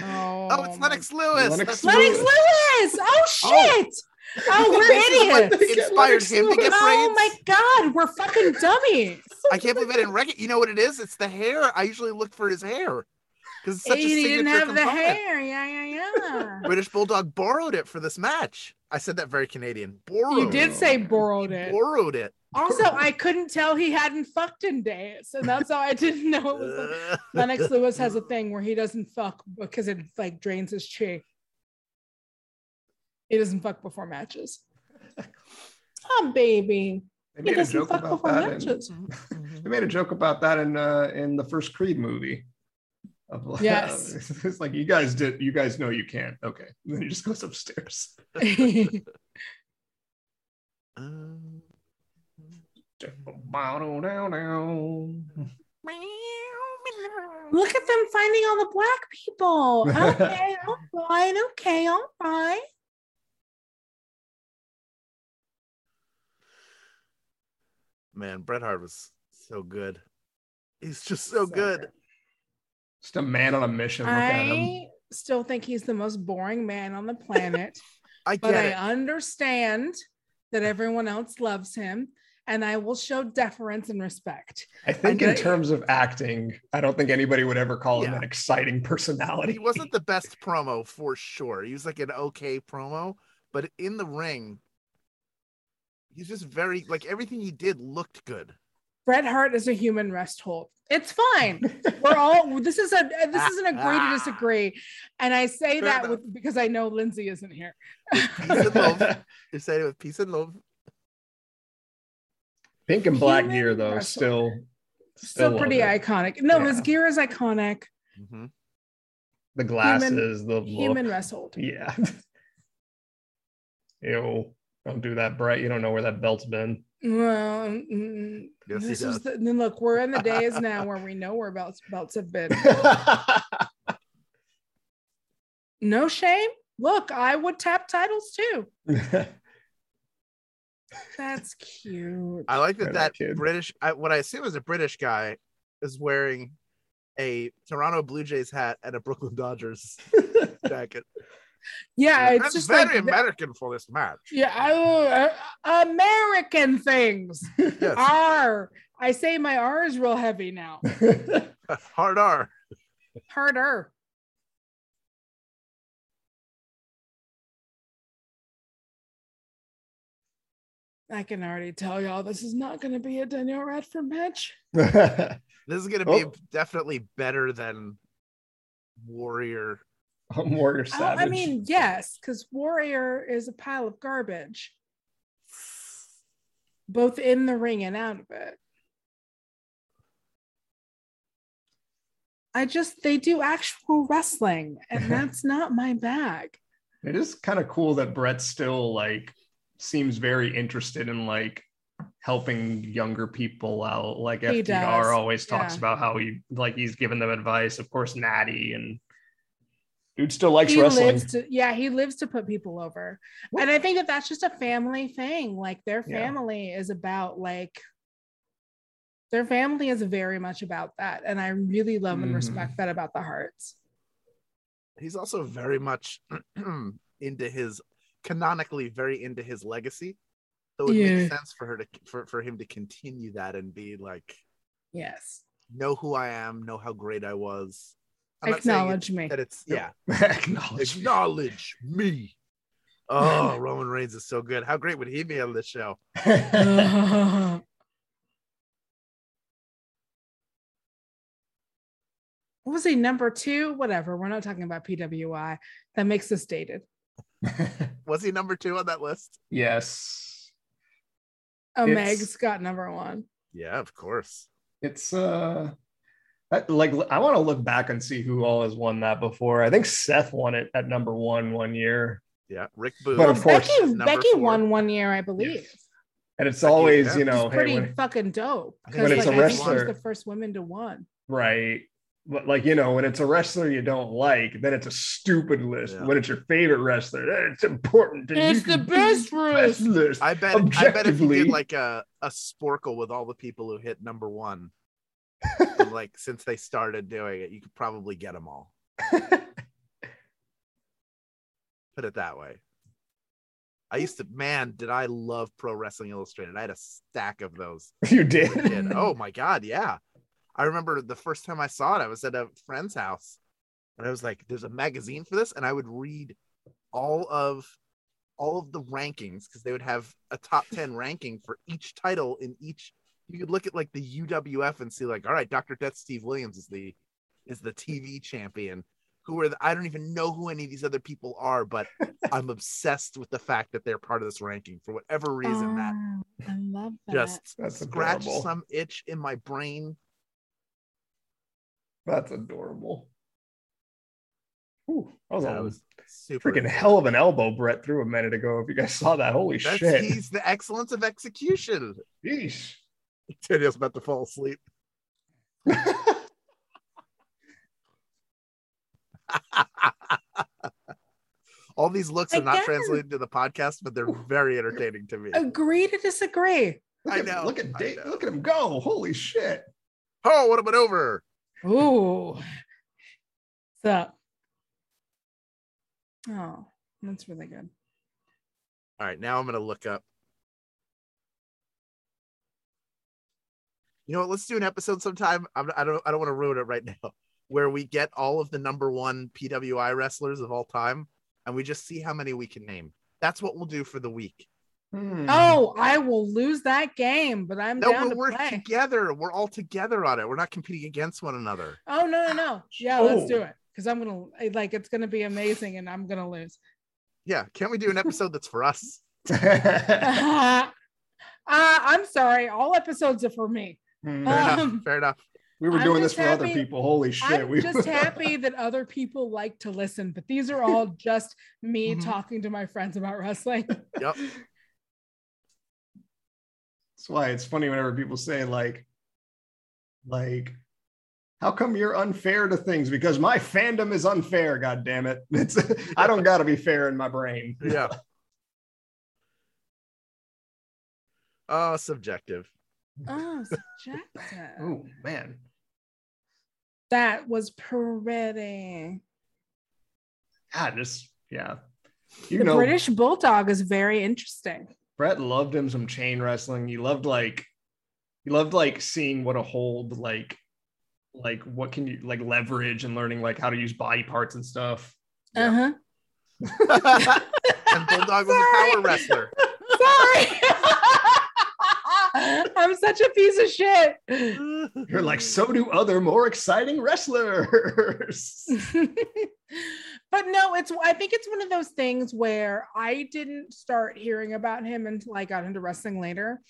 Oh, Oh, it's my- Lennox Lewis. Lennox Lennox Lewis. Lewis. Oh shit. Oh, we're what idiots. inspired Lennox him to get Lewis. Oh my god, we're fucking dummies. I can't believe I didn't recognize. You know what it is? It's the hair. I usually look for his hair because it's such a he signature didn't have the hair. Yeah, yeah, yeah. British Bulldog borrowed it for this match. I said that very Canadian. Borrowed. you did say borrowed it. Borrowed it. Also, I couldn't tell he hadn't fucked in days, and that's how I didn't know it was. Like, Lennox Lewis has a thing where he doesn't fuck because it like drains his chi. He doesn't fuck before matches. Oh, baby. They made a doesn't joke fuck about before that. In, they made a joke about that in uh, in the first Creed movie. Of- Yes. it's like you guys did. You guys know you can't. Okay. And then he just goes upstairs. Um, Look at them finding all the black people. Okay, all right, okay, all right. Man, Bret Hart was so good. He's just so good. Just a man on a mission. Look at him. I still think he's the most boring man on the planet, I but get I it. understand that everyone else loves him, and I will show deference and respect. I think I in get- terms of acting, I don't think anybody would ever call him an exciting personality. He wasn't the best promo for sure. He was like an okay promo, but in the ring, he's just very like everything he did looked good. Bret Hart is a human rest hold. It's fine. We're all this is a this is an agree to disagree, and I say Fair that enough. with because I know Lindsey isn't here. Peace and love. You're saying it with peace and love. Pink and black Human gear though, wrestle. still Still love pretty it. iconic. No, his gear is iconic. Mm-hmm. The glasses, the look. Human rest hold. Yeah. Ew. Don't do that, Bret. You don't know where that belt's been. Well, mm, Yes, this was does. the, then look, we're in the days now where we know where belts belts have been. No shame. Look, I would tap titles too. That's cute. I like that Or that that. British, I, what I assume is a British guy, is wearing a Toronto Blue Jays hat and a Brooklyn Dodgers jacket. Yeah, it's That's just very like American for this match. yeah, I- uh, American things Yes, are. I say my R is real heavy now. hard R. Harder. I can already tell y'all this is not going to be a Danielle Radford match. This is going to be Oh. definitely better than Warrior. Warrior Savage. I mean, yes, because Warrior is a pile of garbage, both in the ring and out of it. I just, they do actual wrestling, and that's not my bag. it is kind of cool that Bret still like seems very interested in like helping younger people out. Like He FDR does, always talks yeah. about how he like he's giving them advice. Of course, Natty and dude still likes he wrestling. lives to yeah he lives to put people over and i think that that's just a family thing like their Yeah. family is about like their family is very much about that and i really love and Mhm. respect that about the Harts He's also very much into his canonically very into his legacy. So it would Yeah. make sense for her to for, for him to continue that and be like, yes know who I am, know how great I was. I'm not saying acknowledge me that it's yeah, Acknowledge. acknowledge me. Oh, Roman Reigns is so good. How great would he be on this show? what was he number two whatever we're not talking about pwi that makes us dated Was he number two on that list? yes. oh It's- meg's got number one Yeah, of course. It's uh I- like I want to look back and see who all has won that before. I think Seth won it at number one one year, Yeah, Rick Booth. But of course, becky becky four. won one year i believe and it's Becky, always yeah. you know It's hey, pretty when- fucking dope When because it's like a I think she was wrestler- the first woman to won right. But like you know, when it's a wrestler you don't like, then it's a stupid list. Yeah. When it's your favorite wrestler, then it's important. and It's the can best beat list. list. I bet I bet if you Objectively. did like a, a Sporcle with all the people who hit number one, and, like since they started doing it, you could probably get them all. Put it that way. I used to, man, did I love Pro Wrestling Illustrated? I had a stack of those. you a did. Oh my god, yeah. I remember the first time I saw it, I was at a friend's house, and I was like, "There's a magazine for this," and I would read all of all of the rankings because they would have a top 10 ranking for each title in each you could look at like the UWF and see like all right Dr. Death Steve Williams is the is the TV champion who are the, I don't even know who any of these other people are but I'm obsessed with the fact that they're part of this ranking for whatever reason that Oh, I love that. just That's scratch adorable. some itch in my brain That's adorable. Ooh, that was That a was super freaking hell of an elbow Bret threw a minute ago. If you guys saw that, holy That's shit! he's the excellence of execution. Yeesh. Daniel's about to fall asleep. All these looks are not translated to the podcast, but they're very entertaining to me. Agree to disagree. Look I at- know, Look at I Dave, know. look at him go! Holy shit! Oh, what about over? Ooh. What's up? Oh, that's really good. All right, now I'm gonna look up. You know what? Let's do an episode sometime. I'm, I don't. I don't want to ruin it right now. Where we get all of the number one PWI wrestlers of all time, and we just see how many we can name. That's what we'll do for the week. Hmm. Oh, I will lose that game, but I'm No, down but to we're play. together. We're all together on it. We're not competing against one another. Oh no, no, no. Yeah, let's do Oh. it. Because I'm gonna like it's gonna be amazing and I'm gonna lose. Yeah, can't we do an episode that's for us? uh, I'm sorry. All episodes are for me. Fair enough. Um, Fair enough. we were I'm doing this just for other people. Holy shit! I'm we just happy that other people like to listen, but these are all just me Mhm. talking to my friends about wrestling. Yep. That's why it's funny whenever people say like, like, how come you're unfair to things? Because my fandom is unfair. God damn it! It's I don't got to be fair in my brain. Yeah. Oh, subjective. Oh, subjective. Oh man, That was pretty. God, just yeah. You the know, British Bulldog is very interesting. Bret loved him some chain wrestling. He loved like, he loved like seeing what a hold like, like what can you like leverage and learning like how to use body parts and stuff. Yeah. Uh-huh. and Bulldog was a power wrestler. Sorry. I'm such a piece of shit. You're like, so do other more exciting wrestlers. but no, it's I think it's one of those things where I didn't start hearing about him until I got into wrestling later.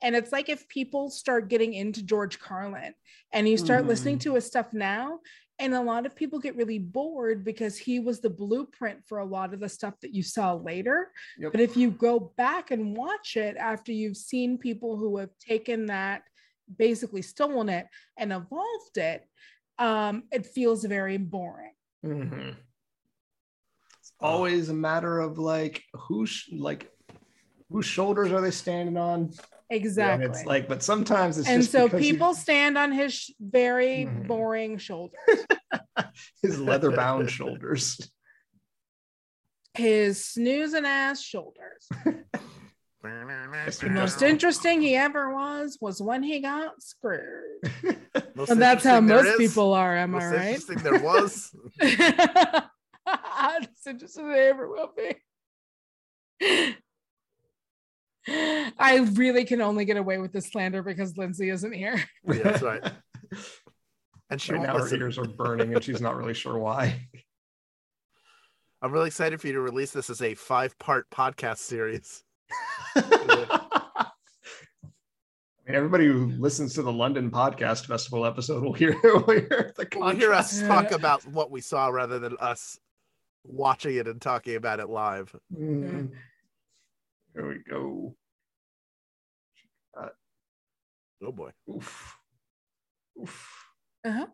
And it's like if people start getting into George Carlin and you start listening Mhm. to his stuff now, And a lot of people get really bored because he was the blueprint for a lot of the stuff that you saw later. Yep. But if you go back and watch it after you've seen people who have taken that, basically stolen it and evolved it, um, it feels very boring. Mhm. It's always a matter of like who's like whose shoulders are they standing on? Exactly. And it's like, but sometimes it's just and so you- people stand on his sh- very Mhm. boring shoulders, his leather bound shoulders. his snoozing ass shoulders. The most interesting he ever was was when he got screwed. And that's how most is, people are, am I most right? interesting there was. As interesting they ever will be. I really can only get away with this slander because Lindsey isn't here. Yeah, that's right. And she Right won't now her ears are burning and she's not really sure why. I'm really excited for you to release this as a five-part podcast series. I mean, everybody who listens to the London Podcast Festival episode will hear, will hear the Well, hear us talk about what we saw rather than us watching it and talking about it live. Mm. Here we go. Oh boy! Oof. Oof. Uh-huh.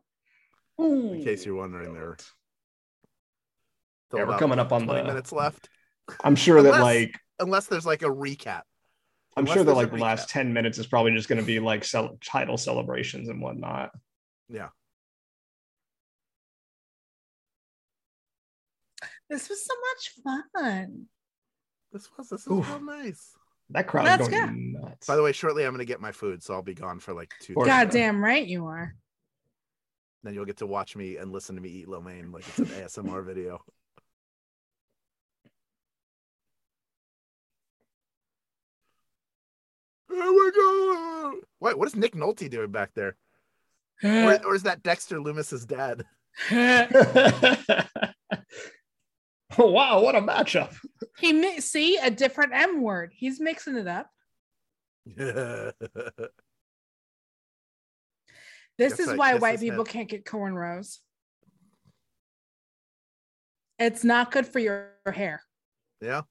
Ooh. In case you're wondering, there. Yeah, we're coming up on 20 the. minutes left, I'm sure that like unless there's like a recap. I'm unless sure that like the last ten minutes is probably just going to be like cel- title celebrations and whatnot. Yeah. This was so much fun. This was this is Oof. real nice. That crowd Let's is go. going nuts. By the way, shortly I'm gonna get my food, so I'll be gone for like two. For days. sure. God damn right you are. Then you'll get to watch me and listen to me eat lo mein like it's an ASMR video. Oh my god! What what is Nick Nolte doing back there? Or, or is that Dexter Loomis's dad? oh, wow, what a matchup! he mi- see a different M word. He's mixing it up. This is right, why white people head. can't get cornrows. It's not good for your hair. yeah.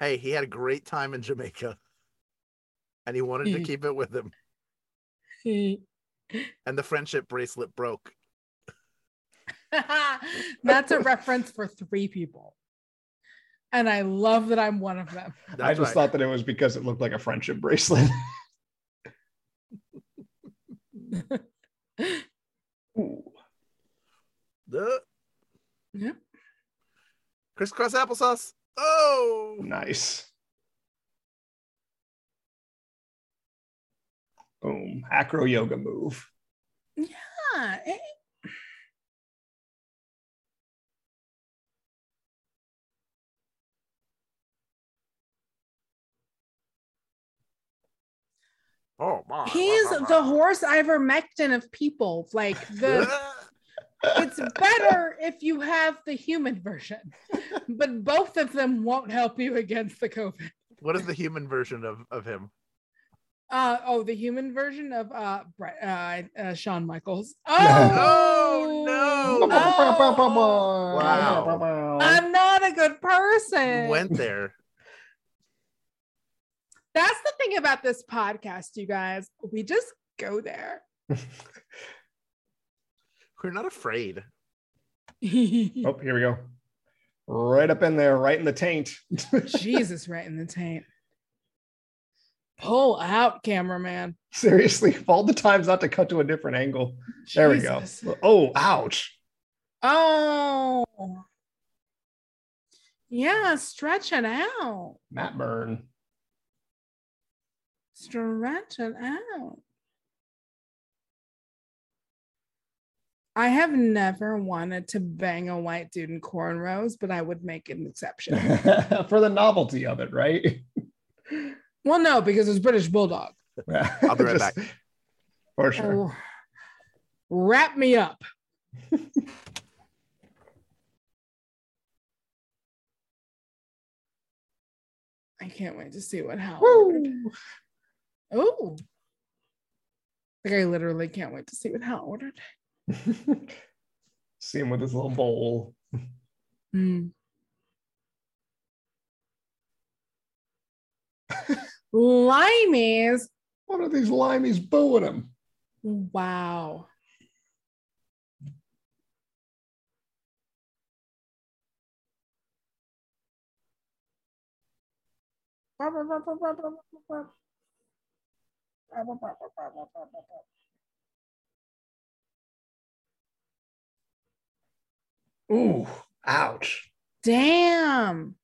hey, he had a great time in Jamaica. And he wanted to keep it with him. And the friendship bracelet broke. That's a reference for three people. And I love that I'm one of them. That's I just right. thought that it was because it looked like a friendship bracelet. Ooh, The Yeah. crisscross applesauce. Oh, nice. Boom. Acro yoga move. Yeah. Oh my! He's the horse ivermectin of people. Like the it's better if you have the human version, but both of them won't help you against the COVID. what is the human version of of him? Uh oh, the human version of uh, Bret, uh, uh Shawn Michaels. Oh, Oh no. Oh. Wow. I'm not a good person. Went there. That's the thing about this podcast, you guys. We just go there. We're not afraid. Oh, here we go. Right up in there, right in the taint. Jesus, right in the taint. Pull out, cameraman. Seriously, of all the times not to cut to a different angle. There we go. Oh, ouch. Oh. Yeah, stretch it out. Matt Burn. Stretch it out. I have never wanted to bang a white dude in cornrows, but I would make an exception. For the novelty of it, right? well, no, because it's British Bulldog. I'll be right back. For sure. Oh, wrap me up. I can't wait to see what Howard. Woo! Oh, Like I literally can't wait to see what Hal ordered. See him with his little bowl. Mm. Limeys. What are these limeys booing him? Wow. Ooh, ouch. Damn.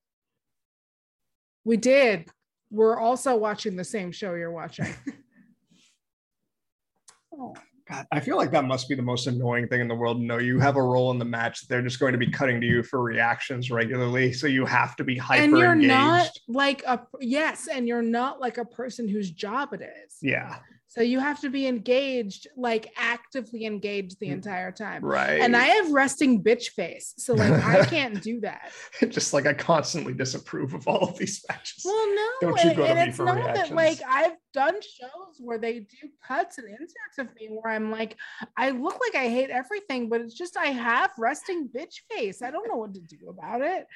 We did. We're also watching the same show you're watching. oh. God, I feel like that must be the most annoying thing in the world to know you have a role in the match. that They're just going to be cutting to you for reactions regularly. So you have to be hyper and you're engaged. not like a yes, and you're not like a person whose job it is. yeah, So you have to be engaged, like actively engaged the mm, entire time. right. And I have resting bitch face. So like I can't do that. just like I constantly disapprove of all of these matches. Well, no, Don't you and, go to and me it's for not that like. I've done shows where they do cuts and inserts of me where I'm like, I look like I hate everything, but it's just I have resting bitch face. I don't know what to do about it.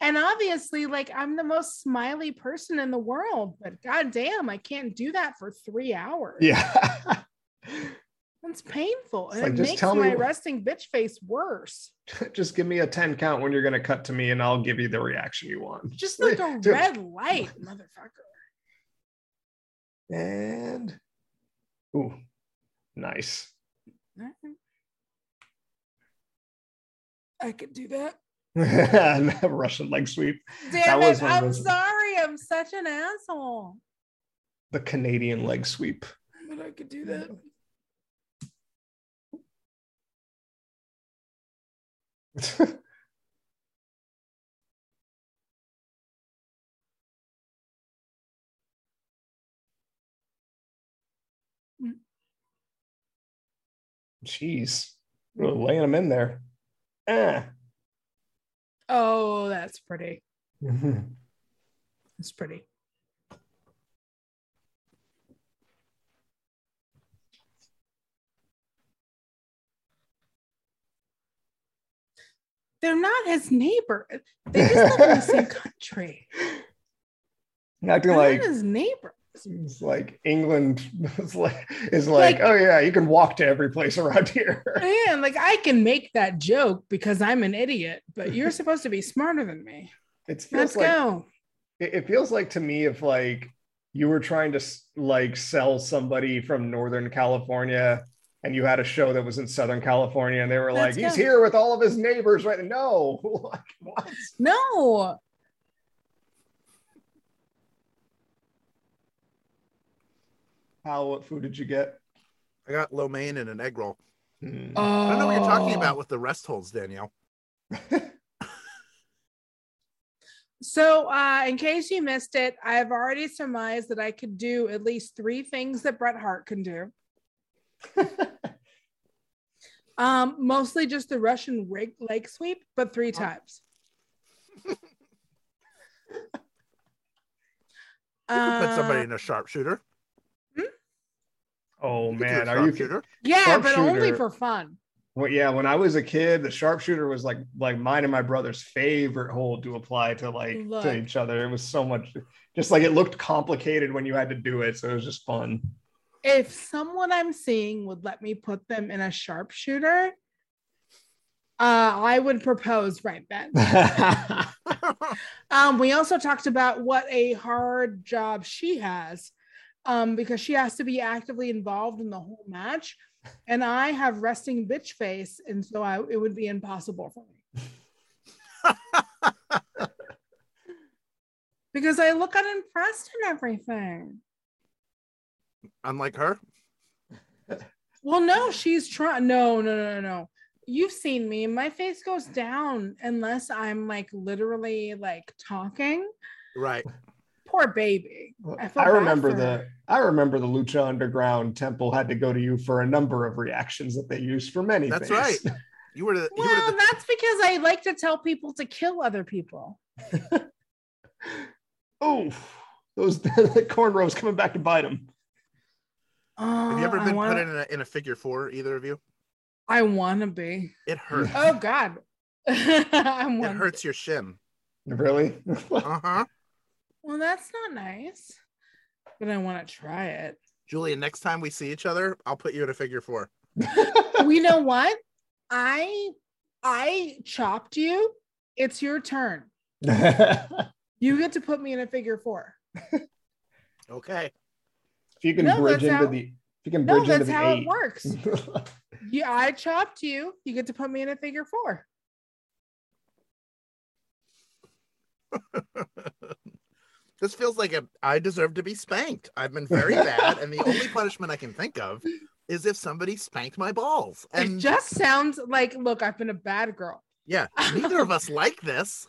And obviously, like I'm the most smiley person in the world, but goddamn, I can't do that for three hours. Yeah. It's painful. It's And like, it makes me my what- resting bitch face worse. just give me a 10 count when you're going to cut to me and I'll give you the reaction you want. Just like a red light, motherfucker. And ooh, nice. I could do that. Russian leg sweep. Damn was it. one I'm those- sorry. I'm such an asshole. The Canadian leg sweep. But I could do that. Jeez. Really laying him in there. Ah. Oh, that's pretty. That's pretty. They're not his neighbor. They just live in the same country. Acting They're like not his neighbor. It's like England is like, is like, Like- oh yeah, you can walk to every place around here. Man, like I can make that joke because I'm an idiot, but you're supposed to be smarter than me. It Let's feels like go. it, feels like to me if like you were trying to like sell somebody from northern california and you had a show that was in southern california and they were like Let's he's go. here with all of his neighbors right no like, what No. How what food did you get I got lo mein and an egg roll. Hmm. I don't know what you're talking Oh. about with the rest holds, Danielle. So, uh, in case you missed it, I've already surmised that I could do at least three things that Bret Hart can do. um, mostly just the Russian rig leg sweep, but three times. You could put somebody Uh, in a sharpshooter. Oh You could do a man are you sharpshooter. yeah, but only for fun. well yeah when i was a kid the sharpshooter was like like mine and my brother's favorite hold to apply to like Look. to each other it was so much just like it looked complicated when you had to do it so it was just fun If someone I'm seeing would let me put them in a sharpshooter, uh, I would propose right then. Um, we also talked about what a hard job she has um, because she has to be actively involved in the whole match. And I have resting bitch face. And so I, it would be impossible for me. because I look unimpressed and everything. Unlike her. Well, no, she's trying. No, no, no, no, no. You've seen me. My face goes down unless I'm like literally like talking. Right. Poor baby. I I remember the. I remember the Lucha Underground Temple had to go to you for a number of reactions that they used for many things. That's things. right. You were the, you were Well, the that's because I like to tell people to kill other people. oh, those the cornrows coming back to bite him. Have you ever Uh, been wanna, put in a, in a figure four? Either of you? I want to be. It hurts. Oh God. I it hurts your shin. really? Uh huh. Well, that's not nice. But I want to try it. Julian, next time we see each other, I'll put you in a figure four. we know what? I I chopped you. It's your turn. You get to put me in a figure four. Okay. if you can No, bridge into how- the if you can No, bridge into that's the how eight. it works. Yeah, I chopped you. You get to put me in a figure four. This feels like a I deserve to be spanked. I've been very bad, and the only punishment I can think of is if somebody spanked my balls. it And just sounds like, look, I've been a bad girl, yeah, neither of us like this.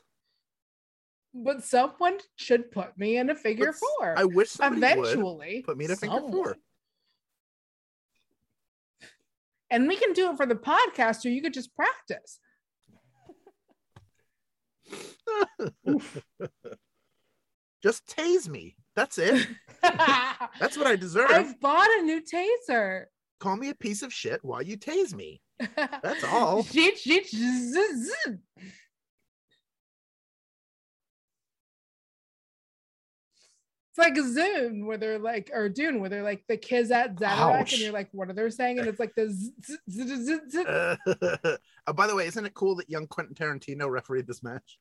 but someone should put me in a figure But four. I wish Eventually, put me in a figure four. And we can do it for the podcast, or you could just practice. Just tase me. That's it. That's what I deserve. I've bought a new taser. Call me a piece of shit while you tase me. That's all. It's like a Zoom where they're like, or Dune where they're like the kids at Zadarek, and you're like, what are they saying? And it's like the zzz, zzz. Uh, uh, by the way, isn't it cool that young Quentin Tarantino refereed this match?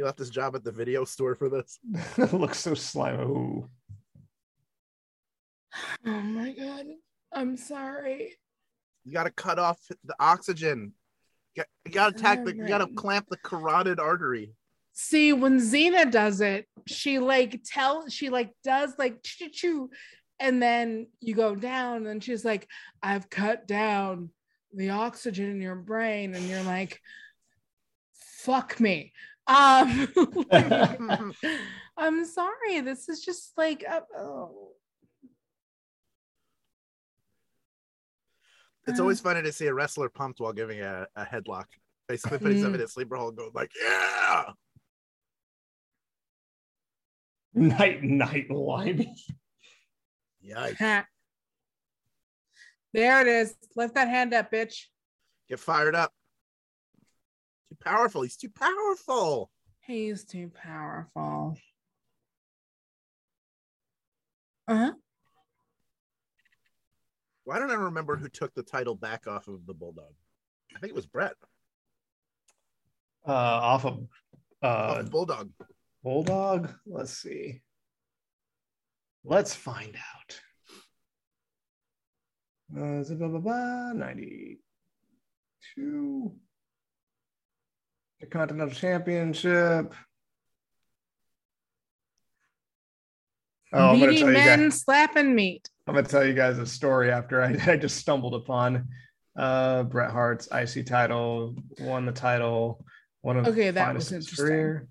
Ha. He left his job at the video store for this. looks so slimy. Ooh. oh my god, I'm sorry. You got to cut off the oxygen. You got to attack the, you got to clamp the carotid artery. See, when Xena does it, she like tell she like does like choo choo, and then you go down, and she's like, "I've cut down the oxygen in your brain," and you're like, "Fuck me." Um, I'm sorry. This is just like, uh, oh. It's Uh. always funny to see a wrestler pumped while giving a, a headlock. Basically putting Mm. somebody at sleeper hold, going like, "Yeah." Night night limey. Yikes! There it is. Lift that hand up, bitch. Get fired up. Too powerful. He's too powerful. He's too powerful. Uh huh. Why don't I remember who took the title back off of the Bulldog? I think it was Bret. Uh off of off uh the Bulldog. Bulldog. Let's see. Let's find out. Uh, zip, blah, blah, blah, 92. The Continental Championship. Oh, I'm gonna, Meaty tell you men guys, slapping meat. I'm gonna tell you guys a story after I, I just stumbled upon uh Bret Hart's IC title, won the title, one of Okay, the that finest was his interesting. career.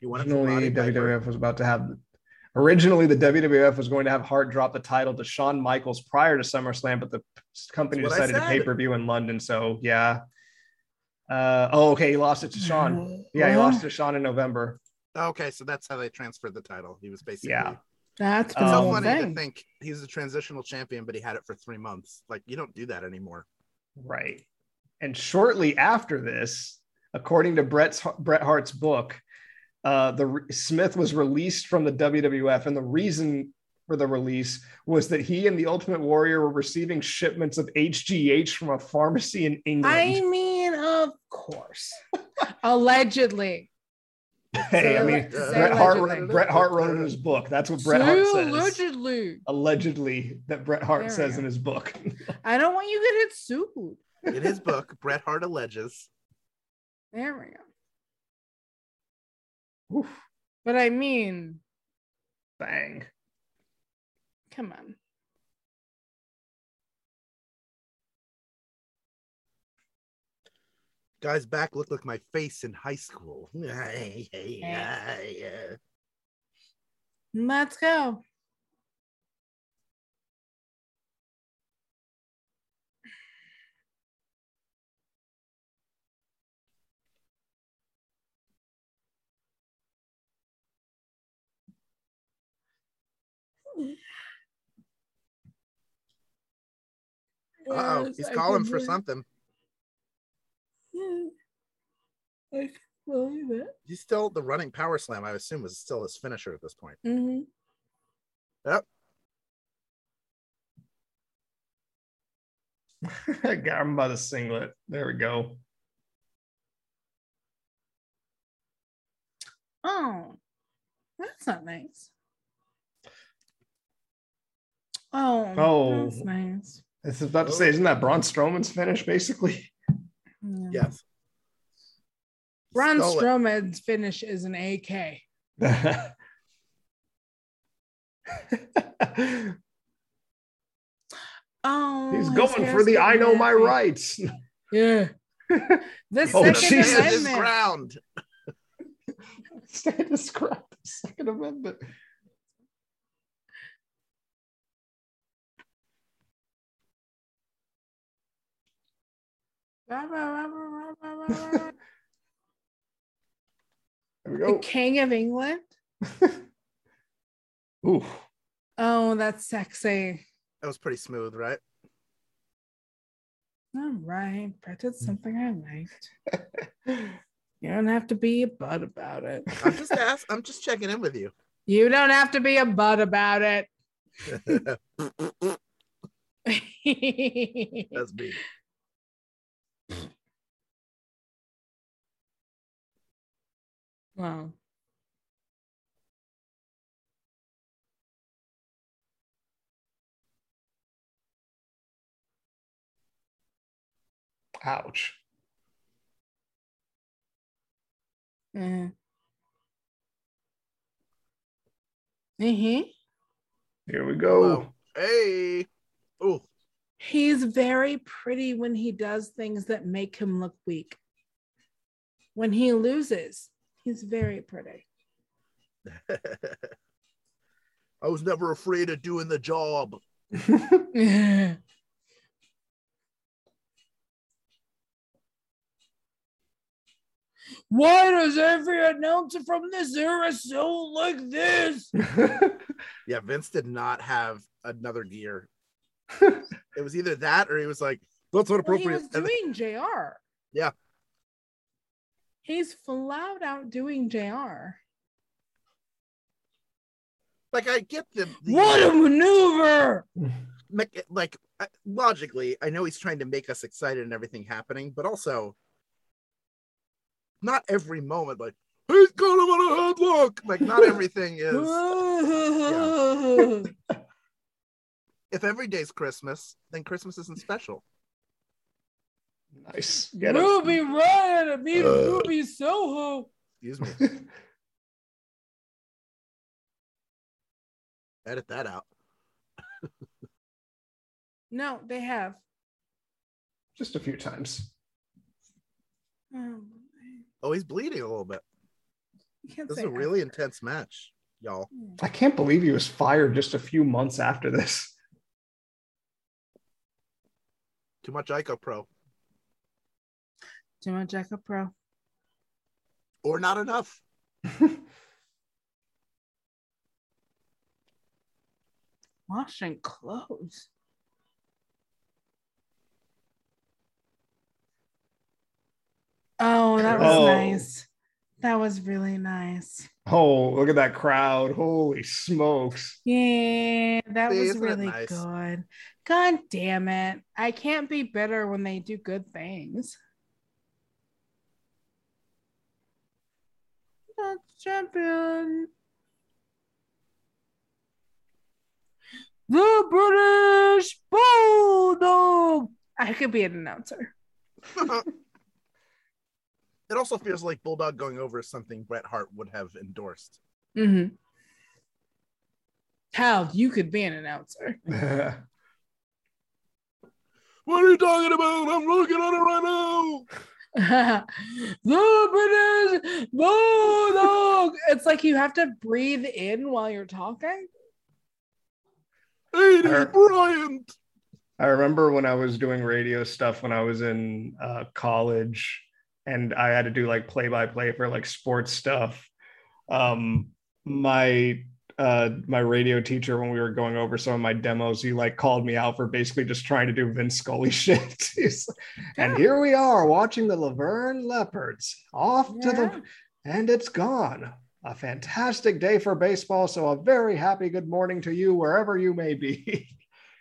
You want it from Originally, WWF was about to have. Originally, the WWF was going to have Hart drop the title to Shawn Michaels prior to SummerSlam, but the company That's what I decided to pay per view in London. So yeah. Uh, oh, okay. He lost it to Shawn. Yeah, he lost to Shawn in November. Okay, so that's how they transferred the title. He was basically. Yeah. That's It's Um, so whole funny thing. to think he's a transitional champion, but he had it for three months. Like you don't do that anymore. Right. And shortly after this, according to Bret's Bret Hart's book, uh, the Smith was released from the WWF, and the reason for the release was that he and the Ultimate Warrior were receiving shipments of HGH from a pharmacy in England. I mean, of course. Allegedly. hey, I mean, Say Bret Hart, allegedly. Bret Hart wrote in his book. That's what Bret Hart says. Allegedly. Allegedly, that Bret Hart There says in his book. I don't want you to get sued. In his book, Bret Hart alleges. There we go. Oof, But I mean, bang. come on. Guy's back looked like my face in high school. Let's go. Uh oh, he's calling for hear- something. I can believe it. He's still the running power slam. I assume was still his finisher at this point. Mhm. Yep. Got him by the singlet. There we go. Oh, that's not nice. Oh, Oh. that's nice. I was about to say, isn't that Braun Strowman's finish basically? Yeah. Yes. Braun Stole it. Strowman's finish is an AK. Oh, He's going for the I know my rights. Yeah. The Oh, Second Jesus. Stand his ground. Stand his ground. Second Amendment. There we go. King of England. Ooh. Oh, that's sexy. That was pretty smooth, right? All right, Bret did something I liked. You don't have to be a butt about it. I'm just ask, I'm just checking in with you. You don't have to be a butt about it. That's me. Wow. Ouch. Mm-hmm. Mm-hmm. Here we go. Hello. Hey. Oh, He's very pretty when he does things that make him look weak. When he loses, he's very pretty. I was never afraid of doing the job. Why does every announcer from this era sound like this? Yeah, Vince did not have another gear. it was either that or he was like, that's not Well, he appropriate. was doing JR. Yeah. He's flat out doing JR. like, I get the, the What a maneuver! mech- like uh, logically, I know he's trying to make us excited and everything happening, but also not every moment, like he's got him on a headlock. Like, not everything is. if every day's Christmas, then Christmas isn't special. Nice. Get him. Ruby Ryan, I mean Uh. Ruby Soho. Excuse me. Edit that out. No, they have. Just a few times. Oh, Oh, he's bleeding a little bit. This is a really intense match, y'all. I can't believe he was fired just a few months after this. Too much ICOPRO, Too much ICOPRO. or not enough. Washing clothes. Oh, that was Oh. nice. That was really nice. Oh, look at that crowd. Holy smokes. Yeah, that See, was isn't really nice? good. God damn it. I can't be bitter when they do good things. That's champion. The British Bulldog. I could be an announcer. It also feels like Bulldog going over is something Bret Hart would have endorsed. Mm-hmm. Hal, you could be an announcer. What are you talking about? I'm looking at it right now. the British Bulldog. It's like you have to breathe in while you're talking. Eighty Her- Bryant. I remember when I was doing radio stuff when I was in uh, college and I had to do like play by play for like sports stuff. Um, my uh, my radio teacher when we were going over some of my demos. He like called me out for basically just trying to do Vince Scully shit. He's- and here we are watching the Laverne Leopards off to the, and it's gone. A fantastic day for baseball. So a very happy good morning to you wherever you may be.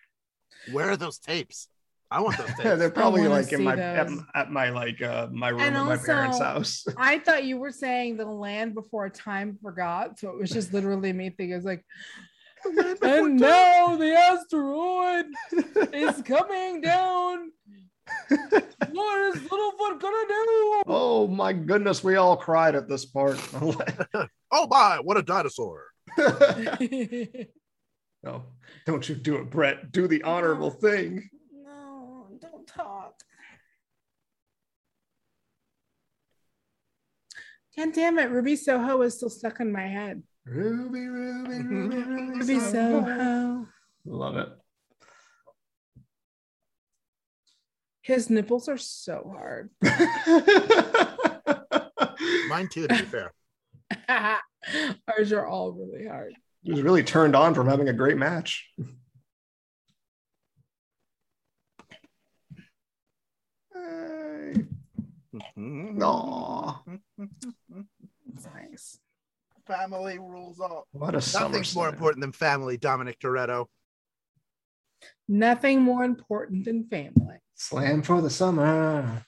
Where are those tapes? I want those tapes. They're probably like in my at, at my like uh my room And at my parents' house. I thought you were saying the land before time forgot, so it was just literally me thinking, it's like, and now the asteroid is coming down. What is Littlefoot gonna do? Oh my goodness, we all cried at this part. oh my, what a dinosaur. no, don't you do it, Bret. Do the honorable thing. no, don't talk. God damn it, Ruby Soho is still stuck in my head. Ruby, Ruby, Ruby, Ruby, Ruby Soho. Soho. Love it. His nipples are so hard. Mine too, to be fair. Ours are all really hard. he was really turned on from having a great match. Hey. Aw, It's nice. Family rules all. what a summer. Nothing's more important than family, Dominic Toretto. Nothing more important than family. Slam for the summer.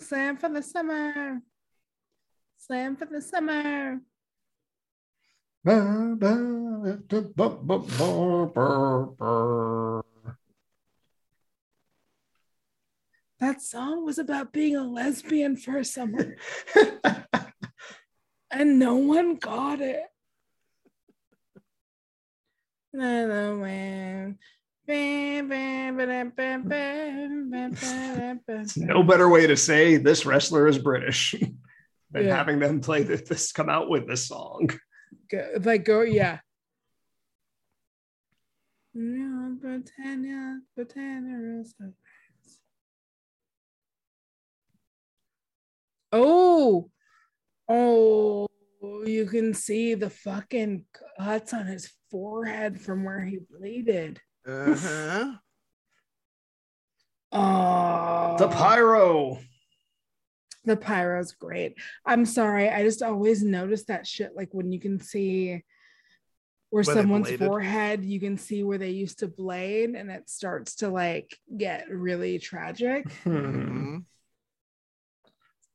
Slam for the summer. Slam for the summer. Ba, ba, ba, ba, ba, ba, ba, ba. That song was about being a lesbian for a summer, and no one got it. No, better way to say this wrestler is British than Yeah. having them play this, come out with this song. Go, like go, yeah. Britannia, Britannia Oh, oh, you can see the fucking cuts on his forehead from where he bleeded. Uh-huh. Oh, The pyro. The pyro's great. I'm sorry. I just always notice that shit. Like when you can see where Where someone's forehead, you can see where they used to blade, and it starts to like get really tragic. Hmm.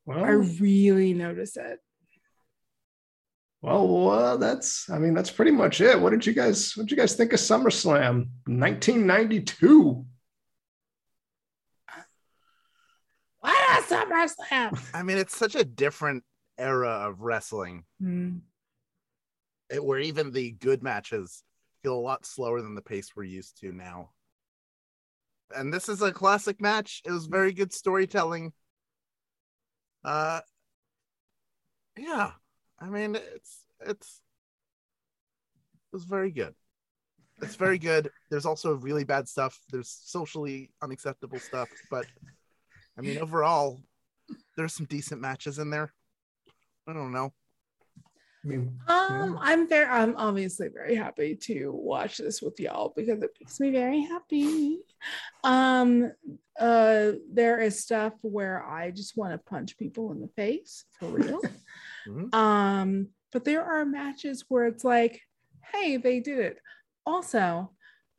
Mhm. I really notice it. well, uh, that's. I mean, that's pretty much it. What did you guys? What did you guys think of SummerSlam 1992? What a SummerSlam! I mean, it's such a different era of wrestling Hmm. it, where even the good matches feel a lot slower than the pace we're used to now. And this is a classic match. It was very good storytelling. Uh yeah. I mean it's it's it was very good. It's very good. There's also really bad stuff. There's socially unacceptable stuff, but I mean overall there's some decent matches in there. I don't know. I mean, Um, I'm very, I'm obviously very happy to watch this with y'all because it makes me very happy. Um, uh, there is stuff where I just want to punch people in the face for real. Mhm. Um, but there are matches where it's like, hey, they did it. Also,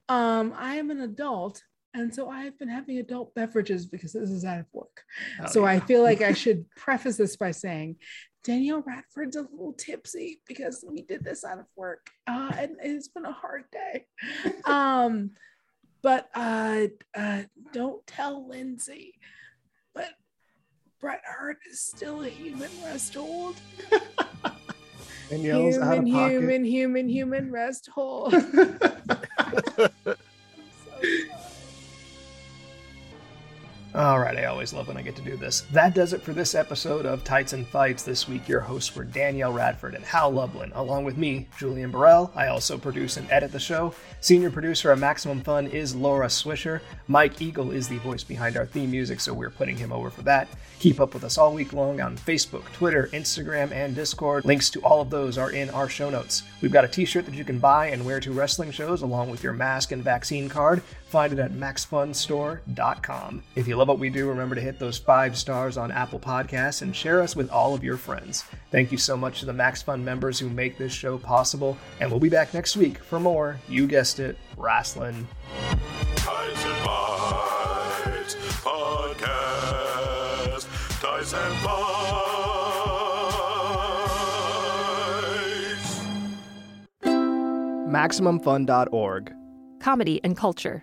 um, I am an adult, and so I have been having adult beverages because this is out of work. hell So I feel like I should preface this by saying Danielle Radford's a little tipsy because we did this out of work. Uh, and it's been a hard day. Um, but uh, uh, don't tell Lindsey. But Bret Hart is still a human rest hold. Danielle's out of Human, pocket. human, human, human rest hold. I'm so sorry. All right, I always love when I get to do this. That does it for this episode of Tights and Fights. This week, your hosts were Danielle Radford and Hal Lublin, along with me, Julian Burrell. I also produce and edit the show. Senior producer of Maximum Fun is Laura Swisher. Mike Eagle is the voice behind our theme music, so we're putting him over for that. Keep up with us all week long on Facebook, Twitter, Instagram, and Discord. Links to all of those are in our show notes. We've got a t shirt that you can buy and wear to wrestling shows along with your mask and vaccine card. Find it at maxfunstore.com. If you love what we do, remember to hit those five stars on Apple Podcasts and share us with all of your friends. Thank you so much to the Max Fun members who make this show possible, and we'll be back next week for more, you guessed it, wrestling. Tights and Fights Podcast. Tights and Fights. MaximumFun.org. Comedy and culture.